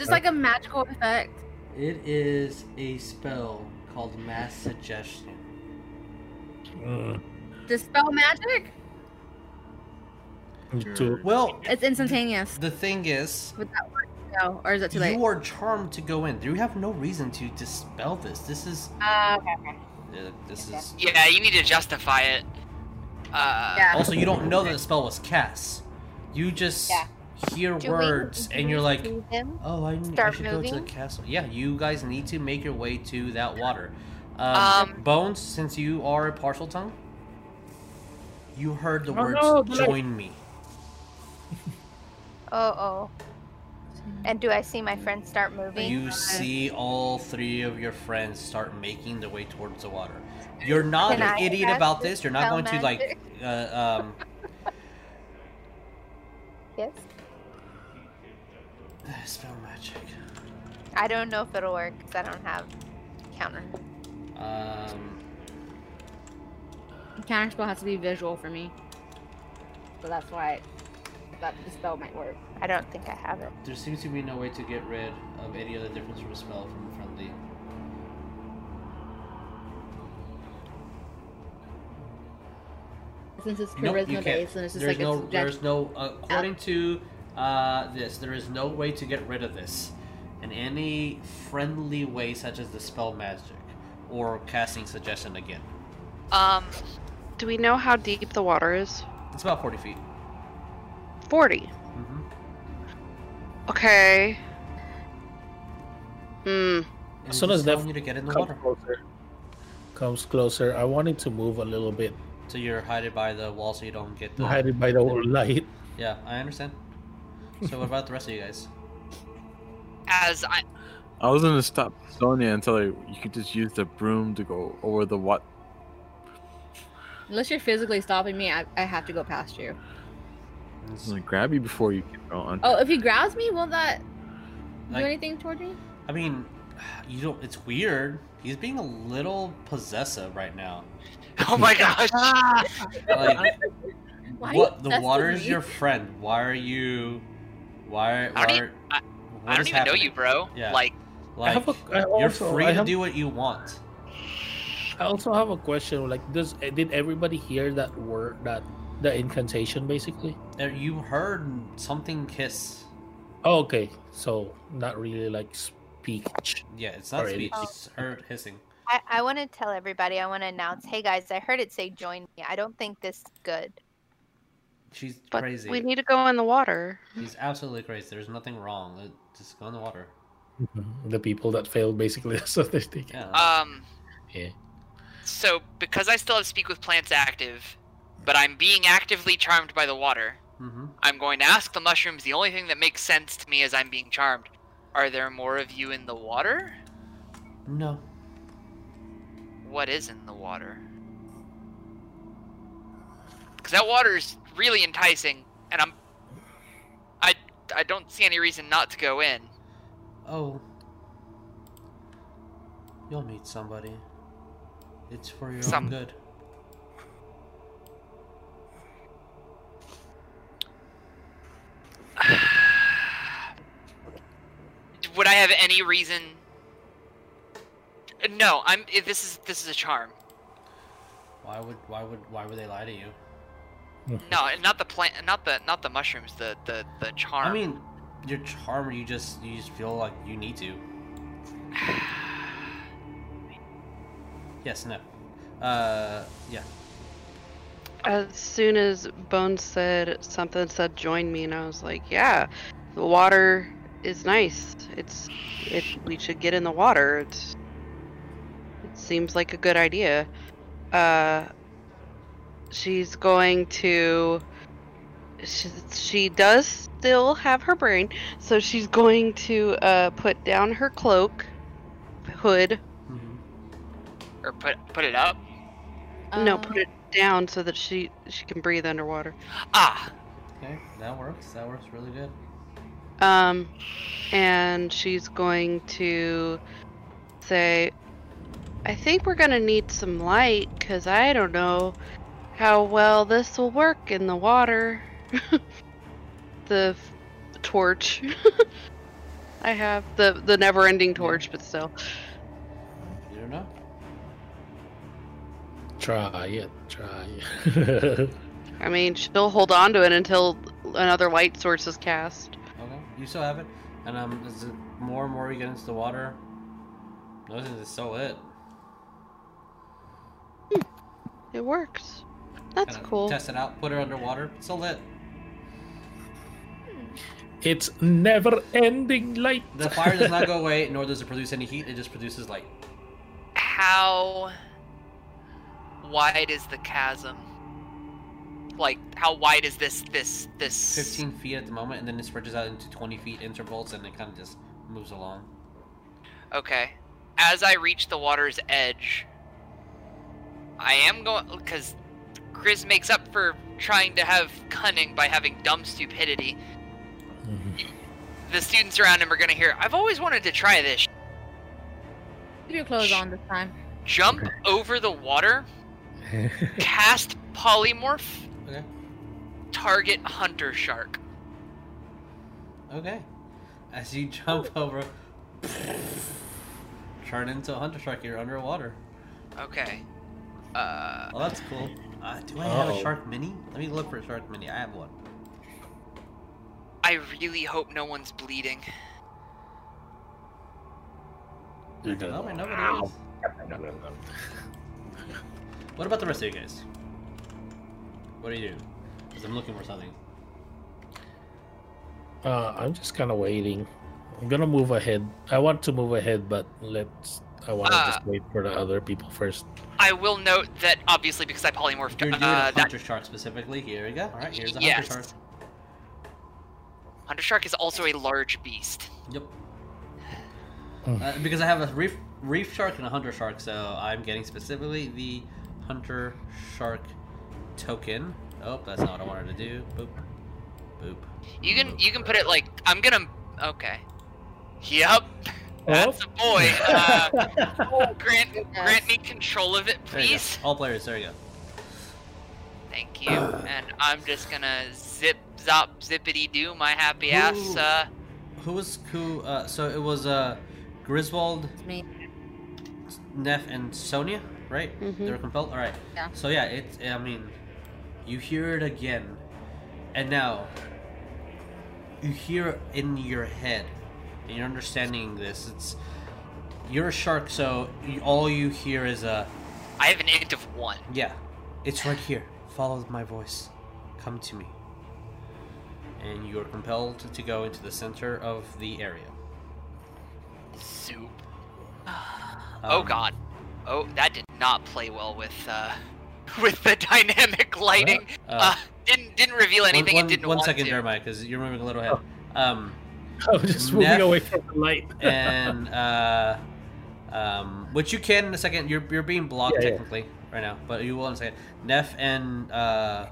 Just like a magical effect. It is a spell called Mass Suggestion. mm, Dispel magic? to, Well, It's instantaneous. the thing is, Would that work? No, or is it too late? you are charmed to go in. You have no reason to dispel this. This is, Uh, okay, okay. uh, this is. Yeah, you need to justify it. Uh, Yeah. Also, you don't know that the spell was cast. You just Yeah. Hear Do words, do and you're like, "Oh, I, need- I Start should go to the castle." Yeah, you guys need to make your way to that water. Um, Um, Bones, since you are a Parseltongue, you heard the Oh, words no, "join me." Oh, oh. And do I see my friends start moving? You see all three of your friends start making their way towards the water. You're not Can an I idiot about this. You're not dispel going to like, uh, um, Yes. spell magic. I don't know if it'll work because I don't have counter. Um, Counter spell has to be visual for me. So that's why that the spell might work. I don't think I have it. there seems to be no way to get rid of any other difference from a spell from a friendly. Since it's Nope, you charisma can't. based, and it's just there's like no, a subject- there's no. According to uh, this, there is no way to get rid of this in any friendly way, such as dispel magic or casting suggestion again. Um, Do we know how deep the water is? It's about forty feet. 40. Mm-hmm. Okay. Hmm. As soon as telling Nef you to get in the comes water, closer, comes closer. I wanted to move a little bit, so you're hiding by the wall, so you don't get the. hiding by the light. Yeah, I understand. So what about the rest of you guys? as I I was gonna stop Sonya until like, you could just use the broom to go over the what. Unless you're physically stopping me, I, I have to go past you. I was gonna grab you before you keep going. Oh, if he grabs me, will that do anything toward me? I mean, you don't. It's weird. He's being a little possessive right now. oh my gosh, Like, what? The obsessed water is your friend. Why are you? Why? I don't why e- are- I- I don't is even know you, bro. Yeah. Like, I Like, have a. I you're also, free I to do what you want. I also have a question. Like, does did everybody hear that word that the incantation basically? Uh, You heard something hiss. Oh, okay. So not really like speak. Yeah, it's not Or speech. anything. It's heard hissing. I, I want to tell everybody. I want to announce. Hey guys, I heard it say join me. I don't think this is good. She's But crazy. we need to go in the water. She's absolutely crazy. There's nothing wrong. Just go in the water. The people that failed, basically. So they think. Yeah. Um. Yeah. So because I still have speak with plants active, but I'm being actively charmed by the water, mm-hmm. I'm going to ask the mushrooms. The only thing that makes sense to me is I'm being charmed. Are there more of you in the water? No. What is in the water? Because that water is really enticing, and I'm. I I don't see any reason not to go in. Oh. You'll meet somebody. It's for your Some- own good. Would I have any reason? No, I'm. This is this is a charm. Why would why would why would they lie to you? No, not the plant, not the not the mushrooms. The the the charm. I mean, you're charmed. You just you just feel like you need to. Yes. No. Uh. Yeah. As soon as Bones said something said join me, and I was like, yeah, the water is nice. It's it. We should get in the water. It's it seems like a good idea. Uh, she's going to. She, she does still have her brain, so she's going to uh, put down her cloak, hood. hmm or put put it up. no, Um, put it down so that she she can breathe underwater. Ah, Okay. That works. That works really good. Um, and she's going to say, I think we're going to need some light because I don't know how well this will work in the water. the f- torch. I have the the never ending torch, but still. You don't know. Try it. Try it. I mean, she'll hold on to it until another light source is cast. Okay. You still have it. And um, as it more and more you get into the water, notice is so lit. It works. That's Kinda cool. Test it out. Put it underwater. It's so lit. it's never ending light. The fire does not go away, nor does it produce any heat. It just produces light. how wide is the chasm? Like, how wide is this this this? 15 feet at the moment, and then it stretches out into 20 feet intervals, and it kind of just moves along. Okay. As I reach the water's edge, I am going because Chris makes up for trying to have cunning by having dumb stupidity. The students around him are gonna hear. I've always wanted to try this. Keep your clothes on this time. Jump over the water, cast polymorph, Okay. target hunter shark. Okay. As you jump over, turn into a hunter shark. You're underwater. Okay. Uh, Well, that's cool. Uh, do I have a shark mini? Let me look for a shark mini. I have one. I really hope no one's bleeding. You're gonna No, nobody "Ow." is. What about the rest of you guys? What are you doing? Because I'm looking for something. Uh, I'm just kind of waiting. I'm gonna move ahead. I want to move ahead, but let's. I want to Uh, just wait for the other people first. I will note that obviously because I polymorphed, You're doing uh, a that hunter shark specifically. Here we go. All right, here's a Yes. hunter shark. hunter shark is also a large beast. Yep. Hmm. Uh, because I have a reef reef shark and a hunter shark, so I'm getting specifically the hunter shark token. Oh, that's not what I wanted to do. Boop. Boop. You can you can put it like I'm gonna. Okay. Yep. That's a boy. Uh, grant grant me control of it, There you go. please. All players. There you go. Thank you. And I'm just gonna zip zop zippity doo my happy ass. Ooh. Uh, Who was who? Uh, so it was uh, Griswold, It's me. Nef, and Sonya, right? Mhm. They were compelled. All right. Yeah. So yeah, it. I mean, you hear it again, and now you hear it in your head, and you're understanding this. It's you're a shark, so you, all you hear is a I have an int of one. yeah. It's right here. Follow my voice. Come to me. And you are compelled to go into the center of the area. Soup. oh Um, god. Oh, that did not play well with uh with the dynamic lighting. Uh, Uh, didn't didn't reveal anything one- and didn't one want second, to. Jeremiah, because you're moving a little ahead. Um, I was just moving Nef away from the light. and uh, um, which you can in a second. You're you're being blocked Yeah, yeah. technically right now, but you will in a second. Nef and uh,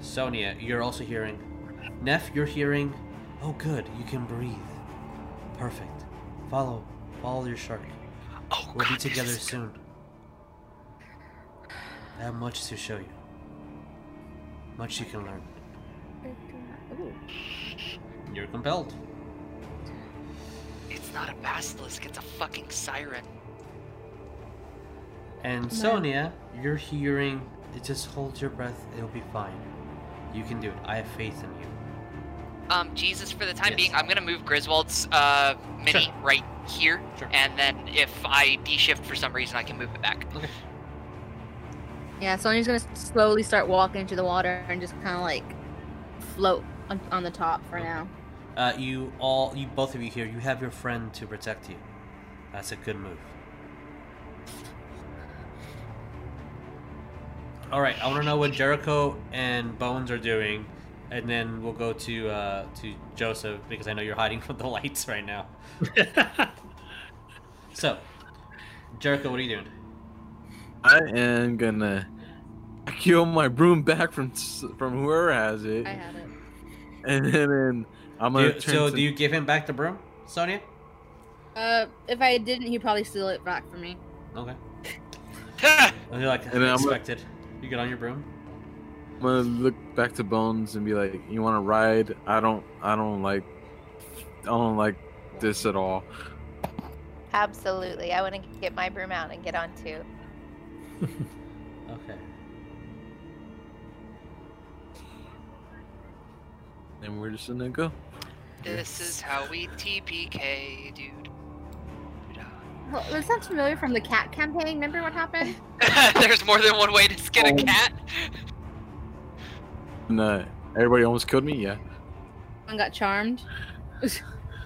Sonya, you're also hearing. Nef, you're hearing. Oh, good. You can breathe. Perfect. Follow, follow your shark. oh We'll god, be together soon. I have much to show you. Much you can learn. Ooh. You're compelled. It's not a basilisk, it's a fucking siren. And Sonya, you're hearing. It just hold your breath. It'll be fine. You can do it. I have faith in you. Um, Jesus, for the time Yes. being, I'm gonna move Griswold's uh mini Sure. right here, Sure. and then if I de-shift for some reason, I can move it back. Okay. Yeah, Sonya's gonna slowly start walking into the water and just kind of like float on, on the top for now. Uh, you all, you both of you here. You have your friend to protect you. That's a good move. All right, I want to know what Jericho and Bones are doing, and then we'll go to uh, to Joseph because I know you're hiding from the lights right now. So, Jericho, what are you doing? I am gonna kill my broom back from from whoever has it, I have it. and then I'm gonna you- turn so, to- do you give him back the broom, Sonya? Uh, if I didn't, he'd probably steal it back from me. Okay. And you're like And then I'm gonna- expected. You get on your broom. I'm gonna look back to Bones and be like, "You want to ride? I don't. I don't like. I don't like this at all." Absolutely. I want to get my broom out and get on too. Okay. And we're just gonna go. This is how we TPK, dude. Well, that sounds familiar from the cat campaign. Remember what happened? There's more than one way to skin a Oh. cat. No, uh, everybody almost killed me. Yeah. One got charmed, and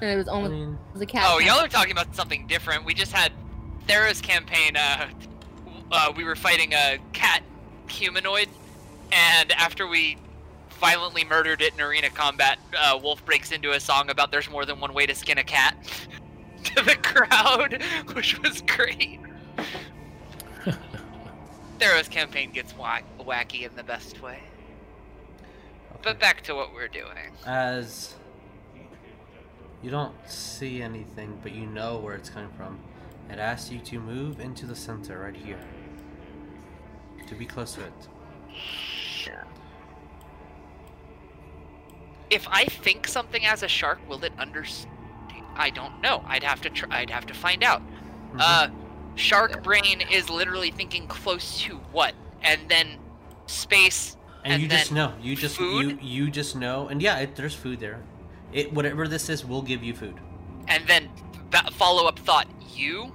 it was I mean, it was a cat. Oh, cam- y'all are talking about something different. We just had Thera's campaign. Uh, uh, we were fighting a cat humanoid, and after we violently murdered it in arena combat, uh, Wolf breaks into a song about there's more than one way to skin a cat to the crowd, which was great. Thera's campaign gets wacky in the best way. But back to what we're doing. as you don't see anything, but you know where it's coming from, it asks you to move into the center right here. To be close to it. If I think something as a shark, will it understand? I don't know. I'd have to. Tr- I'd have to find out. Mm-hmm. Uh, shark brain is literally thinking close to what, and then space. and, and you just know. You just you food? you just know. And yeah, it, there's food there. It whatever this is will give you food. And then ba- follow up thought. You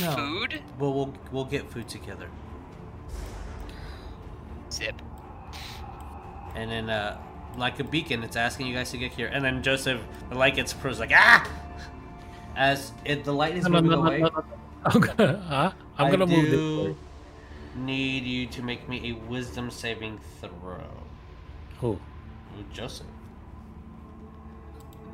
No. food Well, we'll we'll get food together. zip. And then uh like a beacon, it's asking you guys to get here. And then Joseph, the light gets frozen like ah. As it, the light is No, no, moving no, no, away. no, no. I'm gonna, huh? I'm I gonna move do. Need you to make me a wisdom saving throw. Who? Ooh, Joseph.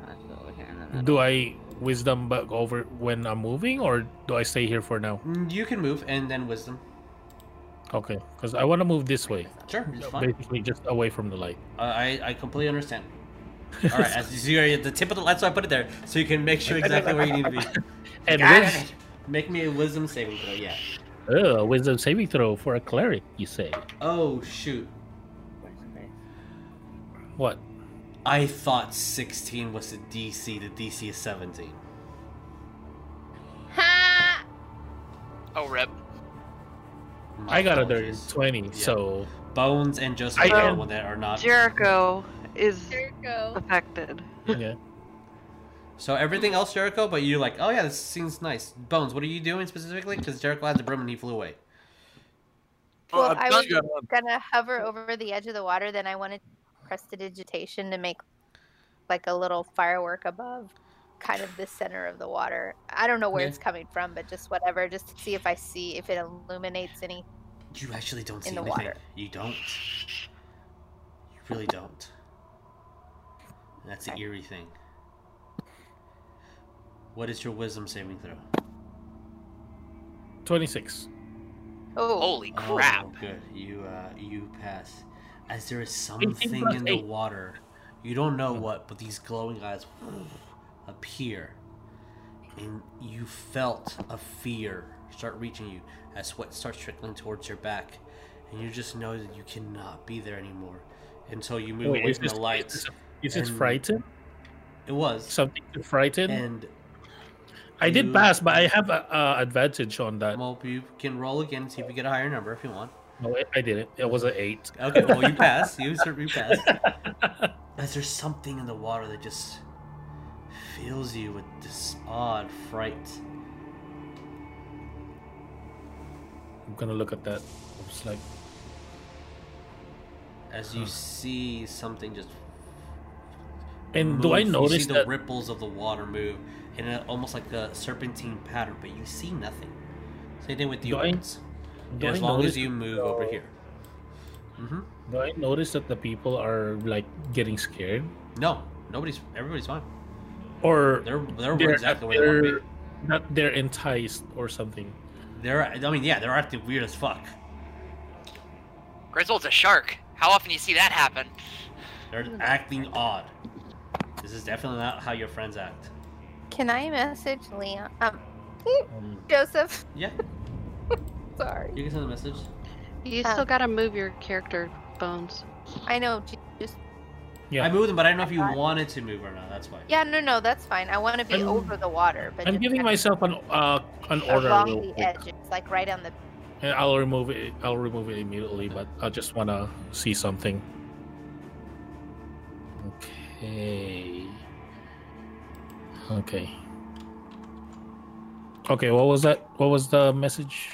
Let's go over here in the middle. Do I wisdom back over when I'm moving, or do I stay here for now? You can move and then wisdom. Okay, because I want to move this way, Sure, it's fine. basically just away from the light. Uh, I I completely understand. All right, as you see, you're at the tip of the. That's why I put it there, so you can make sure exactly where you need to be. And Got. Make me a wisdom saving throw. Yeah. uh, wisdom saving throw for a cleric, you say? Oh shoot! What? I thought 16 was the DC. The DC is 17. Ha! Oh, rip. My I got a dirty apologies. 20, so Bones and Joseph I are the one that are not. Jericho is There you go. affected. yeah. So everything else Jericho, but you're like, oh yeah, this seems nice. Bones, what are you doing specifically? Because Jericho had the broom and he flew away. Well, Uh, I was yeah, gonna hover over the edge of the water, then I wanted to Prestidigitation to make like a little firework above kind of the center of the water. I don't know where Okay. it's coming from, but just whatever, just to see if I see if it illuminates any. You actually don't see In the anything. water. You don't. You really don't. That's the eerie thing. What is your wisdom saving throw? 26. Oh, Holy crap! Oh, good. You uh, you pass. As there is something in the water, you don't know what, but these glowing eyes appear, and you felt a fear start reaching you as sweat starts trickling towards your back, and you just know that you cannot be there anymore until you move Wait, away from this, the lights. Is, this- is it frightened? It was, Something to frighten? and I did pass, but I have a, uh advantage on that. well, you can roll again, and see if you get a higher number if you want. No, I- didn't. It was an 8. Okay, well you pass. You certainly pass. As there's something in the water that just fills you with this odd fright. I'm gonna look at that. It's like, As you Huh. see something just and do move, I you notice the that? ripples of the water move in a, almost like a serpentine pattern, but you see nothing. Same thing with you. Do I- Bones. as I long as you move over here. hmm Do I notice that the people are like getting scared, No, nobody's. Everybody's fine. Or They're they're, they're, exactly where they want to be. not they're enticed or something? They're. I mean, yeah, they're acting weird as fuck. Griswold's a shark. How often do you see that happen? They're acting odd. This is definitely not how your friends act. can I message Leon? Um, Um, Joseph. Yeah, Sorry. you can send a message. You Um, still gotta move your character bones. I know. j- Just yeah, I moved them, but I don't know if you wanted to move or not. That's why. yeah, no, no, that's fine. I want to be I'm- over the water, but I'm giving myself an uh an order along the quick. edges, like right on the. And I'll remove it. I'll remove it immediately, but I just wanna see something. Okay. Okay. Okay. What was that? What was the message?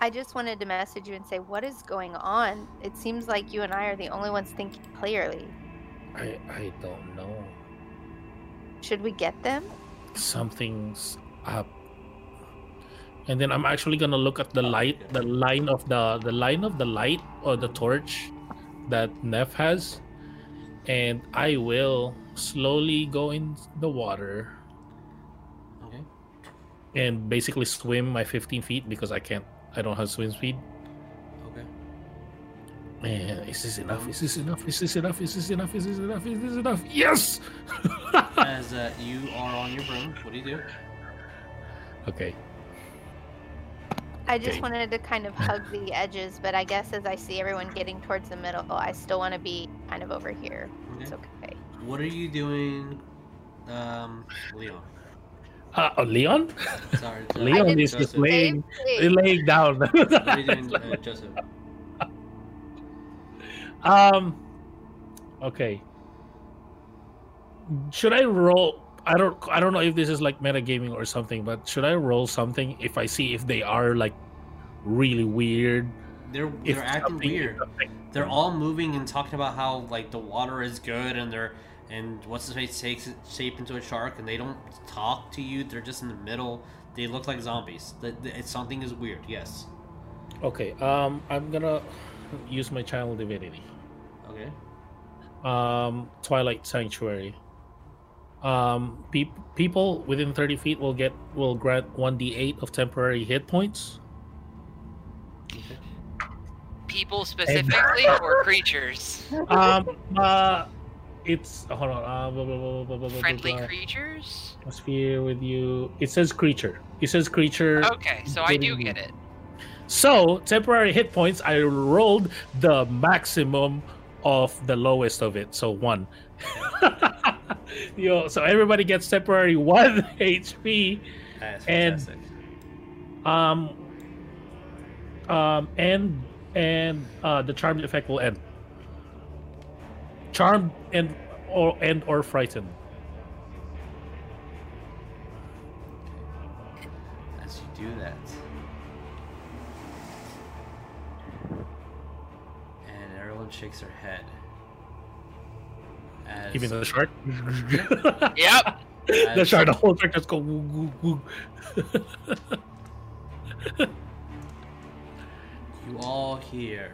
I just wanted to message you and say, what is going on? It seems like you and I are the only ones thinking clearly. I I don't know. Should we get them? Something's up. And then I'm actually gonna look at the oh, light, the line of the the line of the light or the torch that Nef has, and I will slowly go in the water Okay. and basically swim my 15 feet because I can't. I don't have swim speed. Okay. Man, is this enough? Is this enough? Is this enough? Is this enough? Is this enough? Is this enough? Yes. As uh, you are on your broom, what do you do? okay. I just Okay. wanted to kind of hug the edges, but I guess as I see everyone getting towards the middle, I still want to be kind of over here. It's Okay. okay. What are you doing, um, Leon? Uh, oh, Leon. Sorry, Leon is just laying, laying down. What are you doing, uh, Joseph? Um. Okay. Should I roll? I don't. I don't know if this is like metagaming or something, but should I roll something if I see if they are like really weird? They're they're acting weird. They're all moving and talking about how like the water is good and they're and what's his face takes shape into a shark and they don't talk to you. They're just in the middle. They look like zombies. It's something is weird. Yes. Okay. Um. I'm gonna use my channel divinity. Okay. um, Twilight Sanctuary. Um, peop people within 30 feet will get will grant 1d8 of temporary hit points. Okay. People specifically or creatures? Um, uh, it's hold on. Uh, blah, blah, blah, blah, blah, blah, Friendly creatures? Atmosphere with you. It says creature. It says creature. Okay, so I do get it. So temporary hit points. I rolled the maximum of the lowest of it, so one. Yo, so everybody gets temporary one HP, and um, um, and and uh, the charmed effect will end. Charmed and or and or frightened. As you do that, And shakes her head. As, Even the shark. Yep. the shark, the whole shark just go woo, woo, woo. you all hear.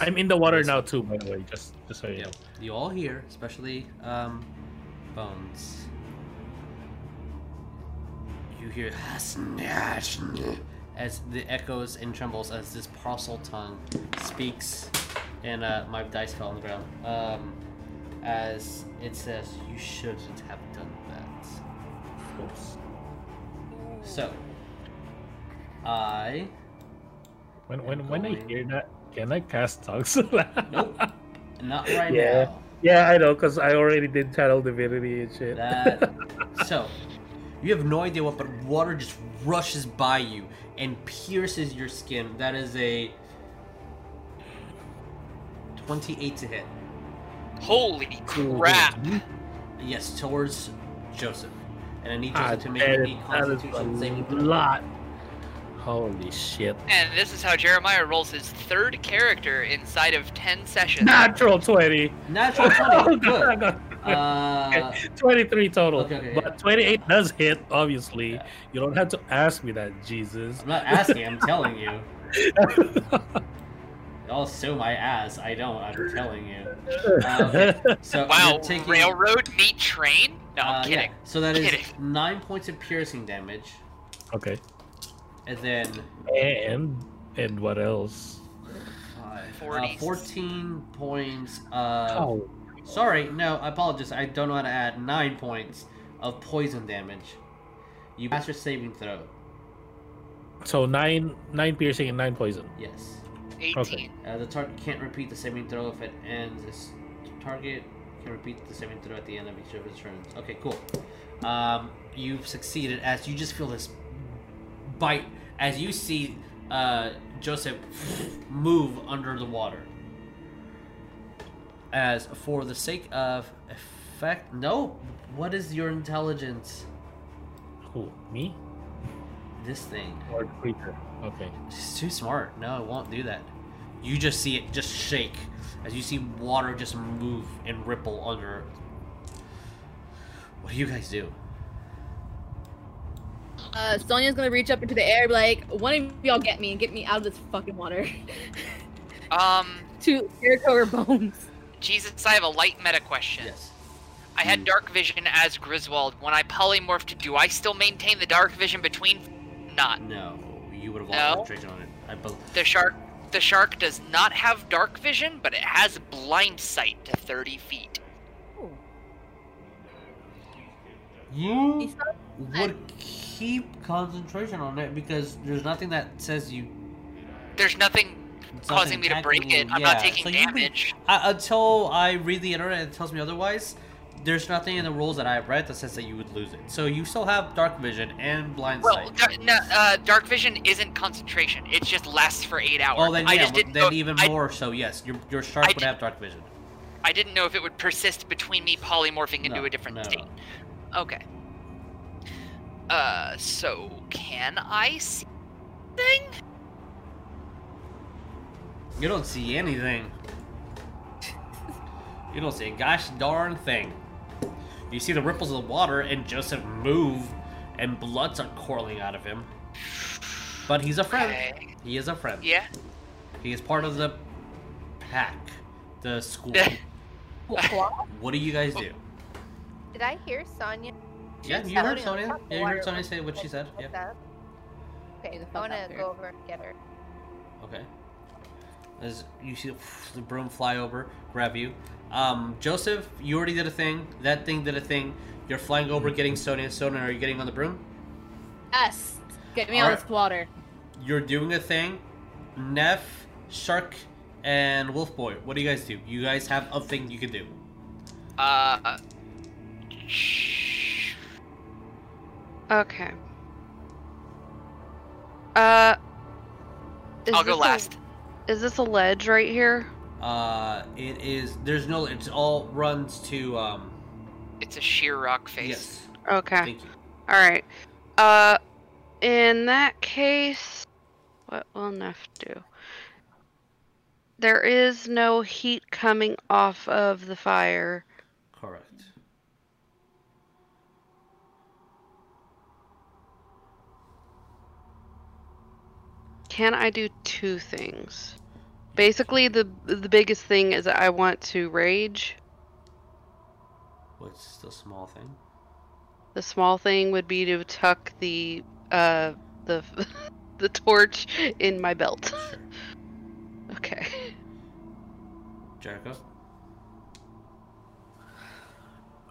I'm in the water now too, by the way. Just, just so you Yeah, know. you all hear, especially um, Bones. You hear as the echoes and trembles as this parcel tongue speaks, and uh, my dice fell on the ground. Um, as it says, "You shouldn't have done that." Oops. So, I When, when, when I hear that, can I cast tongues? nope, not right Yeah. now. Yeah, I know, because I already did channel divinity and shit. That so you have no idea what, but water just rushes by you and pierces your skin. That is a twenty-eight to hit. Holy crap. Yes, towards Joseph, and I need Joseph to make damn a it, that Constitution saving throw. lot. Holy shit. And this is how Jeremiah rolls his third character inside of 10 sessions. Natural 20. Natural Oh, twenty. Good. God. Uh, 23 total. Okay, okay, yeah. but 28 does hit, obviously. Yeah. You don't have to ask me that, Jesus. I'm not asking. I'm telling you. Y'all sue my ass. I don't. I'm telling you. Uh, okay. So Wow, you're taking, railroad meet train? No, I'm uh, yeah. kidding. So that is Kidding. nine points of piercing damage, okay. and then And and what else? five, uh, 40. fourteen points. Of, Oh, Sorry, no, I apologize. I don't know how to add nine points of poison damage. You pass your saving throw. so nine nine piercing and nine poison. Yes. 18. Uh, the target can't repeat the saving throw if it ends. This target can repeat the saving throw at the end of each of its turns. Okay, cool. Um, you've succeeded as you just feel this bite as you see uh, Joseph move under the water. As for the sake of effect, no. What is your intelligence? Who? Me? This thing. Or creature? Okay. It's too smart. No, it won't do that. You just see it just shake as you see water just move and ripple under. What do you guys do? Uh, Sonya's gonna reach up into the air, like, one of y'all get me and get me out of this fucking water. Um, to Jericho or Bones. Jesus, I have a light meta question. Yes. I had dark vision as Griswold. When I polymorphed, do I still maintain the dark vision between? Not. No, you would have No? lost concentration on it. I bel The shark. The shark does not have dark vision, but it has blind sight to 30 feet. You would keep concentration on it because there's nothing that says you. There's nothing it's causing me to break it. I'm not taking so you can- damage. Uh, until I read the internet and it tells me otherwise, there's nothing in the rules that I've read that says that you would lose it. So you still have dark vision and blind Well, sight. da- no, uh, dark vision isn't concentration. It just lasts for eight hours. Oh, then I yeah, just didn't then know, even I, more so. Yes, your your shark I would did- have dark vision. I didn't know if it would persist between me polymorphing into No, a different no. state. Okay. Uh, so can I see thing? You don't see anything. You don't see a gosh darn thing. You see the ripples of the water and Joseph move, and blood start crawling out of him. But he's a friend. Okay. He is a friend. Yeah. He is part of the pack, the school. what do you guys do? Did I hear Sonya? Yeah, you heard floating Sonya. Yeah, you heard Sonya say what she said. Yeah. Okay, the I fuck want to go over and get her. Okay. As you see the broom fly over, grab you. Um, Joseph, you already did a thing. That thing did a thing. You're flying over, getting Sonya. Sonya, are you getting on the broom? Yes. Get me out of Alright. this water. You're doing a thing. Nef, Shark, and Wolf Boy. What do you guys do? You guys have a thing you can do. Uh. sh- Okay. Uh. is I'll go this a- last. is this a ledge right here? Uh, it is. There's no. It's all runs to. Um. It's a sheer rock face. Yes. Okay. Thank you. All right. Uh, In that case, what will Nef do? There is no heat coming off of the fire. Correct. Can I do two things? Basically, the the biggest thing is I want to rage. What's the small thing? The small thing would be to tuck the uh the the torch in my belt. Sure. Okay. Jericho?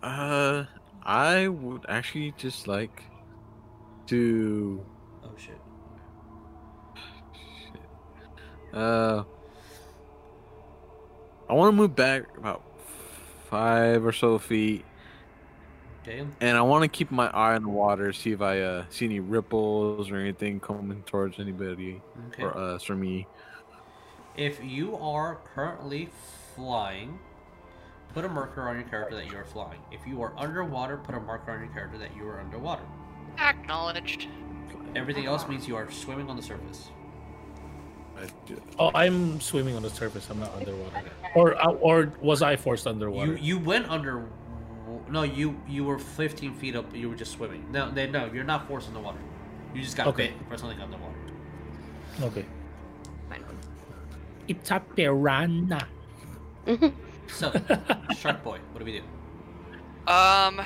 Uh, I would actually just like to. Oh shit. Uh, I want to move back about five or so feet, Okay. and I want to keep my eye on the water, see if I uh see any ripples or anything coming towards anybody Okay. or us or me. If you are currently flying, put a marker on your character that you are flying. If you are underwater, put a marker on your character that you are underwater. Acknowledged. Everything else means you are swimming on the surface. I do- Oh, I'm swimming on the surface. I'm not underwater. Or uh, or was I forced underwater? You you went under. No, you you were 15 feet up. You were just swimming. No, they, no, you're not forced in the water. You just got Okay. bit for something underwater. Okay. It's a piranha. So, Shark Boy, what do we do? Um,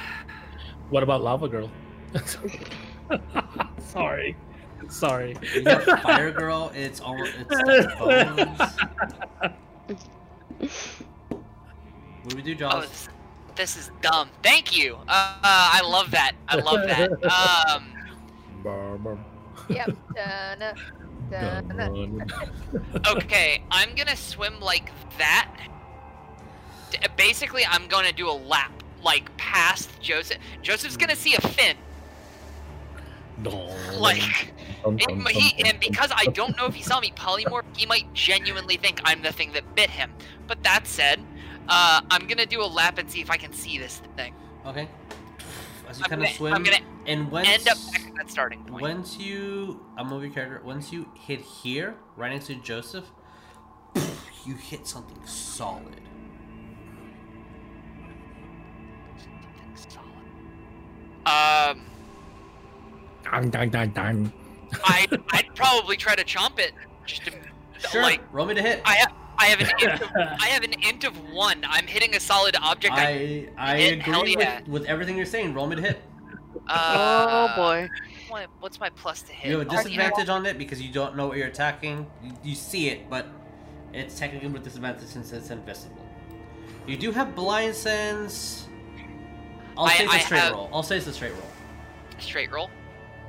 What about Lava Girl? Sorry. Sorry. You got Fire Girl. It's almost it's like bones. What do we do, oh, this, this is dumb. Thank you. Uh, I love that. I love that. Um, Yep. Dun, dun, dun. okay, I'm gonna swim like that. D- Basically, I'm gonna do a lap, like past Joseph. Joseph's gonna see a fin, No. like, Dum, it, dum, he, dum, and because I don't know if he saw me polymorph, he might genuinely think I'm the thing that bit him. But that said, uh, I'm gonna do a lap and see if I can see this thing. Okay. As you I'm kind of gonna- swim, I'm gonna and once End up back at that starting point. once you, I'm move your character. Once you hit here, right next to Joseph, you hit something solid. Um, Dang, dang, dang, dang. I I'd probably try to chomp it. Just to, Sure. like roll me to hit. I have I have an int of, I have an int of one. I'm hitting a solid object. I, I I hit, hell agree yeah. with, with everything you're saying. Roll me to hit. uh, oh boy. what- What's my plus to hit? You have a Oh, you know disadvantage on it because you don't know what you're attacking. You, you see it, but it's technically with disadvantage since it's invisible. You do have blind sense. I'll I- say it's a straight have- roll. I'll say it's a straight roll. Straight roll.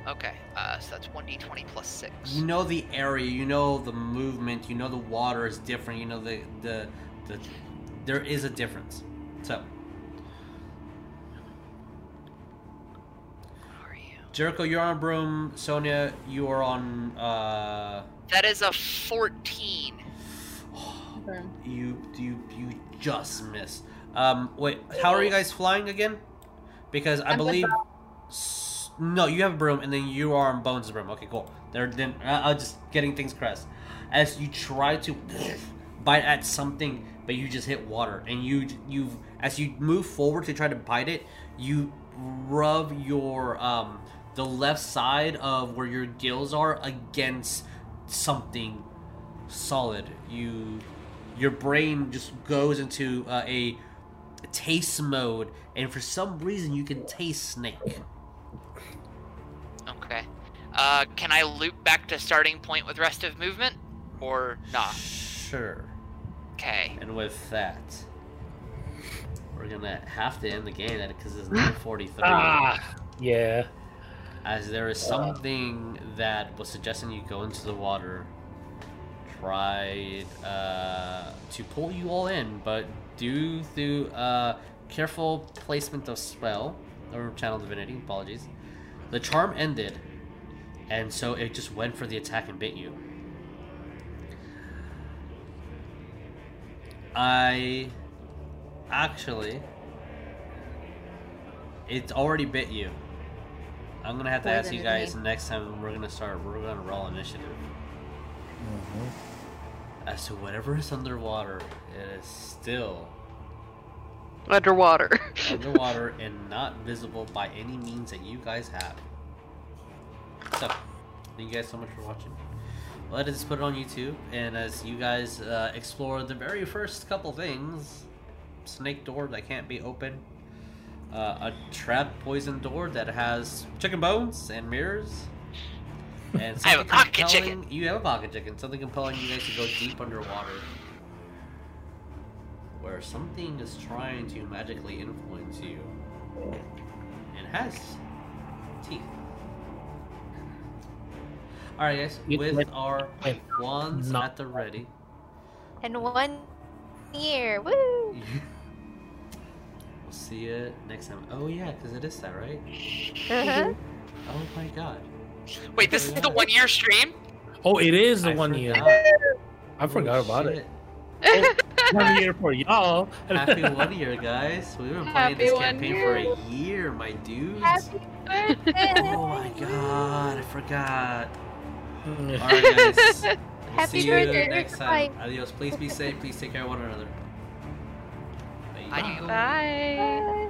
Okay, uh, so that's one d20 plus six. You know the area. You know the movement. You know the water is different. You know the the the. There is a difference. So Where are you? Jericho, you're on broom. Sonya, you are on. uh That is a 14. You you you just miss. Um, wait, how are you guys flying again? Because I I'm with believe. No, you have a broom, and then you are on Bones' broom. Okay, cool. They're then uh, uh, just getting things crest. As you try to bite at something, but you just hit water, and you you as you move forward to try to bite it, you rub your um the left side of where your gills are against something solid. You your brain just goes into uh, a taste mode, and for some reason you can taste snake. Okay. Uh, can I loop back to starting point with rest of movement, or not? Sure. Okay. And with that, we're gonna have to end the game because it's 9:43. Ah, yeah. As there is something that was suggesting you go into the water, tried uh, to pull you all in, but due to uh, careful placement of spell or channel divinity, apologies, the charm ended, and so it just went for the attack and bit you. I actually, it's already bit you. I'm gonna have to More ask you guys next time we're gonna start. We're gonna roll initiative. Mm-hmm. As to whatever is underwater, it is still Underwater. underwater and not visible by any means that you guys have. So, thank you guys so much for watching. Let us put it on YouTube, and as you guys uh, explore the very first couple things, snake door that can't be opened, uh, a trap poison door that has chicken bones and mirrors, and I have a something pocket compelling- chicken. You have a pocket chicken. Something compelling you guys to go deep underwater where something is trying to magically influence you and has teeth. Alright, guys, You- with wait, our wait, wands no. at the ready, And one year. Woo! we'll see you next time. Oh, yeah, because it is that, right? Uh-huh. Oh my god. Wait, this is the one year stream? Oh, it is the I one year. I forgot Oh, about it. shit. One year for y'all. Happy one year, guys. We've been playing Happy this one campaign for a year, my dudes. Happy birthday! Oh my god, I forgot. Mm. Alright, guys. We'll Happy see you birthday, next time. Bye. Adios. Please be safe. Please take care of one another. Bye. Bye. Bye.